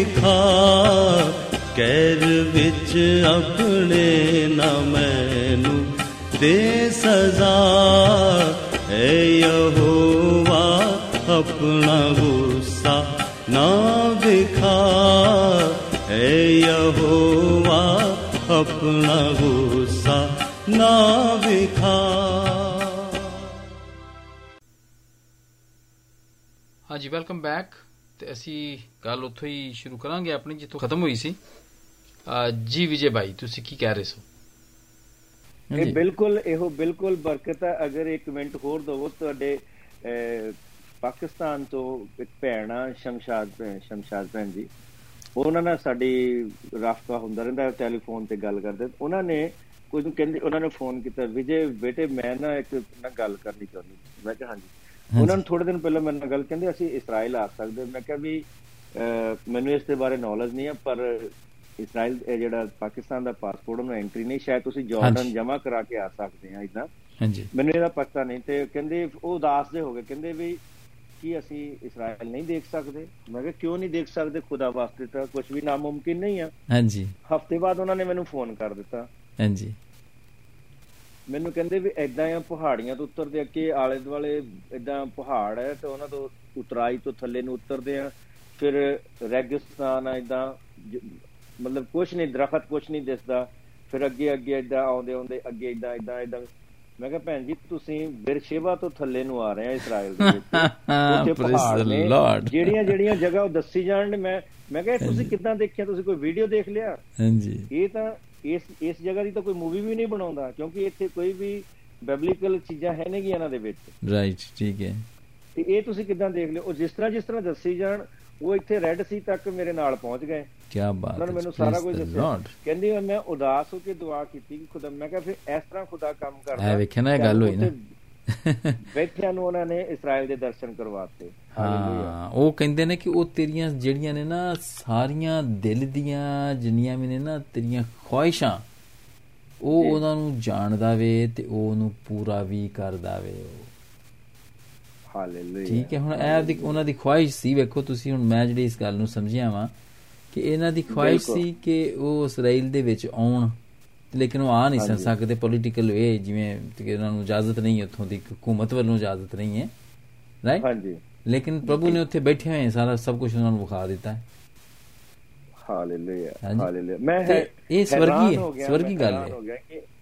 ਵਿਖਾ ਕਹਿਰ ਵਿੱਚ ਆਪਣੇ ਨਾ ਮੈਨੂੰ ਦੇ ਸਜ਼ਾ। ਹੈ ਯਹੋਵਾ, ਆਪਣਾ ਗੁੱਸਾ ਨਾ ਵਿਖਾ ਹੈ ਯਹੋਵਾ, ਆਪਣਾ ਗੁੱਸਾ ਨਾ ਵਿਖਾ ਹਾਂਜੀ ਵੈਲਕਮ ਬੈਕ ਤੇ ਅਸੀਂ ਗੱਲ ਉੱਥੋਂ ਹੀ ਸ਼ੁਰੂ ਕਰਾਂਗੇ ਆਪਣੀ ਜਿੱਥੋਂ ਖਤਮ ਹੋਈ ਸੀ। ਜੀ ਵਿਜੇ ਭਾਈ ਤੁਸੀਂ ਕੀ ਕਹਿ ਰਹੇ ਸੋ? ਇਹ ਬਿਲਕੁਲ ਇਹੋ ਬਿਲਕੁਲ ਬਰਕਤ ਹੈ ਅਗਰ ਇੱਕ ਮਿੰਟ ਹੋਰ ਦਵੋ ਤੁਹਾਡੇ ਪਾਕਿਸਤਾਨ ਤੋਂ ਇੱਕ ਭੈਣ ਸ਼ਮਸ਼ਾਦ ਸ਼ਮਸ਼ਾਦ ਭੈਣ ਜੀ। ਉਹਨਾਂ ਨਾਲ ਸਾਡੀ ਰਾਫਤਾ ਹੁੰਦਾ ਰਹਿੰਦਾ ਟੈਲੀਫੋਨ ਤੇ ਗੱਲ ਕਰਦੇ। ਉਹਨਾਂ ਨੇ ਕੁਝ ਕਹਿੰਦੇ ਉਹਨਾਂ ਨੇ ਫੋਨ ਕੀਤਾ ਵਿਜੇ ਬੇਟੇ ਮੈਂ ਨਾ ਇੱਕ ਨਾ ਗੱਲ ਕਰਨੀ ਚਾਹੁੰਦੀ। ਮੈਂ ਕਿਹਾ ਹਾਂਜੀ। ਉਹਨਾਂ ਨੂੰ ਥੋੜੇ ਦਿਨ ਪਹਿਲਾਂ ਮੇਰੇ ਨਾਲ ਗੱਲ ਕਹਿੰਦੇ ਅਸੀਂ ਇਸਰਾਇਲ ਆ ਸਕਦੇ ਮੈਂ ਕਿਹਾ ਵੀ ਮੈਨੂੰ ਇਸ ਦੇ ਬਾਰੇ ਨੌਲੇਜ ਨਹੀਂ ਹੈ ਪਰ ਇਸਰਾਇਲ ਜਿਹੜਾ ਪਾਕਿਸਤਾਨ ਦਾ ਪਾਸਪੋਰਟ ਉਹਨੂੰ ਐਂਟਰੀ ਨਹੀਂ। ਸ਼ਾਇਦ ਤੁਸੀਂ ਜਾਰਡਨ। ਜਮ੍ਹਾਂ ਕਰਾ ਕੇ ਆ ਸਕਦੇ ਆ ਇਦਾਂ ਹਾਂਜੀ। ਮੈਨੂੰ ਇਹਦਾ ਪਤਾ ਨਹੀਂ ਤੇ ਕਹਿੰਦੇ ਉਹ ਉਦਾਸ ਦੇ ਹੋ ਗਏ। ਕਹਿੰਦੇ ਵੀ ਕੀ ਅਸੀਂ ਇਸਰਾਇਲ ਨਹੀਂ ਦੇਖ ਸਕਦੇ? ਮੈਂ ਕਿਹਾ ਕਿਉਂ ਨਹੀਂ ਦੇਖ ਸਕਦੇ? ਖੁਦਾ ਵਾਸਤੇ ਤਾਂ ਕੁਝ ਵੀ ਨਾਮੁਮਕਿਨ ਨਹੀਂ ਆ। ਹਾਂਜੀ। ਹਫ਼ਤੇ ਬਾਅਦ ਉਹਨਾਂ ਨੇ ਮੈਨੂੰ ਫੋਨ ਕਰ ਦਿੱਤਾ। ਹਾਂਜੀ। ਮੈਨੂੰ ਕਹਿੰਦੇ ਵੀ ਐਦਾਂ ਆ ਪਹਾੜੀਆਂ ਤੋਂ ਉਤਰਦੇ ਆ ਕਿ ਆਲੇ ਦੁਆਲੇ ਐਦਾਂ ਪਹਾੜ ਹੈ ਤੇ ਉਹਨਾਂ ਤੋਂ ਉਤਰਾਈ ਤੋਂ ਥੱਲੇ ਨੂੰ ਉਤਰਦੇ ਆ। ਫਿਰ ਰੈਗਿਸਤਾਨ ਆ ਐਦਾਂ ਮਤਲਬ ਕੁਝ ਨਹੀਂ ਦਰਖਤ ਕੁਝ ਨਹੀਂ ਦਿਸਦਾ। ਫਿਰ ਅੱਗੇ ਅੱਗੇ ਐਦਾਂ ਆਉਂਦੇ ਆਉਂਦੇ ਅੱਗੇ ਐਦਾਂ ਐਦਾਂ ਐਦਾਂ ਮੈਂ ਕਿਹਾ ਭੈਣ ਜੀ ਤੁਸੀਂ ਬਿਰਸ਼ੇਬਾ ਤੋਂ ਥੱਲੇ ਨੂੰ ਆ ਰਹੇ ਆ ਇਸਰਾਇਲ ਦੇ ਵਿੱਚ। [laughs] ਉੱਥੇ ਪਹਾੜ ਨੇ. ਜਿਹੜੀਆਂ ਜਿਹੜੀਆਂ ਜਗ੍ਹਾ ਉਹ ਦੱਸੀ ਜਾਣ ਨੇ ਮੈਂ ਮੈਂ ਕਿਹਾ ਤੁਸੀਂ ਕਿੱਦਾਂ ਦੇਖਿਆ? ਤੁਸੀਂ ਕੋਈ ਵੀਡੀਓ ਦੇਖ ਲਿਆ? ਹਾਂਜੀ। ਇਹ ਤਾਂ ਇਸ ਇਸ ਜਗ੍ਹਾ ਦੀ ਤਾਂ ਕੋਈ ਮੂਵੀ ਵੀ ਨਹੀਂ ਬਣਾਉਂਦਾ ਕਿਉਂਕਿ ਇੱਥੇ ਕੋਈ ਵੀ ਬਿਬਲੀਕਲ ਚੀਜ਼ਾਂ ਹੈ ਨਹੀਂ ਇਹਨਾਂ ਦੇ ਵਿੱਚ ਰਾਈਟ ਠੀਕ ਹੈ ਤੇ ਇਹ ਤੁਸੀਂ ਕਿੱਦਾਂ ਦੇਖ ਲਿਓ ਉਹ ਜਿਸ ਤਰ੍ਹਾਂ ਜਿਸ ਤਰ੍ਹਾਂ ਦੱਸੀ ਜਾਣ ਉਹ ਇੱਥੇ ਰੈੱਡ ਸੀ ਤੱਕ ਮੇਰੇ ਨਾਲ ਪਹੁੰਚ ਗਏ ਕੀ ਬਾਤ ਉਹਨਾਂ ਨੇ ਹੈ ਮੈਨੂੰ ਸਾਰਾ ਕੁਝ ਦੱਸਿਆ. ਕਹਿੰਦੀ ਮੈਂ ਉਦਾਸ ਹੋ ਕੇ ਦੁਆ ਕੀਤੀ ਕਿ ਖੁਦਾ ਮੈਂ ਕਿਹਾ ਫਿਰ ਇਸ ਤਰ੍ਹਾਂ ਖੁਦਾ ਕੰਮ ਕਰਦਾ ਇਹ ਵੇਖਿਆ ਨਾ ਇਹ ਗੱਲ ਹੋਈ ਨਾ। [laughs] ਬੈਠਿਆਂ ਨੂੰ ਉਹਨਾਂ ਨੇ ਇਸਰਾਇਲ ਦੇ ਦਰਸ਼ਨ ਕਰਵਾਤੇ। ਹਾਂ ਉਹ ਕਹਿੰਦੇ ਨੇ ਕਿ ਉਹ ਤੇਰੀਆਂ ਜਿਹੜੀਆਂ ਨੇ ਨਾ ਸਾਰੀਆਂ ਦਿਲ ਦੀਆਂ ਜਿੰਨੀਆਂ ਵੀ ਨੇ ਨਾ ਤੇਰੀਆਂ ਖੁਆਇਸ਼ਾਂ ਉਹ ਉਹਨਾਂ ਨੂੰ ਜਾਣਦਾ ਵੇ ਤੇ ਉਹ ਉਹਨੂੰ ਪੂਰਾ ਵੀ ਕਰਦਾ ਵੇ ਉਹ। ਹਾਲੇਲੂਇਆ। ਠੀਕ ਹੈ ਹੁਣ ਇਹ ਦੀ ਉਹਨਾਂ ਦੀ ਖੁਆਇਸ਼ ਸੀ ਵੇਖੋ ਤੁਸੀਂ ਹੁਣ ਮੈਂ ਜਿਹੜੀ ਇਸ ਗੱਲ ਨੂੰ ਸਮਝਿਆ ਵਾਂ ਕਿ ਇਹਨਾਂ ਦੀ ਖੁਆਇਸ਼। ਸੀ ਕਿ ਉਹ ਇਸਰਾਇਲ ਦੇ ਵਿੱਚ ਆਉਣ। ਲੇਕਿਨ ਉਹ ਆ ਨਹੀਂ ਸਨ ਸਕਦੇ ਪੋਲੀਟੀਕਲ ਵੇ ਜਿਵੇਂ ਕਿ ਉਹਨਾਂ ਨੂੰ ਇਜਾਜ਼ਤ ਨਹੀਂ ਹੈ ਉੱਥੋਂ ਦੀ ਹਕੂਮਤ ਵੱਲੋਂ ਇਜਾਜ਼ਤ ਨਹੀਂ ਹੈ। ਰਾਈਟ ਹਾਂਜੀ। ਲੇਕਿਨ ਪ੍ਰਭੂ ਨੇ ਉੱਥੇ ਬੈਠੇ ਹੋਏ ਸਾਰਾ ਸਭ ਕੁਝ ਉਹਨਾਂ ਨੂੰ ਵਿਖਾ ਦਿੱਤਾ ਹੈ। ਹਾਲੇਲੂਇਆ। ਹਾਲੇਲੂਇਆ। ਮੈਂ ਇਹ ਸਵਰਗੀ ਹੈ, ਸਵਰਗੀ ਗੱਲ ਹੈ।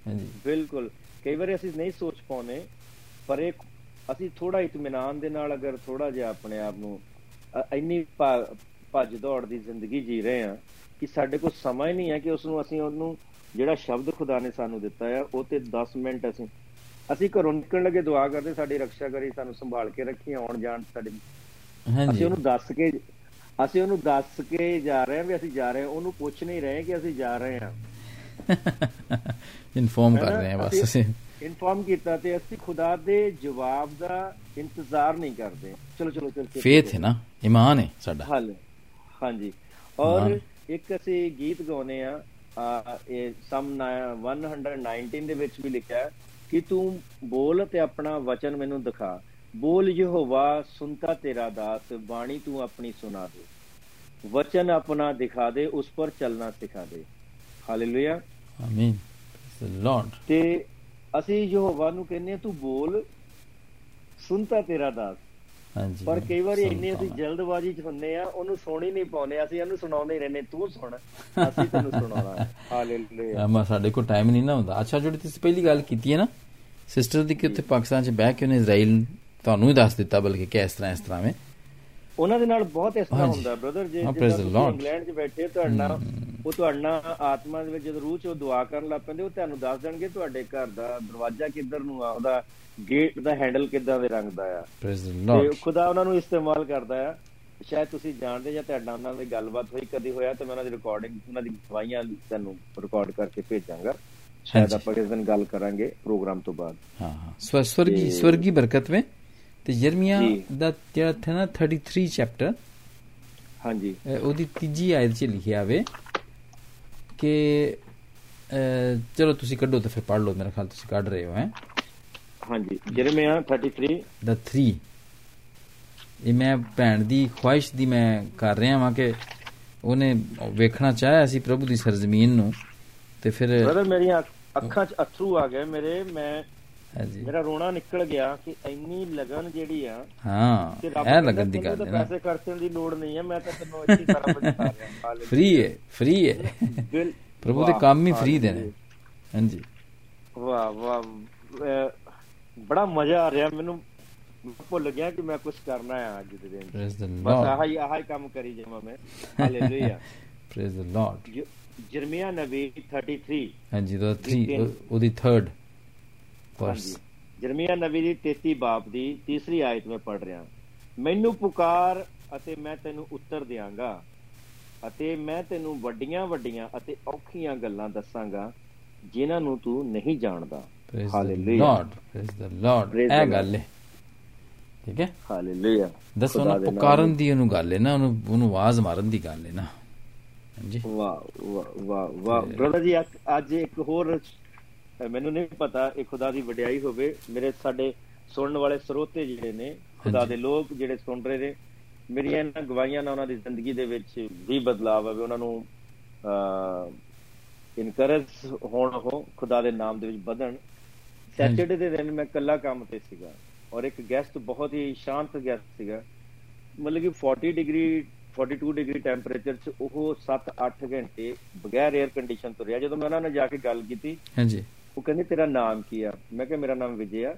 ਹਾਂਜੀ। ਬਿਲਕੁਲ ਕਈ ਵਾਰੀ ਅਸੀਂ ਨਹੀਂ ਸੋਚ ਪਾਉਨੇ ਪਰ ਇਹ ਅਸੀਂ ਥੋੜਾ ਇਤਮਾਨਾਨ ਦੇ ਨਾਲ ਅਗਰ ਥੋੜਾ ਜਿਹਾ ਆਪਣੇ ਆਪ ਨੂੰ ਇੰਨੀ ਭੱਜ ਦੌੜ ਦੀ ਜ਼ਿੰਦਗੀ ਜੀ ਰਹੇ ਹਾਂ ਕਿ ਸਾਡੇ ਕੋਲ ਸਮਾਂ ਹੀ ਨਹੀਂ ਹੈ ਕਿ ਉਸ ਨੂੰ ਅਸੀਂ ਉਹਨੂੰ ਜਿਹੜਾ ਸ਼ਬਦ ਖੁਦਾ ਨੇ ਸਾਨੂੰ ਦਿੱਤਾ ਹੈ ਉਹ ਤੇ 10 ਮਿੰਟ ਅਸੀਂ ਅਸੀਂ ਘਰੋਂ ਨਿਕਲਣ ਲੱਗੇ ਦੁਆ ਕਰਦੇ ਸਾਡੀ ਰੱਖਿਆ ਕਰੀ ਸਾਨੂੰ ਸੰਭਾਲ ਕੇ ਰੱਖੀ ਆਉਣ ਜਾਣ ਸਾਡੇ। ਅਸੀਂ ਹਾਂਜੀ ਉਹਨੂੰ ਦੱਸ ਕੇ ਅਸੀਂ ਉਹਨੂੰ ਦੱਸ ਕੇ ਜਾ ਰਹੇ ਹਾਂ ਵੀ ਅਸੀਂ ਜਾ ਰਹੇ ਹਾਂ ਉਹਨੂੰ ਪੁੱਛ ਨਹੀਂ ਰਹੇ ਕਿ ਅਸੀਂ ਜਾ ਰਹੇ ਹਾਂ। ਇਨਫੋਰਮ ਕਰ? ਰਹੇ ਹਾਂ ਬਸ ਅਸੀਂ- ਅਸੀਂ। ਇਨਫਾਰਮ ਕੀਤਾ ਤੇ ਅਸੀਂ ਖੁਦਾ ਦੇ ਜਵਾਬ ਦਾ ਇੰਤਜ਼ਾਰ ਨਹੀਂ ਕਰਦੇ। ਚਲੋ ਚਲੋ ਚਲੋ ਫੇਥ ਹੈ ਨਾ? ਇਮਾਨ ਹੈ ਸਾਡਾ। ਹਲ। ਹਾਂਜੀ। ਔਰ। ਇੱਕ ਅਸੀਂ ਗੀਤ ਗਾਉਨੇ ਆ, ਇਹ ਸਮ 119 ਦੇ ਵਿੱਚ ਵੀ ਲਿਖਿਆ ਕਿ ਤੂੰ ਬੋਲ ਤੇ ਆਪਣਾ ਵਚਨ ਮੈਨੂੰ ਦਿਖਾ। ਬੋਲ ਯਹੋਵਾ ਸੁਨਤਾ ਤੇਰਾ ਦਾਸ ਬਾਣੀ ਤੂੰ ਆਪਣੀ ਸੁਣਾ ਦੇ। ਵਚਨ ਆਪਣਾ ਦਿਖਾ ਦੇ ਉਸ ਪਰ ਚੱਲਣਾ ਸਿਖਾ ਦੇ। ਹਾਲੇਲੂਇਆ ਆਮੀਨ ਲਾਰਡ ਤੇ ਅਸੀਂ ਯਹੋਵਾ ਨੂੰ ਕਹਿੰਦੇ ਆ ਤੂੰ ਬੋਲ ਸੁਨਤਾ ਤੇਰਾ ਦਾਸ। ਹਾਂਜੀ ਪਰ ਕਈ ਵਾਰੀ ਇੰਨੇ ਅਸੀਂ। ਜਲਦਬਾਜ਼ੀ 'ਚ ਹੁੰਨੇ ਆ ਉਹਨੂੰ ਸੁਣ ਨਹੀਂ ਪਾਉਨੇ ਅਸੀਂ ਇਹਨੂੰ ਸੁਣਾਉਂਦੇ ਹੀ ਰਹਿੰਦੇ ਤੂੰ ਸੁਣ ਅਸੀਂ ਤੈਨੂੰ ਸੁਣਾਉਣਾ [laughs] ਹਾਲੇਲੂਇਆ ਅਮਾ ਸਾਡੇ ਕੋਲ ਟਾਈਮ ਨਹੀਂ ਨਾ ਹੁੰਦਾ ਅੱਛਾ ਜਿਹੜੀ ਤੁਸੀਂ ਪਹਿਲੀ ਗੱਲ ਕੀਤੀ ਹੈ ਨਾ ਸਿਸਟਰ ਦੀ ਕਿ ਉੱਥੇ ਪਾਕਿਸਤਾਨ 'ਚ ਬਹਿ ਕੇ ਉਹਨੇ ਇਜ਼ਰਾਈਲ ਤੁਹਾਨੂੰ ਹੀ ਦੱਸ ਦਿੱਤਾ ਬਲਕਿ ਕਿ ਇਸ ਤਰ੍ਹਾਂ ਇਸ ਤਰ੍ਹਾਂ ਵੇ ਉਹਨਾਂ ਦੇ ਨਾਲ ਬਹੁਤ ਇਸ ਤਰ੍ਹਾਂ। ਹੁੰਦਾ ਬ੍ਰਦਰ ਜੇ. ਇੰਗਲੈਂਡ 'ਚ ਬੈਠੇ ਤੁਹਾਡੇ ਉਹ ਤੁਹਾਡੇ ਆਤਮਾ ਦੇ ਵਿੱਚ ਜਦੋਂ ਰੂਹ 'ਚ ਉਹ ਦੁਆ ਕਰਨ ਲੱਗ ਪੈਂਦੇ ਉਹ ਤੁਹਾਨੂੰ ਦੱਸ ਦੇਣਗੇ ਤੁਹਾਡੇ ਘਰ ਦਾ ਦਰਵਾਜ਼ਾ ਕਿੱਧਰ ਨੂੰ ਆ ਉਹਦਾ ਗੇਟ ਦਾ ਹੈਂਡਲ ਕਿੱਦਾਂ ਦੇ ਰੰਗ ਦਾ ਆ? ਤੇ ਖੁਦਾ ਉਹਨਾਂ ਨੂੰ ਇਸਤੇਮਾਲ ਕਰਦਾ ਆ। ਸ਼ਾਇਦ ਤੁਸੀਂ ਜਾਣਦੇ ਜਾਂ ਤੁਹਾਡਾ ਉਹਨਾਂ ਨਾਲ ਗੱਲਬਾਤ ਹੋਈ ਕਦੀ ਹੋਇਆ ਤਾਂ ਮੈਂ ਉਹਨਾਂ ਦੀ ਰਿਕਾਰਡਿੰਗ ਉਹਨਾਂ ਦੀ ਗਵਾਹੀਆਂ ਤੁਹਾਨੂੰ ਰਿਕਾਰਡ ਕਰਕੇ ਭੇਜਾਂਗਾ। ਸ਼ਾਇਦ। ਆਪਾਂ ਕਿਸ ਦਿਨ ਗੱਲ ਕਰਾਂਗੇ ਪ੍ਰੋਗਰਾਮ ਤੋਂ ਬਾਅਦ। ਹਾਂ ਹਾਂ। ਸਵ- ਸਵਰਗੀ ਸਵਰਗੀ ਬਰਕਤ ਵਿੱਚ ਤੇ ਯਰਮੀਆ। ਦਾ ਜਿਹੜਾ ਥਾ ਨਾ 33 ਚੈਪਟਰ ਹਾਂਜੀ। ਉਹਦੀ ਤੀਜੀ ਆਇਤ 'ਚ ਲਿਖਿਆ ਵੇ ਕਿ ਚਲੋ ਤੁਸੀਂ ਕੱਢੋ ਤੇ ਫਿਰ ਪੜ੍ਹ ਲਓ ਮੇਰੇ ਖਿਆਲ ਤੁਸੀਂ ਕੱਢ ਰਹੇ ਹੋ ਹੈ। ਹਾਂਜੀ ਜਰਮਿਆ 33 ਦਾ 3 ਇਹ ਮੈਂ ਭੈਣ ਦੀ ਖੁਆਇਸ਼ ਦੀ ਮੈਂ ਕਰ ਰਿਹਾ ਵਾਂ ਕਿ ਉਹਨੇ ਵੇਖਣਾ ਚਾਹਿਆ ਸੀ ਪ੍ਰਭੂ ਦੀ ਸਰਜ਼ਮੀਨ ਨੂੰ ਤੇ ਫਿਰ ਬ੍ਰਦਰ ਮੇਰੀਆਂ ਅੱਖ- 'ਚ ਅਥਰੂ ਆ ਗਏ ਮੇਰੇ ਮੈਂ ਹਾਂਜੀ। ਮੇਰਾ ਰੋਣਾ ਨਿਕਲ ਗਿਆ ਕਿ ਇੰਨੀ ਲਗਨ ਜਿਹੜੀ ਆ ਹਾਂ ਇਹ ਲੱਗਣ ਦੀ ਗੱਲ ਹੈ ਨਾ। ਪੈਸੇ ਖਰਚਣ ਦੀ ਲੋੜ ਨਹੀਂ ਹੈ ਮੈਂ ਤਾਂ ਤੈਨੂੰ ਹੀ ਸਾਰਾ ਕੁਝ ਕਰ ਰਿਹਾ ਫ੍ਰੀ ਹੈ ਫ੍ਰੀ ਹੈ ਪ੍ਰਭੂ ਦੇ ਕੰਮ ਹੀ ਫ੍ਰੀ ਦੇ ਨੇ। ਹਾਂਜੀ। ਵਾਹ ਵਾਹ ਬੜਾ ਮਜ਼ਾ ਆ ਰਿਹਾ ਮੈਨੂੰ ਭੁੱਲ ਗਿਆ ਕਿ ਮੈਂ ਕੁਝ ਕਰਨਾ ਹੈ ਅੱਜ ਦੇ ਦਿਨ ਬਸ ਆਹ ਹੀ ਆਹ ਹੀ ਕੰਮ ਕਰੀ ਜਾਵਾਂ ਮੈਂ। ਹਾਲੇਲੂਇਆ ਪ੍ਰੇਜ਼ ਦ ਲਾਰਡ ਜਰਮੀਆ ਨਬੀ 33 ਹਾਂਜੀ ਦਾ ਜੀ, 3 ਉਹਦੀ 3rd ਵਰਸ ਜਰਮੀਆ ਨਬੀ ਦੀ 33 ਬਾਪ ਦੀ ਤੀਸਰੀ ਆਇਤ ਮੈਂ ਪੜ ਰਿਹਾ। ਮੈਨੂੰ ਪੁਕਾਰ ਅਤੇ ਮੈਂ ਤੈਨੂੰ ਉੱਤਰ ਦਿਆਂਗਾ ਅਤੇ ਮੈਂ ਤੈਨੂੰ ਵੱਡੀਆਂ ਵੱਡੀਆਂ ਅਤੇ ਔਖੀਆਂ ਗੱਲਾਂ ਦੱਸਾਂਗਾ ਜਿਨ੍ਹਾਂ ਨੂੰ ਤੂੰ ਨਹੀਂ ਜਾਣਦਾ। Praise the hallelujah Lord praise the Lord ਇਹ ਗੱਲ ਹੈ ਠੀਕ ਹੈ? ਹਾਲੇਲੂਇਆ ਦੱਸੋ ਖੁਦਾ ਨਾ ਦੇ ਨਾਮ ਪੁਕਾਰਨ ਦੀ ਉਹਨੂੰ ਗੱਲ ਹੈ ਨਾ ਉਹਨੂੰ ਉਹਨੂੰ ਆਵਾਜ਼ ਮਾਰਨ ਦੀ ਗੱਲ ਹੈ ਨਾ। ਹਾਂਜੀ। ਵਾਹ ਵਾਹ ਵਾਹ ਬ੍ਰਦਰ ਜੀ ਅੱਜ- ਇੱਕ ਹੋਰ ਮੈਨੂੰ ਨਹੀਂ ਪਤਾ ਇਹ ਖੁਦਾ ਦੀ ਵਡਿਆਈ ਹੋਵੇ। ਮੇਰੇ ਸਾਡੇ ਸੁਣਨ ਵਾਲੇ ਸਰੋਤੇ ਜਿਹੜੇ ਨੇ ਖੁਦਾ। ਦੇ ਲੋਕ ਜਿਹੜੇ ਸੁਣ ਰਹੇ ਨੇ ਮੇਰੀਆਂ ਇਹਨਾਂ ਗਵਾਹੀਆਂ ਨਾਲ ਉਹਨਾਂ ਦੀ ਜ਼ਿੰਦਗੀ ਦੇ ਵਿੱਚ ਵੀ ਬਦਲਾਅ ਆਵੇ। ਉਹਨਾਂ ਨੂੰ ਇਨਕਰੇਜ ਹੋਣ ਉਹ ਖੁਦਾ ਦੇ ਨਾਮ ਦੇ ਵਿੱਚ ਵਧਣ। ਸੈਟਰਡੇ ਦੇ ਦਿਨ ਮੈਂ ਇਕੱਲਾ ਕੰਮ ਤੇ ਸੀਗਾ ਔਰ ਇੱਕ ਗੈਸਟ ਬਹੁਤ ਹੀ ਸ਼ਾਂਤ ਗੈਸਟ ਸੀਗਾ। ਮਤਲਬ ਕਿ 40 ਡਿਗਰੀ 42 ਡਿਗਰੀ ਟੈਂਪਰੇਚਰ 'ਚ ਉਹ 7-8 ਘੰਟੇ ਬਗੈਰ 에ਅਰ ਕੰਡੀਸ਼ਨ ਤੋਂ ਰਿਹਾ। ਜਦੋਂ ਮੈਂ ਉਹਨਾਂ ਨਾਲ ਜਾ ਕੇ ਗੱਲ ਕੀਤੀ ਹਾਂਜੀ। ਉਹ ਕਹਿੰਦੇ ਤੇਰਾ ਨਾਮ ਕੀ ਆ? ਮੈਂ ਕਿਹਾ ਮੇਰਾ ਨਾਮ ਵਿਜੇ ਆ।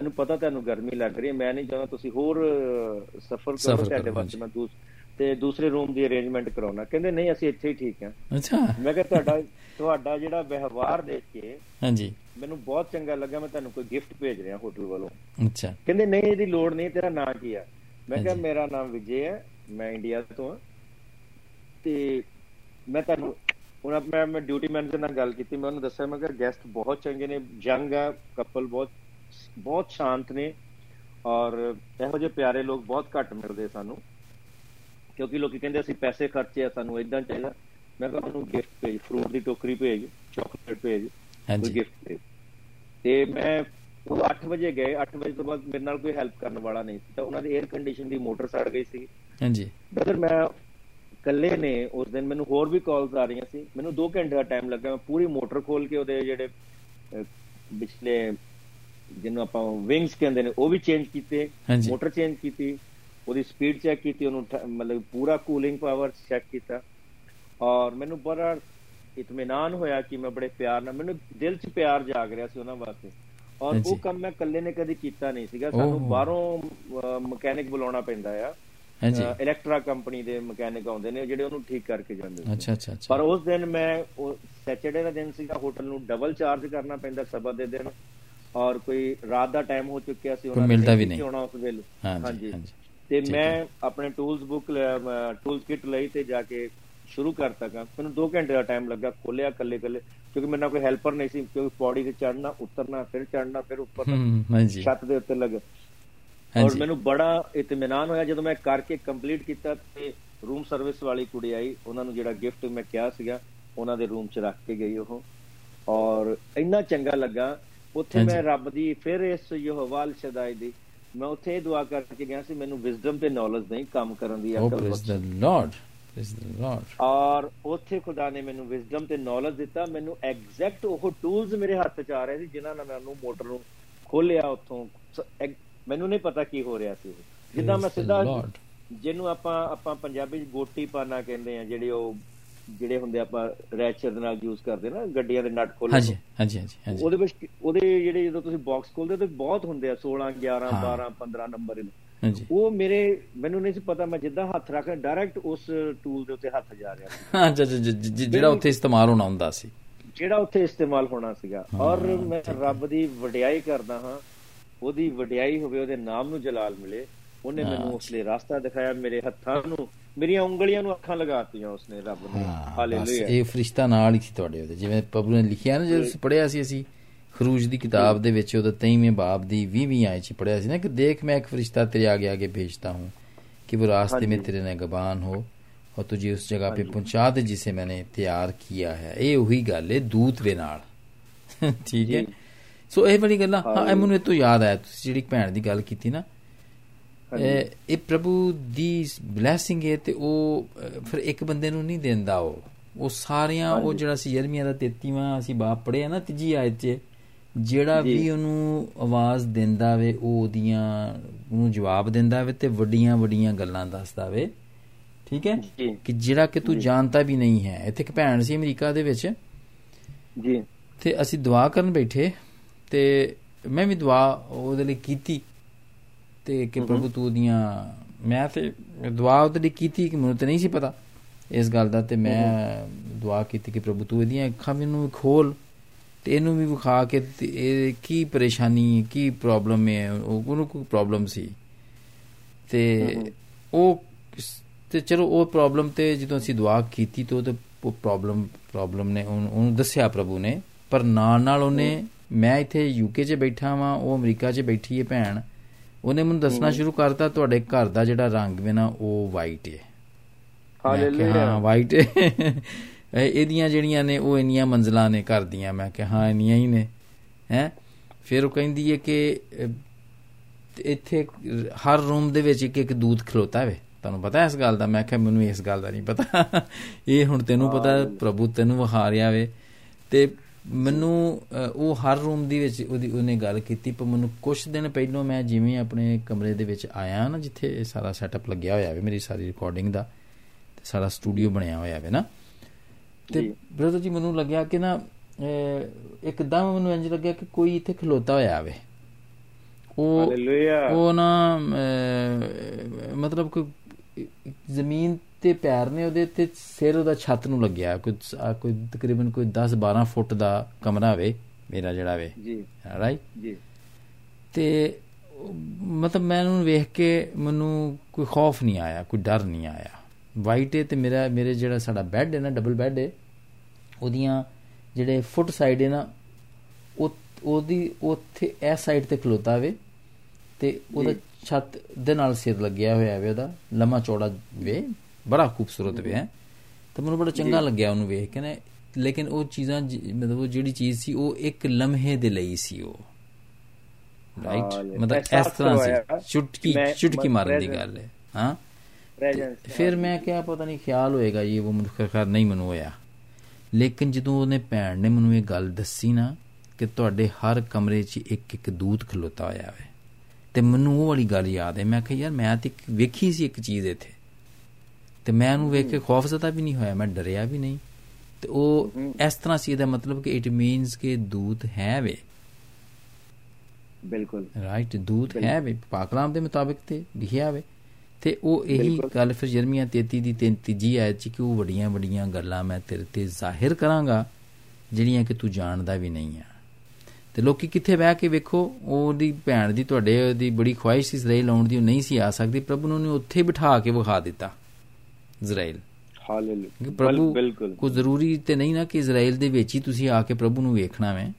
ਮੈਨੂੰ ਪਤਾ ਤੁਹਾਨੂੰ ਗਰਮੀ ਲੱਗ ਰਹੀ ਹੈ। ਮੈਂ ਨਹੀਂ ਚਾਹੁੰਦਾ ਤੁਸੀਂ ਹੋਰ ਸਫਰ ਕਰੋ ਤੁਹਾਡੇ ਵਾਸਤੇ ਮੈਂ ਦੂਸ ਤੇ ਦੂਸਰੇ ਰੂਮ ਦੀ ਅਰੇਂਜਮੈਂਟ ਕਰਾਉਣਾ। ਕਹਿੰਦੇ ਨਹੀਂ ਅਸੀਂ ਇੱਥੇ ਹੀ ਠੀਕ ਆ ਅੱਛਾ। ਮੈਂ ਕਿਹਾ ਤੁਹਾਡਾ ਤੁਹਾਡਾ ਜਿਹੜਾ ਵਿਵਹਾਰ ਦੇਖ ਕੇ ਹਾਂਜੀ। ਮੈਨੂੰ ਬਹੁਤ ਚੰਗਾ ਲੱਗਾ ਮੈਂ ਤੁਹਾਨੂੰ ਕੋਈ ਗਿਫਟ ਭੇਜ ਰਿਹਾ ਹੋਟਲ ਵੱਲੋਂ। ਅੱਛਾ। ਕਹਿੰਦੇ ਨਹੀਂ ਇਹਦੀ ਲੋੜ ਨਹੀਂ ਤੇਰਾ ਨਾਂ ਕੀ ਆ? ਮੈਂ ਕਿਹਾ। ਮੇਰਾ ਨਾਮ ਵਿਜੇ ਹੈ ਮੈਂ ਇੰਡੀਆ ਤੋਂ ਹਾਂ ਤੇ ਮੈਂ ਤੁਹਾਨੂੰ ਉਹਨਾਂ ਮੈਂ ਮੈਂ ਡਿਊਟੀ ਮੈਨੇਜਰ ਨਾਲ ਗੱਲ ਕੀਤੀ ਮੈਂ ਉਹਨੂੰ ਦੱਸਿਆ ਮੈਂ ਕਿਹਾ ਗੈਸਟ ਬਹੁਤ ਚੰਗੇ ਨੇ ਯੰਗ ਆ ਕਪਲ ਬਹੁਤ ਬਹੁਤ ਸ਼ਾਂਤ ਨੇ ਔਰ ਇਹੋ ਜਿਹੇ ਪਿਆਰੇ ਲੋਕ ਬਹੁਤ ਘੱਟ ਮਿਲਦੇ ਸਾਨੂੰ। ਕਿਉਂਕਿ ਲੋਕੀ ਕਹਿੰਦੇ ਅਸੀਂ ਪੈਸੇ ਖਰਚੇ ਆ ਸਾਨੂੰ ਇਦਾਂ ਚਾਹੀਦਾ। ਮੈਂ ਕਿਹਾ ਉਹਨੂੰ ਗਿਫਟ ਭੇਜ ਫਰੂਟ ਦੀ ਟੋਕਰੀ ਭੇਜ ਚਾਕਲੇਟ ਭੇਜ ਕੋਈ ਹਾਂਜੀ। ਗਿਫਟ ਭੇਜ। ਤੇ ਮੈਂ ਉਹ 8 ਵਜੇ ਗਏ 8 ਵਜੇ ਤੋਂ ਬਾਅਦ ਮੇਰੇ ਨਾਲ ਕੋਈ ਹੈਲਪ ਕਰਨ ਵਾਲਾ ਨਹੀਂ ਸੀ। ਤਾਂ ਉਹਨਾਂ ਦੀ 에ਅਰ ਕੰਡੀਸ਼ਨ ਦੀ ਮੋਟਰ ਸੜ ਗਈ ਸੀ। ਹਾਂਜੀ। ਬ੍ਰਦਰ ਮੈਂ ਇਕੱਲੇ ਨੇ ਉਸ ਦਿਨ ਮੈਨੂੰ ਹੋਰ ਵੀ ਕਾਲਸ ਆ ਰਹੀਆਂ ਸੀ। ਮੈਨੂੰ 2 ਘੰਟੇ ਦਾ ਟਾਈਮ ਲੱਗਾ। ਮੈਂ ਪੂਰੀ ਮੋਟਰ ਖੋਲ ਕੇ ਉਹਦੇ ਜਿਹੜੇ ਪਿਛਲੇ ਜਿਹਨੂੰ ਆਪਾਂ ਵਿੰਗਸ ਕਹਿੰਦੇ ਨੇ ਉਹ ਵੀ ਚੇਂਜ ਕੀਤੇ। ਮੋਟਰ ਚੇਂਜ ਕੀਤੀ। ਉਹਦੀ ਸਪੀਡ ਚੈੱਕ ਕੀਤੀ ਉਹਨੂੰ ਮਤਲਬ ਪੂਰਾ ਕੂਲਿੰਗ ਪਾਵਰ ਚੈੱਕ ਕੀਤਾ। ਔਰ ਮੈਨੂੰ ਬੜਾ ਇਤਮਾਨਾਨ ਹੋਇਆ ਕਿ ਮੈਂ ਬੜੇ ਪਿਆਰ ਨਾਲ ਮੈਨੂੰ ਦਿਲ 'ਚ ਪਿਆਰ ਜਾਗ ਰਿਹਾ ਸੀ ਉਹਨਾਂ ਵਾਸਤੇ। ਔਰ। ਉਹ ਕੰਮ ਮੈਂ ਇਕੱਲੇ ਨੇ ਕਦੀ ਕੀਤਾ ਨਹੀਂ ਸੀਗਾ। ਸਾਨੂੰ ਬਾਹਰੋਂ ਮਕੈਨਿਕ ਬੁਲਾਉਣਾ ਪੈਂਦਾ ਆ। ਹਾਂਜੀ। ਇਲੈਕਟਰਾ ਕੰਪਨੀ ਦੇ ਮਕੈਨਿਕ ਆਉਂਦੇ ਨੇ ਜਿਹੜੇ ਉਹਨੂੰ ਠੀਕ ਕਰਕੇ ਜਾਂਦੇ ਸੀ ਅੱਛਾ ਅੱਛਾ ਪਰ ਉਸ ਦਿਨ ਮੈਂ ਉਹ ਸੈਚਰਡੇ ਦਾ ਦਿਨ ਸੀਗਾ ਹੋਟਲ ਨੂੰ ਡਬਲ ਚਾਰਜ ਕਰਨਾ ਪੈਂਦਾ ਸਬਤ ਦੇ ਦਿਨ। ਔਰ ਕੋਈ ਰਾਤ ਦਾ ਟਾਈਮ ਹੋ ਚੁੱਕਿਆ ਸੀ ਕੋਈ ਮਿਲਦਾ ਵੀ ਨਹੀਂ। ਆਉਣਾ ਉਸ ਵੇਲੇ। ਹਾਂਜੀ। ਹਾਂਜੀ। ਤੇ ਮੈਂ। ਆਪਣੇ ਟੂਲਸ ਬੁੱਕ ਟੂਲਸ ਕਿਟ ਲਈ ਤੇ ਜਾ ਕੇ ਸ਼ੁਰੂ ਕਰਤਾ ਕੰਮ। ਮੈਨੂੰ 2 ਘੰਟੇ ਦਾ ਟਾਈਮ ਲੱਗਾ ਖੋਲਿਆ ਕੱਲੇ ਕੱਲੇ ਕਿਉਂਕਿ ਮੇਰੇ ਨਾਲ ਕੋਈ ਹੈਲਪਰ ਨਹੀਂ ਸੀ ਕਿਉਂਕਿ ਪੌੜੀ ਤੇ ਚੜਨਾ ਉਤਰਨਾ ਫਿਰ ਚੜਨਾ ਫਿਰ ਉੱਪਰ ਹਾਂਜੀ। ਛੱਤ ਦੇ ਉੱਤੇ ਲੱਗ। ਔਰ ਮੈਨੂੰ ਬੜਾ ਇਤਮਾਨਾਨ ਹੋਇਆ ਜਦੋਂ ਮੈਂ ਕਰਕੇ ਕੰਪਲੀਟ ਕੀਤਾ ਤੇ ਰੂਮ ਸਰਵਿਸ ਵਾਲੀ ਕੁੜੀ ਆਈ। ਉਹਨਾਂ ਨੂੰ ਜਿਹੜਾ ਗਿਫਟ ਮੈਂ ਕਿਹਾ ਸੀਗਾ ਉਹਨਾਂ ਦੇ ਰੂਮ 'ਚ ਰੱਖ ਕੇ ਗਈ ਉਹ। ਔਰ ਇੰਨਾ ਚੰਗਾ ਲੱਗਾ। ਉੱਥੇ। ਮੈਂ ਰੱਬ ਦੀ ਫਿਰ ਇਸ ਯਹੋਵਾਲ ਸ਼ਦਾਈ ਦੀ ਮੈਂ ਉੱਥੇ ਦੁਆ ਕਰਕੇ ਗਿਆ ਸੀ ਮੈਨੂੰ ਵਿਜ਼ਡਮ ਤੇ ਨੌਲੇਜ ਨਹੀਂ ਕੰਮ ਕਰਨ ਦੀ ਅਕਲ ਬਖਸ਼। The Lord praise the Lord ਔਰ ਉੱਥੇ ਖੁਦਾ ਨੇ ਮੈਨੂੰ ਵਿਜ਼ਡਮ ਤੇ ਨੌਲੇਜ ਦਿੱਤਾ ਮੈਨੂੰ ਐਗਜ਼ੈਕਟ ਉਹ ਟੂਲਸ ਮੇਰੇ ਹੱਥ 'ਚ ਆ ਰਹੇ ਸੀ ਜਿਨ੍ਹਾਂ ਨਾਲ ਮੈਂ ਉਹਨੂੰ ਮੋਟਰ ਨੂੰ ਖੋਲਿਆ ਉੱਥੋਂ। ਮੈਨੂੰ ਨਹੀਂ ਪਤਾ ਕੀ ਹੋ ਰਿਹਾ ਸੀ। ਜਿੱਦਾਂ ਮੈਂ ਸਿੱਧਾ ਜਿਹਨੂੰ ਆਪਾਂ ਆਪਾਂ ਪੰਜਾਬੀ ਚ ਗੋਟੀ ਪਾਣਾ ਕਹਿੰਦੇ ਆ ਜਿਹੜੇ ਉਹ ਜਿਹੜੇ ਹੁੰਦੇ ਆਪਾਂ ਰੈਚਰ ਦੇ ਨਾਲ ਯੂਜ਼ ਕਰਦੇ ਨਾ ਗੱਡੀਆਂ ਦੇ ਨਟ ਖੋਲ੍ਹਣ ਹਾਂਜੀ। ਹਾਂਜੀ ਹਾਂਜੀ ਉਹਦੇ ਵਿੱਚ ਉਹਦੇ ਜਿਹੜੇ ਜਦੋਂ ਤੁਸੀਂ ਬਾਕਸ ਖੋਲਦੇ ਤੇ ਬਹੁਤ ਹੁੰਦੇ ਆ 16 11 ਹਾਂ। 12 15 ਨੰਬਰ ਇਹਨੂੰ। ਹਾਂਜੀ। ਉਹ ਮੇਰੇ ਮੈਨੂੰ ਨਹੀਂ ਸੀ ਪਤਾ ਮੈਂ ਜਿੱਦਾਂ ਹੱਥ ਰੱਖ ਡਾਇਰੈਕਟ ਉਸ ਟੂਲ ਦੇ ਉੱਤੇ ਹੱਥ ਜਾ ਰਿਹਾ ਸੀ। ਜ- ਜਿਹੜਾ ਉੱਥੇ ਇਸਤੇਮਾਲ ਹੋਣਾ ਹੁੰਦਾ ਸੀ। ਜਿਹੜਾ ਉੱਥੇ ਇਸਤੇਮਾਲ ਹੋਣਾ ਸੀਗਾ। ਔਰ ਮੈਂ। ਰੱਬ ਦੀ ਵਡਿਆਈ ਕਰਦਾ ਹਾਂ ਉਹਦੀ ਵਡਿਆਈ ਹੋਵੇ ਉਹਦੇ ਨਾਮ ਨੂੰ ਜਲਾਲ ਮਿਲੇ ਉਹਨੇ ਮੈਨੂੰ ਉਸ ਲਈ ਰਸਤਾ ਦਿਖਾਇਆ ਮੇਰੇ ਹੱਥਾਂ ਨੂੰ। ਮੇਰੀਆਂ ਉਂਗਲੀਆਂ ਨੂੰ ਅੱਖਾਂ ਲਗਾਤੀਆਂ ਉਸਨੇ ਰੱਬ ਨੇ ਹਾਂ ਬਸ ਹਾਲੇਲੂਇਆ ਇਹ ਫਰਿਸ਼ਤਾ ਨਾਲ ਹੀ ਸੀ ਤੁਹਾਡੇ ਉਹਦੇ ਜਿਵੇਂ ਪ੍ਰਭੂ ਨੇ ਲਿਖਿਆ ਨਾ ਜਦੋਂ ਪੜਿਆ ਸੀ ਅਸੀਂ ਖਰੂਜ ਦੀ ਕਿਤਾਬ ਦੇ ਵਿੱਚ ਉਹਦਾ 23ਵੇਂ ਬਾਬ ਦੀ 20ਵੀਂ ਆਇਤ ਚ ਪੜਿਆ ਸੀ ਨਾ ਕਿ ਦੇਖ ਮੈਂ ਇੱਕ ਫਰਿਸ਼ਤਾ तेरे आगे आगे भेजता हूँ कि वो रास्ते में ਹਾਂਜੀ। तेरे नगबान हो और तुझे उस जगह पे पहुंचा दे जिसे मैंने तैयार किया है ਇਹ ਉਹੀ ਗੱਲ ਹੈ ਦੂਤ ਦੇ ਨਾਲ [laughs] ਠੀਕ ਹੈ ਜੀ। ਸੋ ਇਹ ਬੜੀ ਗੱਲਾਂ ਹਾਂ ਇਹ ਹਾਂਜੀ। ਮੈਨੂੰ ਇਹ ਤੋਂ ਯਾਦ ਆਇਆ ਤੁਸੀਂ ਜਿਹੜੀ ਭੈਣ ਦੀ ਗੱਲ ਕੀਤੀ ਨਾ ਹਾਂਜੀ। ਇਹ ਪ੍ਰਭੂ ਦੀ ਬਲੇਸਿੰਗ ਹੈ ਤੇ ਉਹ ਫਿਰ ਇੱਕ ਬੰਦੇ ਨੂੰ ਨਹੀਂ ਦਿੰਦਾ ਉਹ। ਉਹ ਸਾਰਿਆਂ ਉਹ। ਜਿਹੜਾ ਸੀ ਯਰਮੀਆ ਦਾ 33ਵਾਂ ਅਸੀਂ ਬਾਪ ਪੜਿਆ ਨਾ ਤੀਜੀ ਆਇਤ 'ਚ ਜਿਹੜਾ। ਵੀ ਉਹਨੂੰ ਆਵਾਜ਼ ਦਿੰਦਾ ਵੇ ਉਹ ਉਹਦੀਆਂ ਉਹਨੂੰ ਜਵਾਬ ਦਿੰਦਾ ਵੇ ਤੇ ਵੱਡੀਆਂ ਵੱਡੀਆਂ ਗੱਲਾਂ ਦੱਸਦਾ ਵੇ। ਠੀਕ ਹੈ? ਕਿ ਜਿਹੜਾ ਕਿ ਤੂੰ ਜਾਣਦਾ ਵੀ ਨਹੀਂ ਹੈ। ਇੱਥੇ ਇੱਕ ਭੈਣ ਸੀ ਅਮਰੀਕਾ ਦੇ ਵਿੱਚ। ਜੀ। ਤੇ ਅਸੀਂ ਦੁਆ ਕਰਨ ਬੈਠੇ ਤੇ ਮੈਂ ਵੀ ਦੁਆ ਉਹਦੇ ਲਈ ਕੀਤੀ। ਤੇ ਕਿ ਪ੍ਰਭੂ ਤੂੰ ਉਹਦੀਆਂ ਮੈਂ ਤੇ ਦੁਆ ਉਹਦੇ ਲਈ ਕੀਤੀ ਕਿ ਮੈਨੂੰ ਤੇ ਨਹੀਂ ਸੀ ਪਤਾ ਇਸ ਗੱਲ ਦਾ ਤੇ ਮੈਂ ਦੁਆ ਕੀਤੀ ਕਿ ਪ੍ਰਭੂ ਤੂੰ ਇਹਦੀਆਂ ਅੱਖਾਂ ਮੈਨੂੰ ਖੋਲ ਤੇ ਇਹਨੂੰ ਵੀ ਵਿਖਾ ਕੇ ਇਹ ਕੀ ਪਰੇਸ਼ਾਨੀ ਕੀ ਪ੍ਰੋਬਲਮ ਹੈ ਉਹ- ਉਹਨੂੰ ਕੋਈ ਪ੍ਰੋਬਲਮ ਸੀ। ਤੇ ਉਹ ਤੇ ਚਲੋ ਉਹ ਪ੍ਰੋਬਲਮ ਤੇ ਜਦੋਂ ਅਸੀਂ ਦੁਆ ਕੀਤੀ ਤੇ ਉਹ ਤੇ ਪ੍ਰੋਬਲਮ ਪ੍ਰੋਬਲਮ ਨੇ ਉਹਨੂੰ ਉਹਨੂੰ ਦੱਸਿਆ ਪ੍ਰਭੂ ਨੇ। ਪਰ ਨਾਲ ਨਾਲ ਉਹਨੇ ਮੈਂ ਇੱਥੇ ਯੂਕੇ 'ਚ ਬੈਠਾ ਵਾਂ ਉਹ ਅਮਰੀਕਾ 'ਚ ਬੈਠੀ ਹੈ ਭੈਣ। ਉਹਨੇ ਮੈਨੂੰ ਦੱਸਣਾ ਸ਼ੁਰੂ ਕਰਤਾ ਤੁਹਾਡੇ ਘਰ ਦਾ ਜਿਹੜਾ ਰੰਗ ਵੇ ਨਾ ਉਹ ਵਾਈਟ ਹੈ ਹਾਲੇਲੂਇਆ ਹਾਂ ਵਾਈਟ ਇਹਦੀਆਂ ਜਿਹੜੀਆਂ ਨੇ ਉਹ ਇੰਨੀਆਂ ਮੰਜ਼ਲਾਂ ਨੇ ਘਰ ਦੀਆਂ। ਮੈਂ ਕਿਹਾ ਹਾਂ ਇੰਨੀਆਂ ਹੀ ਨੇ। ਹੈ? ਫਿਰ ਉਹ ਕਹਿੰਦੀ ਹੈ ਕਿ ਇੱਥੇ ਹਰ ਰੂਮ ਦੇ ਵਿੱਚ ਇੱਕ ਇੱਕ ਦੂਤ ਖਲੋਤਾ ਵੇ। ਤੁਹਾਨੂੰ ਪਤਾ ਇਸ ਗੱਲ ਦਾ? ਮੈਂ ਕਿਹਾ ਮੈਨੂੰ ਇਸ ਗੱਲ ਦਾ ਨਹੀਂ ਪਤਾ। ਇਹ ਹੁਣ ਤੈਨੂੰ ਪਤਾ ਪ੍ਰਭੂ ਤੈਨੂੰ ਵਿਖਾ ਰਿਹਾ ਵੇ। ਤੇ ਮੈਨੂੰ ਉਹ ਹਰ ਰੂਮ ਦੇ ਵਿੱਚ ਉਹਦੀ ਉਹਨੇ ਗੱਲ ਕੀਤੀ ਪਰ ਮੈਨੂੰ ਕੁਝ ਦਿਨ ਪਹਿਲਾਂ ਮੈਂ ਜਿਵੇਂ ਆਪਣੇ ਕਮਰੇ ਦੇ ਵਿੱਚ ਆਇਆ ਨਾ ਜਿੱਥੇ ਇਹ ਸਾਰਾ ਸੈਟਅਪ ਲੱਗਿਆ ਹੋਇਆ ਵੇ ਮੇਰੀ ਸਾਰੀ ਰਿਕਾਰਡਿੰਗ ਦਾ ਤੇ ਸਾਰਾ ਸਟੂਡੀਓ ਬਣਿਆ ਹੋਇਆ ਵੇ ਨਾ। ਤੇ। ਬ੍ਰਦਰ ਜੀ ਮੈਨੂੰ ਲੱਗਿਆ ਕਿ ਨਾ ਇੱਕਦਮ ਮੈਨੂੰ ਇੰਜ ਲੱਗਿਆ ਕਿ ਕੋਈ ਇੱਥੇ ਖਲੋਤਾ ਹੋਇਆ ਆਵੇ ਉਹ ਹਾਲੇਲੂਇਆ ਉਹ ਨਾ ਮਤਲਬ ਕੋਈ ਜ਼ਮੀਨ ਤੇ ਪੈਰ ਨੇ ਉਹਦੇ ਤੇ ਸਿਰ ਉਹਦਾ ਛੱਤ ਨੂੰ ਲੱਗਿਆ। ਕੋਈ ਕੋਈ ਤਕਰੀਬਨ ਕੋਈ 10 12 ਫੁੱਟ ਦਾ ਕਮਰਾ ਵੇ ਮੇਰਾ ਜਿਹੜਾ ਵੇ ਜੀ। ਰਾਈਟ ਜੀ। ਤੇ ਮਤਲਬ ਮੈਂ ਉਹਨੂੰ ਵੇਖ ਕੇ ਮੈਨੂੰ ਕੋਈ ਖੌਫ ਨਹੀਂ ਆਇਆ ਕੋਈ ਡਰ ਨਹੀਂ ਆਇਆ। ਵਾਈਟ ਹੈ ਤੇ ਮੇਰਾ ਮੇਰੇ ਜਿਹੜਾ ਸਾਡਾ ਬੈੱਡ ਹੈ ਨਾ ਡਬਲ ਬੈੱਡ ਹੈ ਉਹਦੀਆਂ ਜਿਹੜੇ ਫੁੱਟ ਸਾਈਡ ਹੈ ਨਾ ਉਹ ਉਹਦੀ ਉੱਥੇ ਇਸ ਸਾਈਡ ਤੇ ਖਲੋਤਾ ਵੇ ਤੇ ਉਹਦਾ ਛੱਤ ਦੇ ਨਾਲ ਸਿਰ ਲੱਗਿਆ ਹੋਇਆ ਵੇ ਉਹਦਾ ਲੰਮਾ ਚੌੜਾ ਵੇ। ਬੜਾ ਖੂਬਸੂਰਤ ਵੇ ਹੈ। ਤਾਂ ਮੈਨੂੰ ਬੜਾ ਚੰਗਾ ਲੱਗਿਆ ਉਹਨੂੰ ਵੇਖ ਕੇ ਨਾ। ਲੇਕਿਨ ਉਹ ਚੀਜ਼ਾਂ ਜ- ਮਤਲਬ ਉਹ ਜਿਹੜੀ ਚੀਜ਼ ਸੀ ਉਹ ਇੱਕ ਲਮਹੇ ਦੇ ਲਈ ਸੀ ਉਹ। ਰਾਈਟ ਮਤਲਬ ਇਸ ਤਰ੍ਹਾਂ ਸੀ। ਚੁਟਕੀ ਚੁਟਕੀ ਮਾਰਨ ਦੀ ਗੱਲ ਹੈ। ਹਾਂ? ਫਿਰ ਮੈਂ ਕਿਹਾ ਪਤਾ ਨਹੀਂ ਖਿਆਲ ਹੋਏਗਾ ਇਹ ਉਹ ਮੈਨੂੰ ਖੈਰ ਨਹੀਂ ਮੈਨੂੰ ਹੋਇਆ। ਲੇਕਿਨ ਜਦੋਂ ਉਹਨੇ ਭੈਣ ਨੇ ਮੈਨੂੰ ਇਹ ਗੱਲ ਦੱਸੀ ਨਾ ਕਿ ਤੁਹਾਡੇ ਹਰ ਕਮਰੇ 'ਚ ਇੱਕ ਇੱਕ ਦੂਤ ਖਲੋਤਾ ਹੋਇਆ ਹੈ ਤੇ ਮੈਨੂੰ ਉਹ ਵਾਲੀ ਗੱਲ ਯਾਦ ਹੈ। ਮੈਂ ਕਿਹਾ ਯਾਰ ਮੈਂ ਤੇ ਵੇਖੀ ਸੀ ਇੱਕ ਚੀਜ਼ ਇੱਥੇ। ਤੇ ਮੈਂ ਉਹਨੂੰ ਵੇਖ ਕੇ ਖੌਫਜ਼ਦਾ ਵੀ ਨਹੀਂ ਹੋਇਆ ਮੈਂ ਡਰਿਆ ਵੀ ਨਹੀਂ। ਤੇ ਉਹ ਇਸ ਤਰ੍ਹਾਂ ਸੀ ਇਹਦਾ ਮਤਲਬ ਕਿ ਇਟ ਮੀਨਸ ਕਿ ਦੂਤ ਹੈ ਵੇ। ਬਿਲਕੁਲ। ਰਾਈਟ ਦੂਤ ਹੈ ਵੇ। ਪਾਕਲਾਮ ਦੇ ਮੁਤਾਬਿਕ ਤੇ ਲਿਖਿਆ ਵੇ। ਤੇ ਉਹ ਇਹੀ। ਗੱਲ ਫਿਰ ਜਰਮੀਆਂ 33 ਦੀ ਤਿੰਨ ਤੀਜੀ ਆਇਤ ਚ ਕਿ ਉਹ ਵੱਡੀਆਂ ਵੱਡੀਆਂ ਗੱਲਾਂ ਮੈਂ ਤੇਰੇ ਤੇ ਜ਼ਾਹਿਰ ਕਰਾਂਗਾ ਜਿਹੜੀਆਂ ਕਿ ਤੂੰ ਜਾਣਦਾ ਵੀ ਨਹੀਂ ਆ। ਤੇ ਲੋਕੀ ਕਿੱਥੇ ਬਹਿ ਕੇ ਵੇਖੋ ਉਹਦੀ ਭੈਣ ਦੀ ਤੁਹਾਡੇ ਦੀ ਬੜੀ ਖੁਆਇਸ਼ ਸੀ ਇਜ਼ਰਾਈਲ ਆਉਣ ਦੀ ਉਹ ਨਹੀਂ ਸੀ ਆ ਸਕਦੀ। ਪ੍ਰਭੂ ਨੇ ਉੱਥੇ ਬਿਠਾ ਕੇ ਵਿਖਾ ਦਿੱਤਾ। ਇਜ਼ਰਾਈਲ। ਹਾਲੇਲੂਇਆ। ਪ੍ਰਭੂ ਕੋ ਜ਼ਰੂਰੀ ਤੇ ਨਹੀਂ ਨਾ ਕਿ ਇਜ਼ਰਾਈਲ ਦੇ ਵਿੱਚ ਹੀ ਤੁਸੀਂ ਆ ਕੇ ਪ੍ਰਭੂ ਨੂੰ ਵੇਖਣਾ ਵੇ।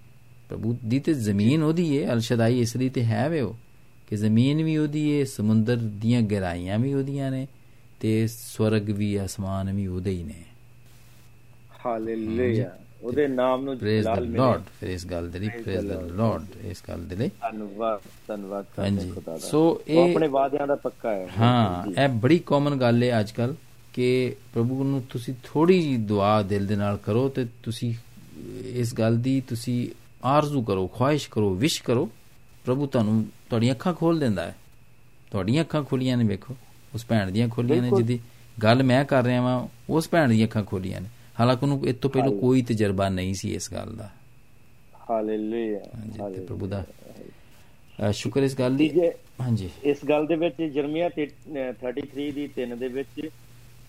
ਪ੍ਰਭੂ ਦੀ ਤੇ ਜ਼ਮੀਨ ਉਹਦੀ ਏ ਅਲਸ਼ਦਾਈ ਇਸ ਲਈ ਤੇ ਹੈ ਵੇ ਉਹ। ਕਿ ਜ਼ਮੀਨ ਵੀ ਉਹਦੀ ਏ ਸਮੁੰਦਰ ਦੀਆਂ ਗਹਿਰਾਈਆਂ ਵੀ ਉਹਦੀਆਂ ਨੇ ਤੇ ਸਵਰਗ ਵੀ ਅਸਮਾਨ ਵੀ ਉਹਦੇ ਹੀ ਨੇ। ਹਾਲੇਲੂਇਆ। ਉਹਦੇ ਨਾਮ ਨੂੰ ਜਲਾਲ ਮਿਲੇ ਲਾਰਡ ਫਿਰ ਇਸ ਗੱਲ ਦੇ ਲਈ ਪ੍ਰੇਜ਼ ਦ. ਲਾਰਡ ਇਸ ਗੱਲ ਦੇ ਲਈ। ਧੰਨਵਾਦ ਧੰਨਵਾਦ। ਕਰਦੇ। ਖੁਦਾ ਦਾ। ਸੋ ਇਹ- ਆਪਣੇ ਵਾਅਦਿਆਂ ਦਾ ਪੱਕਾ ਹੈ। ਹਾਂ। ਇਹ ਬੜੀ ਕਾਮਨ ਗੱਲ ਹੈ ਅੱਜ ਕੱਲ ਕਿ ਪ੍ਰਭੂ ਨੂੰ ਤੁਸੀਂ ਥੋੜੀ ਜੀ ਦੁਆ ਦਿਲ ਦੇ ਨਾਲ ਕਰੋ ਤੇ ਤੁਸੀਂ ਇਸ ਗੱਲ ਦੀ ਤੁਸੀਂ ਆਰਜ਼ੂ ਕਰੋ ਖੁਆਇਸ਼ ਕਰੋ ਵਿਸ਼ ਕਰੋ ਪ੍ਰਭੂ ਤੁਹਾਨੂੰ ਤੁਹਾਡੀਆਂ ਅੱਖਾਂ ਖੋਲ ਦਿੰਦਾ ਹੈ ਤੁਹਾਡੀਆਂ ਅੱਖਾਂ ਖੋਲੀਆਂ ਨੇ ਵੇਖੋ ਉਸ ਭੈਣ ਦੀਆਂ ਖੋਲੀਆਂ ਨੇ। ਜਿਹਦੀ ਗੱਲ ਮੈਂ ਕਰ ਰਿਹਾ ਵਾਂ ਉਸ ਭੈਣ ਦੀਆਂ ਅੱਖਾਂ ਖੋਲੀਆਂ ਨੇ ਹਾਲਾਂਕਿ ਉਹਨੂੰ ਇਹ ਤੋਂ ਪਹਿਲਾਂ ਹਾਲੇ। ਕੋਈ ਤਜਰਬਾ ਨਹੀਂ ਸੀ ਇਸ ਗੱਲ ਦਾ ਹਾਲੇਲੂਇਆ ਹਾਂਜੀ। ਪ੍ਰਭੂ ਦਾ ਸ਼ੁਕਰ ਇਸ ਗੱਲ ਦੀ ਹਾਂਜੀ ਇਸ ਗੱਲ ਦੇ ਵਿੱਚ ਜਰਮੀਆ ਤੇ- ਅਹ 33 ਦੀ 3 ਦੇ ਵਿੱਚ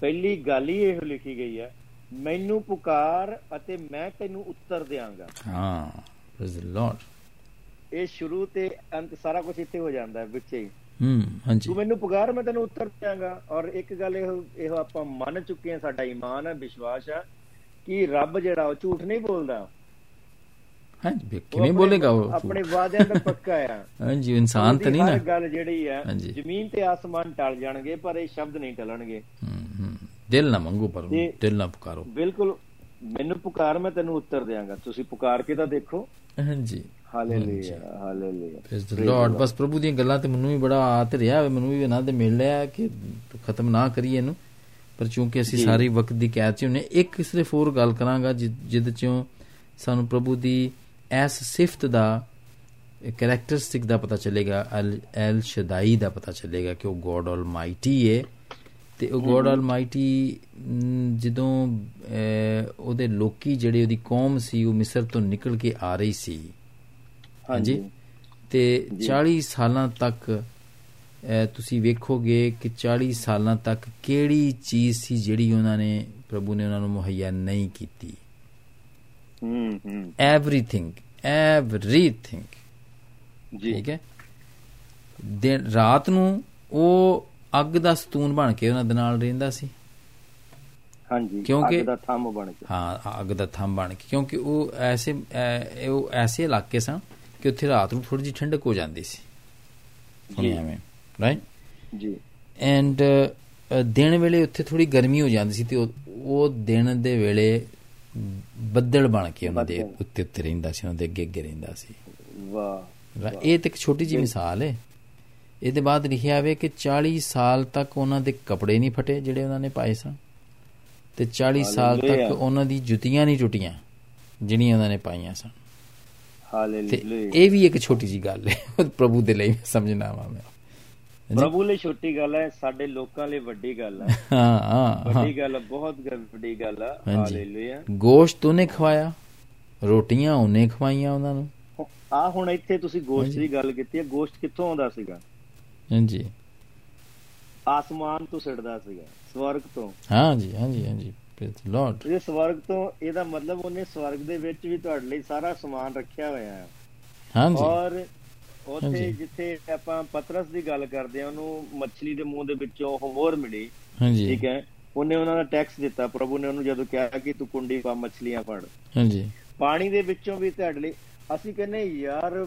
ਪਹਿਲੀ ਗੱਲ ਹੀ ਇਹ ਲਿਖੀ ਗਈ ਹੈ ਮੈਨੂੰ ਪੁਕਾਰ ਅਤੇ ਮੈਂ ਤੈਨੂੰ ਉੱਤਰ ਦਿਆਂਗਾ। ਹਾਂ ਪ੍ਰੇਜ਼ ਦ ਲਾਰਡ ਇਹ ਸ਼ੁਰੂ ਤੇ ਅੰਤ ਸਾਰਾ ਕੁਝ ਇੱਥੇ ਹੋ ਜਾਂਦਾ ਹੈ ਵਿੱਚੇ ਹੀ। ਹੂੰ ਹਾਂਜੀ। ਤੂੰ ਮੈਨੂੰ ਪੁਕਾਰ ਮੈਂ ਤੈਨੂੰ ਉੱਤਰ ਦਿਆਂਗਾ। ਔਰ ਇੱਕ ਗੱਲ ਇਹ ਇਹ ਆਪਾਂ ਮੰਨ ਚੁੱਕੇ ਹਾਂ ਸਾਡਾ ਈਮਾਨ ਹੈ ਵਿਸ਼ਵਾਸ ਹੈ ਕਿ ਰੱਬ ਜਿਹੜਾ ਉਹ ਝੂਠ ਨਹੀਂ ਬੋਲਦਾ। ਹਾਂਜੀ ਕਿਵੇਂ ਬੋਲੇਗਾ ਉਹ ਆਪਣੇ ਵਾਅਦਿਆਂ ਦਾ ਪੱਕਾ ਆ। [laughs] ਹਾਂਜੀ ਇਨਸਾਨ ਤਾਂ ਨਹੀਂ ਨਾ। ਗੱਲ ਜਿਹੜੀ ਹਾਂਜੀ। ਜ਼ਮੀਨ ਤੇ ਆਸਮਾਨ ਟਲ ਜਾਣਗੇ ਪਰ ਇਹ ਸ਼ਬਦ ਨਹੀਂ ਟਲਣਗੇ। ਹੂੰ, ਹੂੰ। ਦਿਲ ਨਾ ਮੰਗੋ ਪਰ ਦਿਲ ਨਾ ਪੁਕਾਰੋ। ਬਿਲਕੁਲ ਮੈਨੂੰ ਪੁਕਾਰ ਮੈਂ ਤੈਨੂੰ ਉੱਤਰ ਦਿਆਂਗਾ। ਤੁਸੀਂ ਪੁਕਾਰ ਕੇ ਤਾਂ ਦੇਖੋ। ਹਾਂਜੀ। Hallelujah hallelujah. Praise the Lord ਬਸ ਪ੍ਰਭੂ ਦੀਆਂ ਗੱਲਾਂ ਤੇ ਮੈਨੂੰ ਵੀ ਬੜਾ ਆਤ ਰਿਹਾ ਮੈਨੂੰ ਵੀ ਤੇ ਮਿਲ ਲਿਆ ਕਿ ਖਤਮ ਨਾ ਕਰੀਏ ਇਹਨੂੰ। ਪਰ ਚੂੰਕਿ ਅਸੀਂ। ਸਾਰੀ ਵਕਤ ਦੀ ਕੈਦ ਚ ਹੁੰਨੇ ਇੱਕ ਸਿਰਫ ਹੋਰ ਗੱਲ ਕਰਾਂਗਾ ਜਿ- ਜਿਹਦੇ ਚੋਂ ਸਾਨੂੰ ਪ੍ਰਭੂ ਦੀ ਐਸ ਸਿਫਤ ਦਾ ਕੈਰੈਕਟਰਿਸਟਿਕ ਦਾ ਪਤਾ ਚੱਲੇਗਾ ਐਲ ਸ਼ਦਾਈ ਦਾ ਪਤਾ ਚੱਲੇਗਾ ਕਿ ਉਹ ਗੋਡ ਆਲਮਾਈਟੀ ਹੈ ਤੇ ਉਹ ਗੋਡ ਆਲਮਾਈਟੀ ਜਦੋਂ ਉਹਦੇ ਲੋਕੀ ਜਿਹੜੇ ਉਹਦੀ ਕੌਮ ਸੀ ਉਹ ਮਿਸਰ ਤੋਂ ਨਿਕਲ ਕੇ ਆ ਰਹੀ ਸੀ। ਹਾਂਜੀ। ਤੇ 40 ਸਾਲਾਂ ਤੱਕ ਤੁਸੀਂ ਵੇਖੋਗੇ ਕਿ 40 ਸਾਲਾਂ ਤੱਕ ਕਿਹੜੀ ਚੀਜ਼ ਸੀ ਜਿਹੜੀ ਉਹਨਾਂ ਨੇ ਪ੍ਰਭੂ ਨੇ ਉਹਨਾਂ ਨੂੰ ਮੁਹੱਈਆ ਨਹੀਂ ਕੀਤੀ। ਐਵਰੀਥਿੰਗ ਜੀ ਠੀਕ ਹੈ ਦਿਨ ਰਾਤ ਨੂੰ ਉਹ ਅੱਗ ਦਾ ਸਤੂਨ ਬਣ ਕੇ ਉਹਨਾਂ ਦੇ ਨਾਲ ਰਹਿੰਦਾ ਸੀ ਹਾਂਜੀ ਕਿਉਂਕਿ- ਅੱਗ ਦਾ ਥੰਮ ਬਣ ਕੇ ਹਾਂ ਅੱਗ ਦਾ ਥੰਮ ਬਣ ਕੇ ਕਿਉਂਕਿ ਉਹ ਐਸੇ ਉਹ ਐਸੇ ਇਲਾਕੇ ਸਨ ਕਿ ਉੱਥੇ ਰਾਤ ਨੂੰ ਥੋੜੀ ਜਿਹੀ ਠੰਡਕ ਹੋ ਜਾਂਦੀ ਸੀ ਸੁਣਿਆ ਐਵੇਂ ਰਾਈਟ ਜੀ ਐਂਡ ਦਿਨ ਵੇਲੇ ਉੱਥੇ ਥੋੜੀ ਗਰਮੀ ਹੋ ਜਾਂਦੀ ਸੀ ਤੇ ਉਹ ਦਿਨ ਦੇ ਵੇਲੇ ਬੱਦਲ ਬਣ ਕੇ ਉਹਨਾਂ ਦੇ। ਉੱਤੇ ਉੱਤੇ ਰਹਿੰਦਾ ਸੀ ਉਹਨਾਂ ਦੇ ਅੱਗੇ ਅੱਗੇ ਰਹਿੰਦਾ ਸੀ। ਵਾਹ ਇਹ ਤੇ ਇੱਕ ਛੋਟੀ ਜਿਹੀ ਮਿਸਾਲ ਹੈ ਇਹਦੇ ਬਾਅਦ ਲਿਖਿਆ ਹੋਵੇ ਕਿ 40 ਸਾਲ ਤੱਕ ਉਹਨਾਂ ਦੇ ਕੱਪੜੇ ਨਹੀਂ ਫਟੇ ਜਿਹੜੇ ਉਹਨਾਂ ਨੇ ਪਾਏ ਸਨ। ਤੇ 40 ਸਾਲ ਤੱਕ। ਉਹਨਾਂ ਦੀ ਜੁੱਤੀਆਂ ਨਹੀਂ ਟੁੱਟੀਆਂ ਜਿਹੜੀਆਂ ਉਹਨਾਂ ਨੇ ਪਾਈਆਂ ਸਨ। ਹਾਲੇਲੂਇਆ। ਇਹ ਵੀ ਇੱਕ ਛੋਟੀ ਜੀ ਗੱਲ ਹੈ [laughs] ਪ੍ਰਭੂ ਦੇ ਲਈ ਸਮਝਣਾ ਵਾ ਮੈਂ। ਪ੍ਰਭੂ ਲਈ ਛੋਟੀ ਗੱਲ ਹੈ ਸਾਡੇ ਲੋਕਾਂ ਲਈ ਵੱਡੀ ਗੱਲ ਹੈ। ਹਾਂ ਹਾਂ ਵੱਡੀ ਗੱਲ ਬਹੁਤ ਵੱਡੀ ਗੱਲ ਹੈ ਹਾਂਜੀ। ਹਾਲੇਲੂਇਆ ਗੋਸ਼ਤ ਉਹਨੇ ਖਵਾਇਆ ਰੋਟੀਆਂ ਉਹਨੇ ਖਵਾਈਆਂ ਉਹਨਾਂ ਨੂੰ। ਆ ਹੁਣ ਇੱਥੇ ਤੁਸੀਂ ਗੋਸ਼ਟ ਦੀ ਗੱਲ ਕੀਤੀ ਹੈ ਗੋਸ਼ਟ ਕਿੱਥੋਂ ਆਉਂਦਾ ਸੀਗਾ? ਹਾਂਜੀ। ਆਸਮਾਨ ਤੋਂ ਸਿੱਟਦਾ ਸੀਗਾ ਸਵਰਗ ਤੋਂ। ਹਾਂਜੀ ਹਾਂਜੀ ਹਾਂਜੀ। ਪ੍ਰੇਜ਼ ਲਾਰਡ ਇਹ ਸਵਰਗ ਤੋਂ ਇਹਦਾ ਮਤਲਬ ਉਹਨੇ ਸਵਰਗ ਦੇ ਵਿੱਚ ਵੀ ਤੁਹਾਡੇ ਲਈ ਸਾਰਾ ਸਮਾਨ ਰੱਖਿਆ ਹੋਇਆ ਹੈ। ਹਾਂਜੀ। ਔਰ ਉੱਥੇ। ਜਿੱਥੇ ਆਪਾਂ ਪਤਰਸ ਦੀ ਗੱਲ ਕਰਦੇ ਆ ਉਹਨੂੰ ਮੱਛਲੀ ਦੇ ਮੂੰਹ ਦੇ ਵਿੱਚੋਂ ਮੋਹਰ ਮਿਲੀ। ਹਾਂਜੀ। ਠੀਕ ਹੈ? ਉਹਨੇ ਉਹਨਾਂ ਦਾ ਟੈਕਸ ਦਿੱਤਾ। ਪ੍ਰਭੂ ਨੇ ਉਹਨੂੰ ਜਦੋਂ ਕਿਹਾ ਕਿ ਤੂੰ ਕੁੰਡੀ ਪਾ ਮੱਛਲੀਆਂ ਫੜ। ਹਾਂਜੀ। ਪਾਣੀ ਦੇ ਵਿੱਚੋਂ ਵੀ ਤੁਹਾਡੇ ਲਈ ਅਸੀਂ ਕਹਿੰਦੇ ਯਾਰ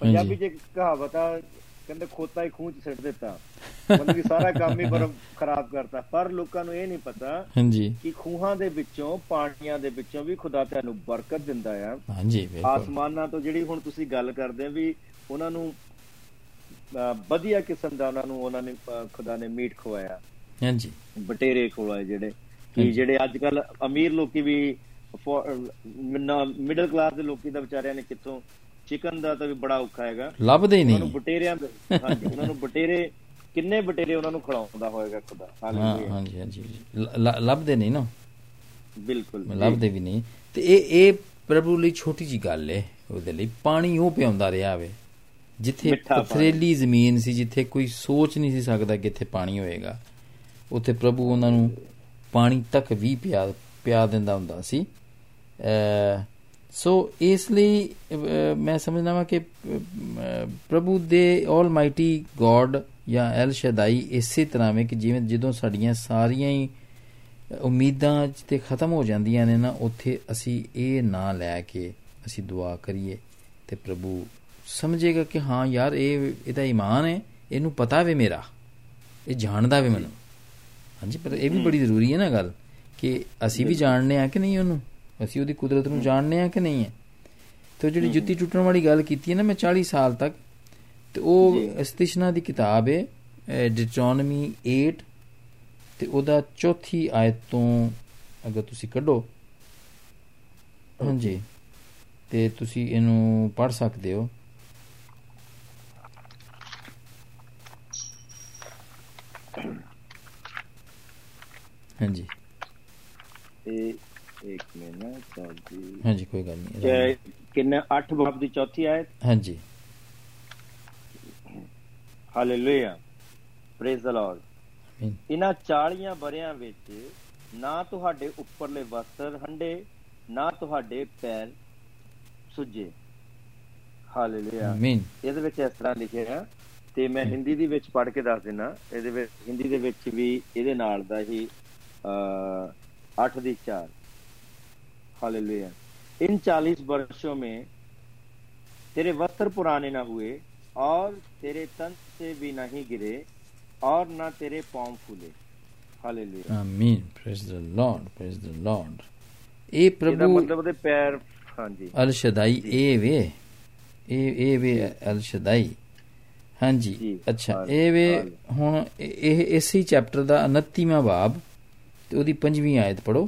ਪੰਜਾਬੀ ਚ ਕਹਾਵਤ ਆ ਕਹਿੰਦੇ ਖੋਤਾ ਹੀ ਖੂਹ ਚ ਸਿੱਟ ਦਿੱਤਾ। ਮਤਲਬ ਕਿ ਸਾਰਾ ਕੰਮ ਹੀ ਪਰ ਖਰਾਬ ਕਰਤਾ। ਪਰ ਲੋਕਾਂ ਨੂੰ ਇਹ ਨਹੀਂ ਪਤਾ ਹਾਂਜੀ। ਕਿ ਖੂਹਾਂ ਦੇ ਵਿੱਚੋਂ ਪਾਣੀਆਂ ਦੇ ਵਿੱਚੋਂ ਵੀ ਖੁਦਾ ਤੁਹਾਨੂੰ ਬਰਕਤ ਦਿੰਦਾ ਆ। ਹਾਂਜੀ ਬਿਲਕੁਲ। ਆਸਮਾਨਾਂ ਤੋਂ ਜਿਹੜੀ ਹੁਣ ਤੁਸੀਂ ਗੱਲ ਕਰਦੇ ਵੀ ਉਹਨਾਂ ਨੂੰ ਵਧੀਆ ਕਿਸਮ ਦਾ ਉਹਨਾਂ ਨੂੰ ਉਹਨਾਂ ਨੇ ਖੁਦਾ ਨੇ ਮੀਟ ਖਵਾਇਆ। ਹਾਂਜੀ। ਬਟੇਰੇ ਖਵਾਏ ਜਿਹੜੇ ਕਿ। ਜਿਹੜੇ ਅੱਜ ਕੱਲ ਅਮੀਰ ਲੋਕੀ ਵੀ ਮਿਡਲ ਕਲਾਸ ਦੇ ਲੋਕੀ ਦਾ ਵਿਚਾਰਿਆਂ ਨੇ ਕਿੱਥੋਂ ਚਿਕਨ ਦਾ ਤਾਂ ਵੀ ਬੜਾ ਔਖਾ ਹੈਗਾ। ਲੱਭਦੇ ਹੀ ਉਹਨਾਂ ਨੂੰ ਨਹੀਂ ਬਟੇਰਿਆਂ ਦੇ ਹਾਂਜੀ ਉਹਨਾਂ ਨੂੰ ਬਟੇਰੇ ਕਿੰਨੇ ਬਟੇਰੇ ਉਹਨਾਂ ਨੂੰ ਖਿਲਾਉਂਦਾ ਹੋਏਗਾ ਖੁਦਾ ਹਾਂਜੀ ਹਾਂਜੀ ਲ- ਲੱਭਦੇ ਨਹੀਂ ਨਾ। ਬਿਲਕੁਲ। ਲੱਭਦੇ ਵੀ ਨਹੀਂ। ਤੇ ਇਹ ਇਹ ਪ੍ਰਭੂ ਲਈ ਛੋਟੀ ਜੀ ਗੱਲ ਹੈ ਉਹਦੇ ਲਈ। ਪਾਣੀ ਉਹ ਪਿਆਉਂਦਾ ਰਿਹਾ ਵੇ ਜਿੱਥੇ। ਪਥਰੇਲੀ ਜ਼ਮੀਨ ਸੀ ਜਿੱਥੇ ਕੋਈ ਸੋਚ ਨਹੀਂ ਸੀ ਸਕਦਾ ਕਿ ਇੱਥੇ ਪਾਣੀ ਹੋਏਗਾ। ਉੱਥੇ ਪ੍ਰਭੂ ਉਹਨਾਂ ਨੂੰ ਪਾਣੀ ਤੱਕ ਵੀ ਪਿਆ ਪਿਆ ਦਿੰਦਾ ਹੁੰਦਾ ਸੀ। ਅ ਸੋ ਇਸ ਲਈ ਮੈਂ ਸਮਝਦਾ ਹਾਂ ਕਿ ਪ੍ਰਭੂ ਦੇ ਆਲਮਾਈਟੀ ਗੋਡ ਜਾਂ ਐਲ ਸ਼ਦਾਈ ਇਸੇ ਤਰ੍ਹਾਂ ਵੇ ਕਿ ਜਿਵੇਂ ਜਦੋਂ ਸਾਡੀਆਂ ਸਾਰੀਆਂ ਹੀ ਉਮੀਦਾਂ ਤੇ ਖਤਮ ਹੋ ਜਾਂਦੀਆਂ ਨੇ ਨਾ ਉੱਥੇ ਅਸੀਂ ਇਹ ਨਾ ਲੈ ਕੇ ਅਸੀਂ ਦੁਆ ਕਰੀਏ ਤੇ ਪ੍ਰਭੂ ਸਮਝੇਗਾ ਕਿ ਹਾਂ ਯਾਰ ਇਹ ਇਹਦਾ ਈਮਾਨ ਹੈ ਇਹਨੂੰ ਪਤਾ ਵੇ ਮੇਰਾ ਇਹ ਜਾਣਦਾ ਵੇ ਮੈਨੂੰ। ਹਾਂਜੀ ਪਰ ਇਹ ਵੀ ਬੜੀ ਜ਼ਰੂਰੀ ਹੈ ਨਾ ਗੱਲ ਕਿ ਅਸੀਂ ਵੀ ਜਾਣਨੇ ਆ ਕਿ ਨਹੀਂ ਉਹਨੂੰ। ਅਸੀਂ ਉਹਦੀ ਕੁਦਰਤ ਨੂੰ ਜਾਣਨੇ ਆ ਕਿ ਨਹੀਂ ਹੈ? ਤੇ ਜਿਹੜੀ ਜੁੱਤੀ ਟੁੱਟਣ ਵਾਲੀ ਗੱਲ ਕੀਤੀ ਹੈ ਨਾ ਮੈਂ 40 ਸਾਲ ਤੱਕ ਤੇ ਉਹ ਜੀ। ਇਸਤਿਸ਼ਨਾ ਦੀ ਕਿਤਾਬ ਹੈ ਡਿਟਰੋਨਮੀ 8 ਤੇ ਉਹਦਾ ਚੌਥੀ ਆਇਤ ਤੋਂ ਅਗਰ ਤੁਸੀਂ ਕੱਢੋ। ਹਾਂਜੀ। ਤੇ ਤੁਸੀਂ ਇਹਨੂੰ ਪੜ ਸਕਦੇ ਹੋ। ਹਾਂਜੀ। ਤੇ ਇੱਕ ਮਿੰਟ ਚਾਹੀ ਹਾਂਜੀ ਕੋਈ ਗੱਲ ਨਹੀਂ ਕਿੰਨੇ 8 ਬਾਬ ਦੀ ਚੌਥੀ ਆਇਤ? ਹਾਂਜੀ। ਹਾਲੇਲੂਇਆ ਪ੍ਰੇਜ਼ ਦ ਲਾਰਡ ਇਹਨਾਂ 40 ਬਰਿਆਂ ਵਿੱਚ ਨਾ ਤੁਹਾਡੇ ਉੱਪਰਲੇ ਵਸਤਰ ਹੰਡੇ ਨਾ ਤੁਹਾਡੇ ਪੈਰ ਸੁੱਜੇ। ਹਾਲੇਲੂਇਆ ਆਮੀਨ ਇਹਦੇ ਵਿੱਚ ਇਸ ਤਰ੍ਹਾਂ ਲਿਖਿਆ ਤੇ ਮੈਂ ਹਿੰਦੀ ਦੀ ਵਿੱਚ ਪੜ੍ਹ ਕੇ ਦੱਸ ਦਿੰਦਾ ਇਹਦੇ ਵਿੱਚ ਹਿੰਦੀ ਦੇ ਵਿੱਚ ਵੀ ਇਹਦੇ ਨਾਲ ਦਾ ਹੀ 8 ਦੀ 4 हालेलुया इन चालीस वर्षों में तेरे वस्त्र पुराने न हुए और तेरे तन से भी नहीं गिरे और न तेरे पांव फूले hallelujah amen praise the Lord praise the Lord ਇਹ ਇਹਦਾ ਪ੍ਰਭੂ ਮਤਲਬ ਉਹਦੇ ਪੈਰ ਹਾਂਜੀ ਅਲ ਸ਼ਦਾਈ ਇਹ ਵੇ ਇਹ ਇਹ ਵੇ ਅਲ ਸ਼ਦਾਈ ਹਾਂਜੀ ਜੀ, ਅੱਛਾ ਹਾਂ, ਇਹ ਵੇ ਹਾਂ। ਹੁਣ ਇਹ ਇਸੇ ਚੈਪਟਰ ਦਾ 29ਵਾਂ ਬਾਬ ਤੇ ਉਹਦੀ 5ਵੀਂ ਆਇਤ ਪੜੋ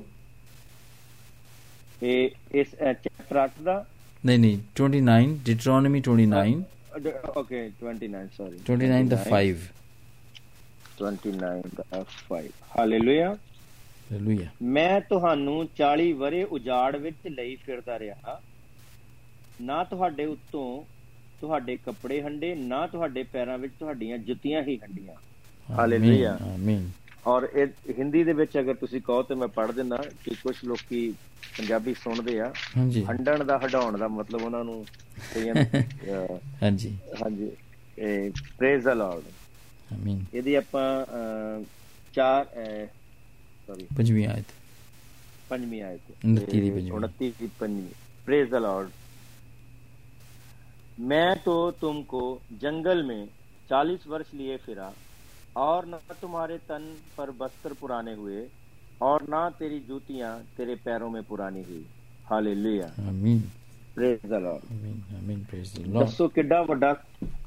ਇਹ ਇਸ ਚੈਪਟਰ 8 ਦਾ? ਨਹੀਂ ਨਹੀਂ 29 ਡਿਟਰੋਨਮੀ 29 ਓਕੇ 29 ਸੌਰੀ 29 ਦਾ 5 29 ਦਾ 5 ਹਾਲੇਲੂਇਆ ਹਾਲੇਲੂਇਆ ਮੈਂ ਤੁਹਾਨੂੰ 40 ਵਰੇ ਉਜਾੜ ਵਿੱਚ ਲਈ ਫਿਰਦਾ ਰਿਹਾ। ਨਾ ਤੁਹਾਡੇ ਉੱਤੋਂ ਤੁਹਾਡੇ ਕੱਪੜੇ ਹੰਡੇ ਨਾ ਤੁਹਾਡੇ ਪੈਰਾਂ ਵਿੱਚ ਤੁਹਾਡੀਆਂ ਜੁੱਤੀਆਂ ਹੀ ਹੰਡੀਆਂ। ਹਾਲੇਲੂਇਆ। ਆਮੀਨ ਔਰ ਇਹ ਹਿੰਦੀ ਦੇ ਵਿੱਚ ਅਗਰ ਤੁਸੀਂ ਕਹੋ ਤੇ ਮੈਂ ਪੜ੍ਹ ਦਿੰਦਾ ਕਿ ਕੁਝ ਲੋਕੀ ਪੰਜਾਬੀ ਸੁਣਦੇ ਆ ਹਾਂਜੀ ਹੰਡਣ ਦਾ ਹਟਾਉਣ ਦਾ ਮਤਲਬ ਉਹਨਾਂ ਨੂੰ ਕਈਆਂ [laughs] ਨੂੰ, ਅਹ, ਹਾਂਜੀ ਹਾਂਜੀ ਪ੍ਰੇਜ਼ ਦਾ ਲਾਰਡ ਆਮੀਨ ਇਹਦੀ ਆਪਾਂ ਅਹ, ਚਾਰ ਸੌਰੀ ਪੰਜਵੀਂ ਆਇਤ पंचमी आयत है। उनतीस की पंचमी। उनतीस की पंचमी प्रेज द लॉर्ड मैं तो तुमको जंगल में चालीस वर्ष लिए फिरा और न तुम्हारे तन पर वस्त्र पुराने हुए और ना तेरी जूतियां तेरे पैरों में पुरानी हुई हालेलुया ਆਮੀਨ प्रेज द लॉर्ड ਆਮੀਨ ਆਮੀਨ ਪ੍ਰੇਜ਼ ਦ ਲਾਰਡ ਦੱਸੋ ਕਿੱਡਾ ਵੱਡਾ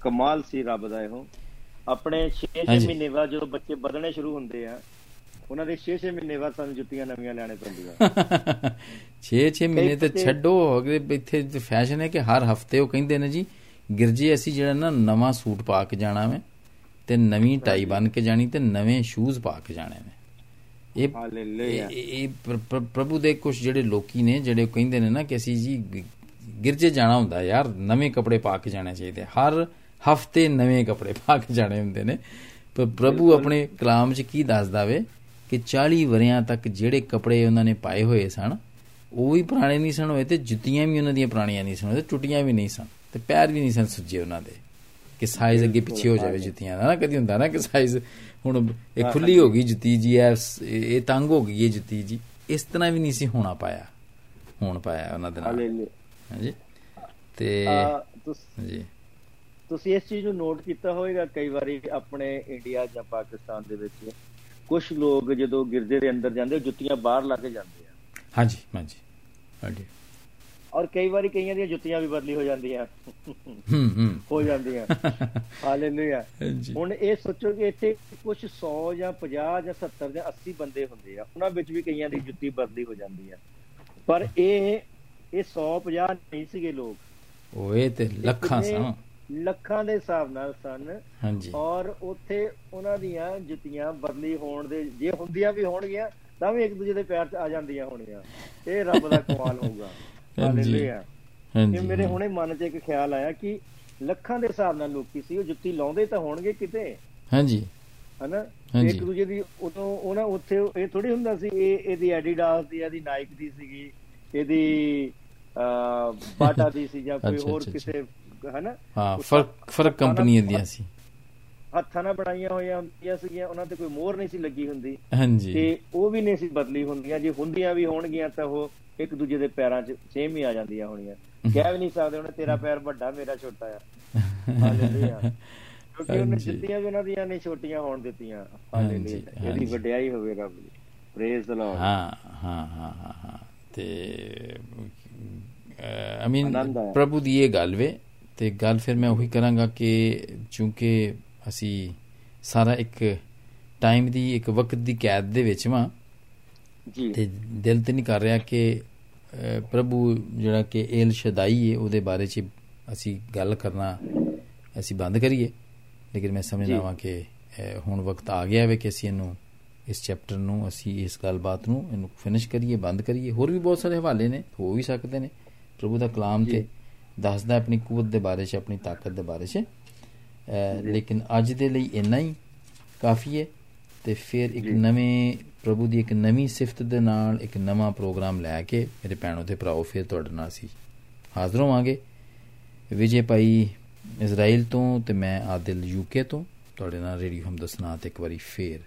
ਕਮਾਲ ਸੀ ਰੱਬ ਦਾ ਇਹੋ ਆਪਣੇ 6-6 ਹਾਂਜੀ। ਮਹੀਨੇ ਬਾਅਦ ਜਦੋਂ ਬੱਚੇ ਵਧਣੇ ਸ਼ੁਰੂ ਹੁੰਦੇ ਆ ਉਹਨਾਂ ਦੇ 6-6 ਮਹੀਨੇ ਬਾਅਦ ਸਾਨੂੰ ਜੁੱਤੀਆਂ ਨਵੀਆਂ ਲੈਣੇ ਪੈਂਦੀਆਂ [laughs] 6-6 ਮਹੀਨੇ ਤੇ ਬੱਚੇ- ਛੱਡੋ ਅਗਲੇ ਇੱਥੇ ਫੈਸ਼ਨ ਹੈ ਕਿ ਹਰ ਹਫਤੇ ਉਹ ਕਹਿੰਦੇ ਨੇ ਜੀ ਗਿਰਜੇ ਅਸੀਂ ਜਿਹੜਾ ਨਾ ਨਵਾਂ ਸੂਟ ਪਾ ਕੇ ਜਾਣਾ ਵੇ ਤੇ ਨਵੀਂ ਟਾਈ ਬੰਨ ਕੇ ਜਾਣੀ ਤੇ ਨਵੇਂ ਸ਼ੂਜ਼ ਪਾ ਕੇ ਜਾਣੇ ਨੇ। ਇਹ ਹਾਲੇਲੂਇਆ ਇਹ- ਇਹ ਪ੍ਰ- ਪ੍ਰ- ਪ੍ਰਭੂ ਦੇ ਕੁਝ ਜਿਹੜੇ ਲੋਕੀ ਨੇ ਜਿਹੜੇ ਕਹਿੰਦੇ ਨੇ ਨਾ ਕਿ ਅਸੀਂ ਜੀ ਗਿਰਜੇ ਜਾਣਾ ਹੁੰਦਾ ਯਾਰ ਨਵੇਂ ਕੱਪੜੇ ਪਾ ਕੇ ਜਾਣੇ ਚਾਹੀਦੇ ਹਰ ਹਫ਼ਤੇ ਨਵੇਂ ਕੱਪੜੇ ਪਾ ਕੇ ਜਾਣੇ ਹੁੰਦੇ ਨੇ। ਪਰ ਪ੍ਰਭੂ ਆਪਣੇ ਕਲਾਮ 'ਚ ਕੀ ਦੱਸਦਾ ਵੇ ਕਿ 40 ਵਰਿਆਂ ਤੱਕ ਜਿਹੜੇ ਕੱਪੜੇ ਉਹਨਾਂ ਨੇ ਪਾਏ ਹੋਏ ਸਨ ਉਹ ਵੀ ਪੁਰਾਣੇ ਨਹੀਂ ਸਨ ਹੋਏ ਤੇ ਜੁੱਤੀਆਂ ਵੀ ਉਹਨਾਂ ਦੀਆਂ ਪੁਰਾਣੀਆਂ ਨਹੀਂ ਸਨ ਤੇ ਟੁੱਟੀਆਂ ਵੀ ਨਹੀਂ ਸਨ ਤੇ ਪੈਰ ਵੀ ਨਹੀਂ ਸਨ ਸੁੱਜੇ ਉਹਨਾਂ ਦੇ। ਕਿ ਸਾਈਜ਼ ਅੱਗੇ ਪਿੱਛੇ ਹੋ ਜਾਵੇ ਜੁੱਤੀਆਂ ਦਾ। ਨਾ ਕਦੀ ਹੁੰਦਾ ਨਾ ਕਿ ਸਾਈਜ਼ ਹੁਣ ਇਹ ਖੁੱਲੀ ਹੋ। ਗਈ ਜੁੱਤੀ ਜੀ ਇਹ ਇਹ ਤੰਗ ਹੋ ਗਈ ਇਹ ਜੁੱਤੀ ਜੀ। ਇਸ ਤਰ੍ਹਾਂ ਵੀ ਨਹੀਂ ਸੀ ਹੋਣਾ ਪਾਇਆ ਹੋਣ ਪਾਇਆ ਉਹਨਾਂ ਦੇ ਨਾਲ। ਹਾਂਜੀ? ਤੇ ਜੀ ਤੁਸੀਂ ਇਸ ਚੀਜ਼ ਨੂੰ ਨੋਟ ਕੀਤਾ ਹੋਵੇਗਾ ਕਈ ਵਾਰੀ ਆਪਣੇ ਇੰਡੀਆ ਜਾਂ ਪਾਕਿਸਤਾਨ ਦੇ ਵਿੱਚ। ਕੁਝ ਲੋਕ ਜਦੋਂ ਗਿਰਜੇ ਦੇ ਅੰਦਰ ਜਾਂਦੇ ਜੁੱਤੀਆਂ ਬਾਹਰ ਲਾ ਕੇ ਜਾਂਦੇ ਆ। ਹਾਂਜੀ ਹਾਂਜੀ। ਹਾਂਜੀ। ਔਰ ਕਈ ਵਾਰੀ ਕਈਆਂ ਦੀਆਂ ਜੁੱਤੀਆਂ ਵੀ ਬਦਲੀ ਹੋ ਜਾਂਦੀਆਂ। ਹੂੰ ਹੂੰ। ਹੋ ਜਾਂਦੀਆਂ। ਹਾਲੇਲੂਇਆ। ਹੁਣ ਇਹ ਸੋਚੋ ਕਿ ਇੱਥੇ ਕੁਝ 100 ਜਾਂ 50 ਜਾਂ 70 ਜਾਂ 80 ਬੰਦੇ ਹੁੰਦੇ ਆ ਉਹਨਾਂ ਵਿੱਚ ਵੀ ਕਈਆਂ ਦੀ ਜੁੱਤੀ ਬਦਲੀ ਹੋ ਜਾਂਦੀ ਆ। ਪਰ ਇਹ ਇਹ 150 ਨਹੀਂ ਸੀਗੇ ਲੋਕ। ਓਏ ਤੇ ਲੱਖਾਂ ਸਾਂ ਲੱਖਾਂ ਦੇ ਹਿਸਾਬ ਨਾਲ ਸਨ। ਹਾਂਜੀ। ਔਰ ਉੱਥੇ ਉਹਨਾਂ ਦੀਆਂ ਜੁੱਤੀਆਂ ਬਦਲੀ ਹੋਣ ਦੇ ਜੇ ਹੁੰਦੀਆਂ ਵੀ ਹੋਣਗੀਆਂ ਤਾਂ ਵੀ ਇੱਕ ਦੂਜੇ ਦੇ ਪੈਰ 'ਚ ਆ ਜਾਂਦੀਆਂ ਹੋਣਗੀਆਂ ਇਹ ਰੱਬ ਦਾ ਕਮਾਲ ਹੋਊਗਾ। ਹਾਲੇਲੂਇਆ ਹਾਂਜੀ। ਇਹ ਮੇਰੇ ਹੁਣੇ ਮਨ 'ਚ ਇੱਕ ਖਿਆਲ ਆਇਆ ਕਿ ਲੱਖਾਂ ਦੇ ਹਿਸਾਬ ਨਾਲ ਲੋਕੀ ਸੀ ਉਹ ਜੁੱਤੀ ਲਾਉਂਦੇ ਤਾਂ ਹੋਣਗੇ ਕਿਤੇ। ਹਾਂਜੀ। ਹਨਾ। ਇੱਕ ਦੂਜੇ ਦੀ ਉਦੋਂ ਉਹਨਾਂ ਉੱਥੇ ਇਹ ਥੋੜੀ ਹੁੰਦਾ ਸੀ ਇਹ ਇਹਦੀ ਐਡੀਡਾਸ ਦੀ ਇਹਦੀ ਨਾਈਕ ਦੀ ਸੀਗੀ ਇਹਦੀ ਬਾਟਾ ਦੀ ਸੀ ਜਾਂ ਕੋਈ ਹੋਰ ਕਿਸੇ ਹਨਾ? ਹਾਂ ਫ਼ਰਕ ਫ਼ਰਕ ਕੰਪਨੀਆਂ ਦੀਆਂ ਸੀ। ਹੱਥਾਂ ਨਾਲ ਬਣਾਈਆਂ ਹੋਈਆਂ ਹੁੰਦੀਆਂ ਸੀਗੀਆਂ ਉਹਨਾਂ ਤੇ ਕੋਈ ਮੋਹਰ ਨਹੀਂ ਸੀ ਲੱਗੀ ਹੁੰਦੀ। ਹਾਂਜੀ। ਤੇ ਉਹ ਵੀ ਨਹੀਂ ਸੀ ਬਦਲੀ ਹੁੰਦੀਆਂ। ਜੇ ਹੁੰਦੀਆਂ ਵੀ ਹੋਣਗੀਆਂ ਤਾਂ ਉਹ ਇੱਕ ਦੂਜੇ ਦੇ ਪੈਰਾਂ 'ਚ ਸੇਮ ਹੀ ਆ ਜਾਂਦੀਆਂ ਹੋਣੀਆਂ। ਕਹਿ ਵੀ ਨਹੀਂ ਸਕਦੇ ਉਹਨੇ ਤੇਰਾ ਪੈਰ ਵੱਡਾ ਮੇਰਾ ਛੋਟਾ ਆ। ਹਾਲੇਲੂਇਆ [laughs] ਕਿਉਂਕਿ ਉਹਨੇ। ਜੁੱਤੀਆਂ ਵੀ ਉਹਨਾਂ ਦੀਆਂ ਨਹੀਂ ਛੋਟੀਆਂ ਹੋਣ ਦਿੱਤੀਆਂ। ਹਾਂਜੀ, ਹਾਲੇਲੂਇਆ ਇਹਦੀ। ਵਡਿਆਈ ਹੋਵੇ ਰੱਬ ਦੀ। ਪ੍ਰੇਜ਼ ਦ ਲਾਰਡ ਹਾਂ ਹਾਂ ਹਾਂ ਹਾਂ ਤੇ ਆਈ ਮੀਨ। ਪ੍ਰਭੂ ਦੀ ਇਹ ਗੱਲ ਵੇ ਤੇ ਗੱਲ ਫਿਰ ਮੈਂ ਉਹੀ ਕਰਾਂਗਾ ਕਿ ਚੂੰਕਿ ਅਸੀਂ ਸਾਰਾ ਇੱਕ ਟਾਈਮ ਦੀ ਇੱਕ ਵਕਤ ਦੀ ਕੈਦ ਦੇ ਵਿੱਚ ਵਾਂ। ਜੀ। ਤੇ ਦਿਲ ਤੇ ਨਹੀਂ ਕਰ ਰਿਹਾ ਕਿ ਪ੍ਰਭੂ ਜਿਹੜਾ ਕਿ ਏਲ ਸ਼ਦਾਈ ਹੈ ਉਹਦੇ ਬਾਰੇ ਚ ਅਸੀਂ ਗੱਲ ਕਰਨਾ ਅਸੀਂ ਬੰਦ ਕਰੀਏ ਲੇਕਿਨ ਮੈਂ ਸਮਝਦਾ। ਹਾਂ ਕਿ ਹੁਣ ਵਕਤ ਆ ਗਿਆ ਹੈ ਕਿ ਅਸੀਂ ਇਹਨੂੰ ਇਸ ਚੈਪਟਰ ਨੂੰ ਅਸੀਂ ਇਸ ਗੱਲਬਾਤ ਨੂੰ ਇਹਨੂੰ ਫਿਨਿਸ਼ ਕਰੀਏ ਬੰਦ ਕਰੀਏ ਹੋਰ ਵੀ ਬਹੁਤ ਸਾਰੇ ਹਵਾਲੇ ਨੇ ਹੋ ਵੀ ਸਕਦੇ ਨੇ ਪ੍ਰਭੂ ਦਾ ਕਲਾਮ। ਤੇ ਦੱਸਦਾ ਆਪਣੀ ਕੂਵਤ ਦੇ ਬਾਰੇ ਚ ਆਪਣੀ ਤਾਕਤ ਦੇ ਬਾਰੇ ਚ ਲੇਕਿਨ ਅੱਜ ਦੇ ਲਈ ਇੰਨਾ ਹੀ ਕਾਫੀ ਹੈ ਤੇ ਫਿਰ ਇੱਕ। ਨਵੇਂ ਪ੍ਰਭੂ ਦੀ ਇੱਕ ਨਵੀਂ ਸਿਫਤ ਦੇ ਨਾਲ ਇੱਕ ਨਵਾਂ ਪ੍ਰੋਗਰਾਮ ਲੈ ਕੇ ਮੇਰੇ ਭੈਣੋ ਤੇ ਭਰਾਓ, ਫਿਰ ਤੁਹਾਡੇ ਨਾਲ ਅਸੀਂ ਹਾਜ਼ਰ ਹੋਵਾਂਗੇ। ਵਿਜੇ ਭਾਈ ਇਜ਼ਰਾਈਲ ਤੋਂ ਤੇ ਮੈਂ ਆਦਿਲ ਯੂਕੇ ਤੋਂ। ਤੁਹਾਡੇ ਨਾਲ ਰੇਡੀਓ ਹਮ ਦਸਨਾ ਤੇ ਇੱਕ ਵਾਰੀ ਫੇਰ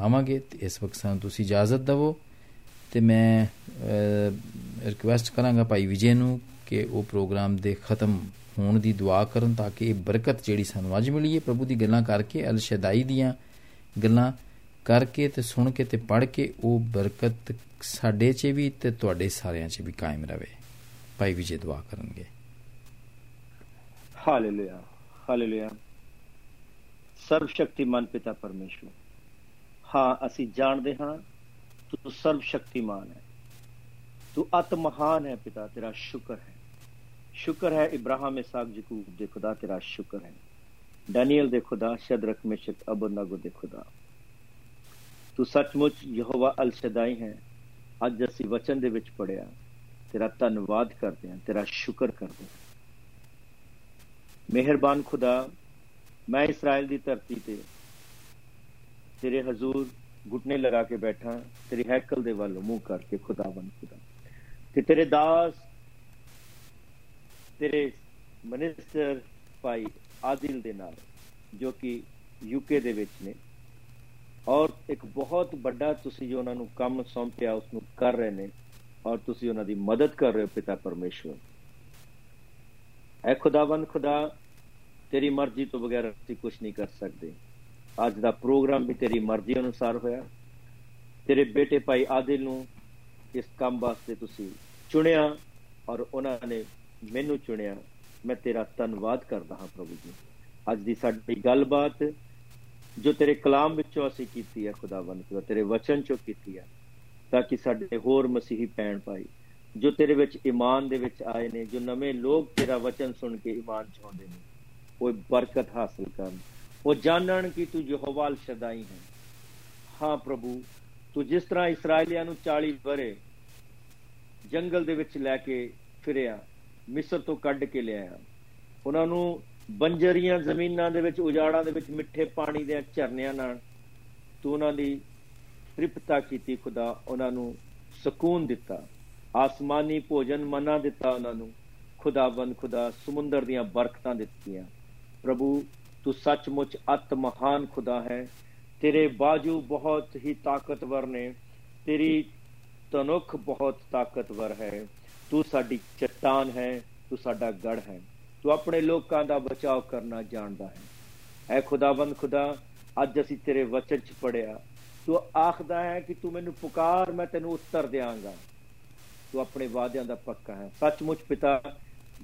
ਆਵਾਂਗੇ। ਤੇ ਇਸ ਵਕਤ ਸਾਨੂੰ ਤੁਸੀਂ ਇਜਾਜ਼ਤ ਦਿਵੋ। ਤੇ ਮੈਂ ਰਿਕੁਐਸਟ ਕਰਾਂਗਾ ਭਾਈ ਵਿਜੇ ਨੂੰ ਕਿ ਉਹ ਪ੍ਰੋਗਰਾਮ ਦੇ ਖਤਮ ਹੋਣ ਦੀ ਦੁਆ ਕਰਨ ਤਾਂ ਕਿ ਇਹ ਬਰਕਤ ਜਿਹੜੀ ਸਾਨੂੰ ਅੱਜ ਮਿਲੀ ਹੈ, ਪ੍ਰਭੂ ਦੀ ਗੱਲਾਂ ਕਰਕੇ ਅਲ ਸ਼ਦਾਈ ਦੀਆਂ ਗੱਲਾਂ ਕਰਕੇ ਤੇ ਸੁਣ ਕੇ ਤੇ ਪੜ੍ਹ ਕੇ ਉਹ ਬਰਕਤ ਸਾਡੇ 'ਚ ਵੀ ਤੇ ਤੁਹਾਡੇ ਸਾਰਿਆਂ 'ਚ ਵੀ ਕਾਇਮ ਰਵੇ। ਭਾਈ ਵਿਜੇ ਦੁਆ ਕਰਨਗੇ। Hallelujah hallelujah. ਸਰਵ ਸ਼ਕਤੀਮਾਨ ਪਿਤਾ ਪਰਮੇਸ਼ਵਰ ਹਾਂ, ਅਸੀਂ ਜਾਣਦੇ ਹਾਂ ਤੂੰ ਸਰਵ ਸ਼ਕਤੀਮਾਨ ਹੈ। ਤੂੰ ਅਤ ਮਹਾਨ ਹੈ ਪਿਤਾ, ਤੇਰਾ ਸ਼ੁਕਰ ਹੈ। ਸ਼ੁਕਰ ਹੈ ਇਬਰਾਹਿਮ, ਇਸਾਕ, ਯਕੂਬ ਦੇ ਖੁਦਾ, ਤੇਰਾ ਸ਼ੁਕਰ ਹੈ। ਡੈਨੀਅਲ ਦੇ ਖੁਦਾ, ਸ਼ਦਰਕ, ਮਿਸ਼ਕ ਅਬਨਗੋ ਦੇ ਖੁਦਾ। ਤੂੰ ਸੱਚਮੁੱਚ ਯਹੋਵਾ ਅਲ ਸ਼ਦਾਈ ਹੈ। ਅੱਜ ਅਸੀਂ ਵਚਨ ਦੇ ਵਿੱਚ ਪੜਿਆ ਤੇਰਾ ਧੰਨਵਾਦ ਕਰਦੇ ਹਾਂ, ਤੇਰਾ ਸ਼ੁਕਰ ਕਰਦੇ ਹਾਂ। ਮਿਹਰਬਾਨ ਖੁਦਾ, ਮੈਂ ਇਸਰਾਇਲ ਦੀ ਧਰਤੀ ਤੇ ਤੇਰੇ ਹਜ਼ੂਰ ਘੁਟਨੇ ਲਗਾ ਕੇ ਬੈਠਾ, ਤੇਰੀ ਹੈਕਲ ਦੇ ਵੱਲ ਮੂੰਹ ਕਰਕੇ ਖੁਦਾਵੰਦ ਖੁਦਾ। ਕਿ ਤੇਰੇ ਦਾਸ, ਤੇਰੇ ਮਨਿਸਟਰ ਭਾਈ ਆਦਿਲ ਦੇ ਨਾਲ, ਜੋ ਕਿ ਯੂਕੇ ਦੇ ਵਿੱਚ ਨੇ ਔਰ ਇੱਕ ਬਹੁਤ ਵੱਡਾ ਤੁਸੀਂ ਜੋ ਉਹਨਾਂ ਨੂੰ ਕੰਮ ਸੌਂਪਿਆ ਉਸ ਨੂੰ ਕਰ ਰਹੇ ਨੇ ਔਰ ਤੁਸੀਂ ਉਹਨਾਂ ਦੀ ਮਦਦ ਕਰ ਰਹੇ ਹੋ ਪਿਤਾ ਪਰਮੇਸ਼ਵਰ। ਐ ਖੁਦਾਵੰਦ ਖੁਦਾ, ਤੇਰੀ ਮਰਜ਼ੀ ਤੋਂ ਬਗੈਰ ਅਸੀਂ ਕੁਝ ਨਹੀਂ ਕਰ ਸਕਦੇ। ਅੱਜ ਦਾ ਪ੍ਰੋਗਰਾਮ ਵੀ ਤੇਰੀ ਮਰਜ਼ੀ ਅਨੁਸਾਰ ਹੋਇਆ। ਤੇਰੇ ਬੇਟੇ ਭਾਈ ਆਦਿਲ ਨੂੰ ਇਸ ਕੰਮ ਵਾਸਤੇ ਤੁਸੀਂ ਚੁਣਿਆ ਔਰ ਉਹਨਾਂ ਨੇ ਮੈਨੂੰ ਚੁਣਿਆ। ਮੈਂ ਤੇਰਾ ਧੰਨਵਾਦ ਕਰਦਾ ਹਾਂ ਪ੍ਰਭੂ ਜੀ। ਅੱਜ ਦੀ ਸਾਡੀ ਗੱਲਬਾਤ ਜੋ ਤੇਰੇ ਕਲਾਮ ਵਿੱਚੋਂ ਅਸੀਂ ਕੀਤੀ ਹੈ ਖੁਦਾਵੰਦ ਖੁਦਾ ਤੇਰੇ ਵਚਨ ਚੋਂ ਕੀਤੀ ਹੈ, ਤਾਂ ਕਿ ਸਾਡੇ ਹੋਰ ਮਸੀਹੀ ਪੈਣ ਪਾਈ ਜੋ ਤੇਰੇ ਵਿੱਚ ਈਮਾਨ ਦੇ ਵਿੱਚ ਆਏ ਨੇ, ਜੋ ਨਵੇਂ ਲੋਕ ਤੇਰਾ ਵਚਨ ਸੁਣ ਕੇ ਈਮਾਨ ਚਾਹੁੰਦੇ ਨੇ, ਉਹ ਬਰਕਤ ਹਾਸਲ ਕਰਨ। ਉਹ ਜਾਣਨ ਕਿ ਤੂੰ ਯਹੋਵਾਲ ਸ਼ਦਾਈ ਹੈ। ਹਾਂ ਪ੍ਰਭੂ, ਤੂੰ ਜਿਸ ਤਰ੍ਹਾਂ ਇਸرائیਲੀਆਂ ਨੂੰ 40 ਬਰੇ ਜੰਗਲ ਦੇ ਵਿੱਚ ਲੈ ਕੇ ਫਿਰਿਆ, ਮਿਸਰ ਤੋਂ ਕੱਢ ਕੇ ਲਿਆਇਆ, ਉਹਨਾਂ ਨੂੰ ਬੰਜਰੀਆਂ ਜ਼ਮੀਨਾਂ ਦੇ ਵਿੱਚ, ਉਜਾੜਾਂ ਦੇ ਵਿੱਚ, ਮਿੱਠੇ ਪਾਣੀ ਦੇ ਝਰਨਿਆਂ ਨਾਲ ਤੂੰ ਉਹਨਾਂ ਦੀ ਤ੍ਰਿਪਤਾ ਕੀਤੀ, ਖੁਦਾ ਉਹਨਾਂ ਨੂੰ ਸਕੂਨ ਦਿੱਤਾ, ਆਸਮਾਨੀ ਭੋਜਨ ਮਨਾ ਦਿੱਤਾ ਉਹਨਾਂ ਨੂੰ, ਖੁਦਾਵੰਦ ਖੁਦਾ ਸਮੁੰਦਰ ਦੀਆਂ ਬਰਕਤਾਂ ਦਿੱਤੀਆਂ। ਪ੍ਰਭੂ, ਤੂੰ ਸੱਚਮੁੱਚ ਅਤ ਮਹਾਨ ਖੁਦਾ ਹੈ, ਤੇਰੇ ਬਾਜੂ ਬਹੁਤ ਹੀ ਤਾਕਤਵਰ ਨੇ, ਤੇਰੀ ਤਨੁਖ ਬਹੁਤ ਤਾਕਤਵਰ ਹੈ, ਤੂੰ ਸਾਡੀ ਚਟਾਨ ਹੈ, ਤੂੰ ਸਾਡਾ ਗੜ ਹੈ। ਤੂੰ ਆਪਣੇ ਲੋਕਾਂ ਦਾ ਬਚਾਅ ਕਰਨਾ ਜਾਣਦਾ ਹੈ। ਐ ਖੁਦਾਵੰਦ ਖੁਦਾ, ਅੱਜ ਅਸੀਂ ਤੇਰੇ ਵਚਨ ਚ ਪੜਿਆ ਤੂੰ ਆਖਦਾ ਹੈ ਕਿ ਤੂੰ ਮੈਨੂੰ ਪੁਕਾਰ, ਮੈਂ ਤੈਨੂੰ ਉੱਤਰ ਦੇਵਾਂਗਾ ਤੂੰ ਆਪਣੇ ਵਾਅਦਿਆਂ ਦਾ ਪੱਕਾ ਹੈ। ਸੱਚਮੁੱਚ ਪਿਤਾ,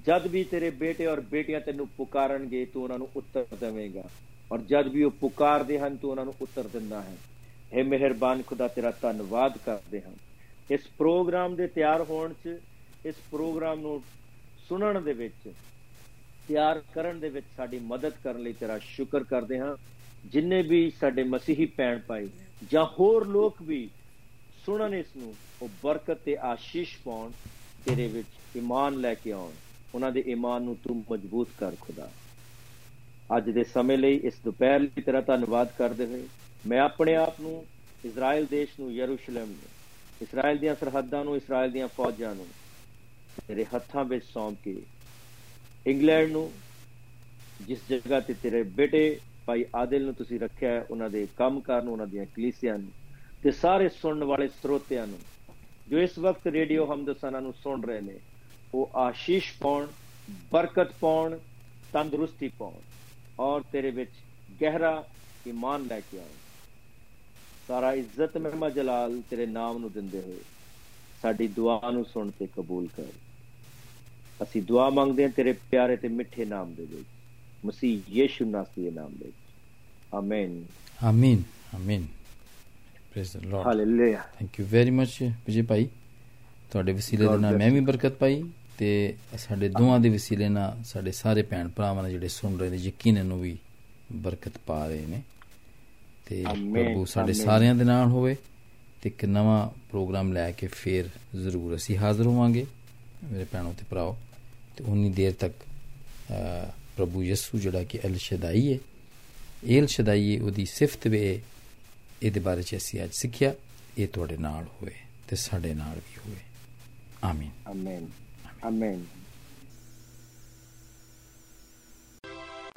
ਜਦ ਵੀ ਤੇਰੇ ਬੇਟੇ ਔਰ ਬੇਟੀਆਂ ਤੈਨੂੰ ਪੁਕਾਰਨਗੇ, ਤੂੰ ਉਹਨਾਂ ਨੂੰ ਉੱਤਰ ਦੇਵੇਂਗਾ। ਔਰ ਜਦ ਵੀ ਉਹ ਪੁਕਾਰਦੇ ਹਨ, ਤੂੰ ਉਹਨਾਂ ਨੂੰ ਉੱਤਰ ਦਿੰਦਾ ਹੈ। ਹੈ ਮਿਹਰਬਾਨ ਖੁਦਾ, ਤੇਰਾ ਧੰਨਵਾਦ ਕਰਦੇ ਹਾਂ। ਇਸ ਪ੍ਰੋਗਰਾਮ ਦੇ ਤਿਆਰ ਹੋਣ 'ਚ, ਇਸ ਪ੍ਰੋਗਰਾਮ ਨੂੰ ਸੁਣਨ ਦੇ ਵਿੱਚ ਤਿਆਰ ਕਰਨ ਦੇ ਵਿੱਚ ਸਾਡੀ ਮਦਦ ਕਰਨ ਲਈ ਤੇਰਾ ਸ਼ੁਕਰ ਕਰਦੇ ਹਾਂ। ਜਿੰਨੇ ਵੀ ਸਾਡੇ ਮਸੀਹੀ ਭੈਣ ਭਾਈ ਜਾਂ ਹੋਰ ਲੋਕ ਵੀ ਸੁਣਨ ਇਸ ਨੂੰ, ਉਹ ਬਰਕਤ ਤੇ ਆਸ਼ੀਸ਼ ਪਾਉਣ, ਤੇਰੇ ਵਿੱਚ ਈਮਾਨ ਲੈ ਕੇ ਆਉਣ। ਉਹਨਾਂ ਦੇ ਈਮਾਨ ਨੂੰ ਤੂੰ ਮਜ਼ਬੂਤ ਕਰ ਖੁਦਾ। ਅੱਜ ਦੇ ਸਮੇਂ ਲਈ ਇਸ ਦੁਪਹਿਰ ਲਈ ਤੇਰਾ ਧੰਨਵਾਦ ਕਰਦੇ ਹੋਏ ਮੈਂ ਆਪਣੇ ਆਪ ਨੂੰ ਇਜ਼ਰਾਈਲ ਦੇਸ਼ ਨੂੰ, ਯਰੂਸ਼ਲਮ ਨੂੰ ਇਸਰਾਇਲ ਦੀਆਂ ਸਰਹੱਦਾਂ ਨੂੰ ਇਸਰਾਇਲ ਦੀਆਂ ਫੌਜਾਂ ਨੂੰ ਤੇਰੇ ਹੱਥਾਂ ਵਿੱਚ ਸੌਂਪ ਕੇ ਇੰਗਲੈਂਡ ਨੂੰ, ਜਿਸ ਜਗ੍ਹਾ ਤੇ ਤੇਰੇ ਬੇਟੇ ਭਾਈ ਆਦਿਲ ਨੂੰ ਤੁਸੀਂ ਰੱਖਿਆ ਹੈ, ਉਹਨਾਂ ਦੇ ਕੰਮਕਾਰ ਨੂੰ, ਉਹਨਾਂ ਦੀਆਂ ਕਲੀਸਿਆਂ ਨੂੰ ਤੇ ਸਾਰੇ ਸੁਣਨ ਵਾਲੇ ਸਰੋਤਿਆਂ ਨੂੰ, ਜੋ ਇਸ ਵਕਤ ਰੇਡੀਓ ਹਮਦਸਾਨਾ ਨੂੰ ਸੁਣ ਰਹੇ ਨੇ, ਉਹ ਆਸ਼ੀਸ਼ ਪਾਉਣ, ਬਰਕਤ ਪਾਉਣ, ਤੰਦਰੁਸਤੀ ਪਾਉਣ ਔਰ ਤੇਰੇ ਵਿੱਚ ਗਹਿਰਾ ਈਮਾਨ ਲੈ ਕੇ ਆਉਣ। ਸਾਰਾ ਇੱਜ਼ਤ ਮਹਿਮਾ ਜਲਾਲ ਤੇਰੇ ਨਾਮ ਨੂੰ ਦਿੰਦੇ ਹੋਏ ਸਾਡੀ ਦੁਆ ਨੂੰ ਸੁਣ ਤੇ ਕਬੂਲ ਕਰ। ਅਸੀਂ ਦੁਆ ਮੰਗਦੇ ਹਾਂ ਤੇਰੇ ਪਿਆਰੇ ਤੇ ਮਿੱਠੇ ਨਾਮ ਦੇ ਵਿੱਚ। ਮਸੀਹ ਯੀਸ਼ੂ ਨਾਸੀ ਦੇ ਨਾਮ ਦੇ ਵਿੱਚ। ਆਮੀਨ ਆਮੀਨ ਆਮੀਨ praise the Lord hallelujah thank you very much Vijay ਭਾਈ ਤੁਹਾਡੇ ਵਸੀਲੇ ਦੇ ਨਾਲ ਮੈਂ ਵੀ ਬਰਕਤ ਪਾਈ ਤੇ ਸਾਡੇ ਦੋਵਾਂ ਦੇ ਵਸੀਲੇ ਨਾਲ ਸਾਡੇ ਸਾਰੇ ਭੈਣ ਭਰਾਵਾਂ ਨੇ ਜਿਹੜੇ ਸੁਣ ਰਹੇ ਨੇ ਯਕੀਨਨ ਨੂੰ ਵੀ ਬਰਕਤ ਪਾ ਰਹੇ ਨੇ। ਤੇ ਪ੍ਰਭੂ ਸਾਡੇ। ਸਾਰਿਆਂ ਦੇ ਨਾਲ ਹੋਵੇ ਤੇ ਇੱਕ ਨਵਾਂ ਪ੍ਰੋਗਰਾਮ ਲੈ ਕੇ ਫੇਰ ਜ਼ਰੂਰ ਅਸੀਂ ਹਾਜ਼ਰ ਹੋਵਾਂਗੇ। ਮੇਰੇ ਭੈਣੋ ਤੇ ਭਰਾਓ ਤੇ ਉਨੀ ਦੇਰ ਤੱਕ ਪ੍ਰਭੂ ਯਿਸੂ ਜਿਹੜਾ ਕਿ ਅਲ ਸ਼ਦਾਈ ਹੈ ਏਲ ਸ਼ਦਾਈ ਉਹਦੀ ਸਿਫਤ ਵੇ ਇਹਦੇ ਬਾਰੇ ਚ ਅਸੀਂ ਅੱਜ ਸਿੱਖਿਆ ਇਹ ਤੁਹਾਡੇ ਨਾਲ ਹੋਵੇ ਤੇ ਸਾਡੇ ਨਾਲ ਵੀ ਹੋਵੇ। ਆਮੀਨ। ਆਮੀਨ। ਆਮੀਨ।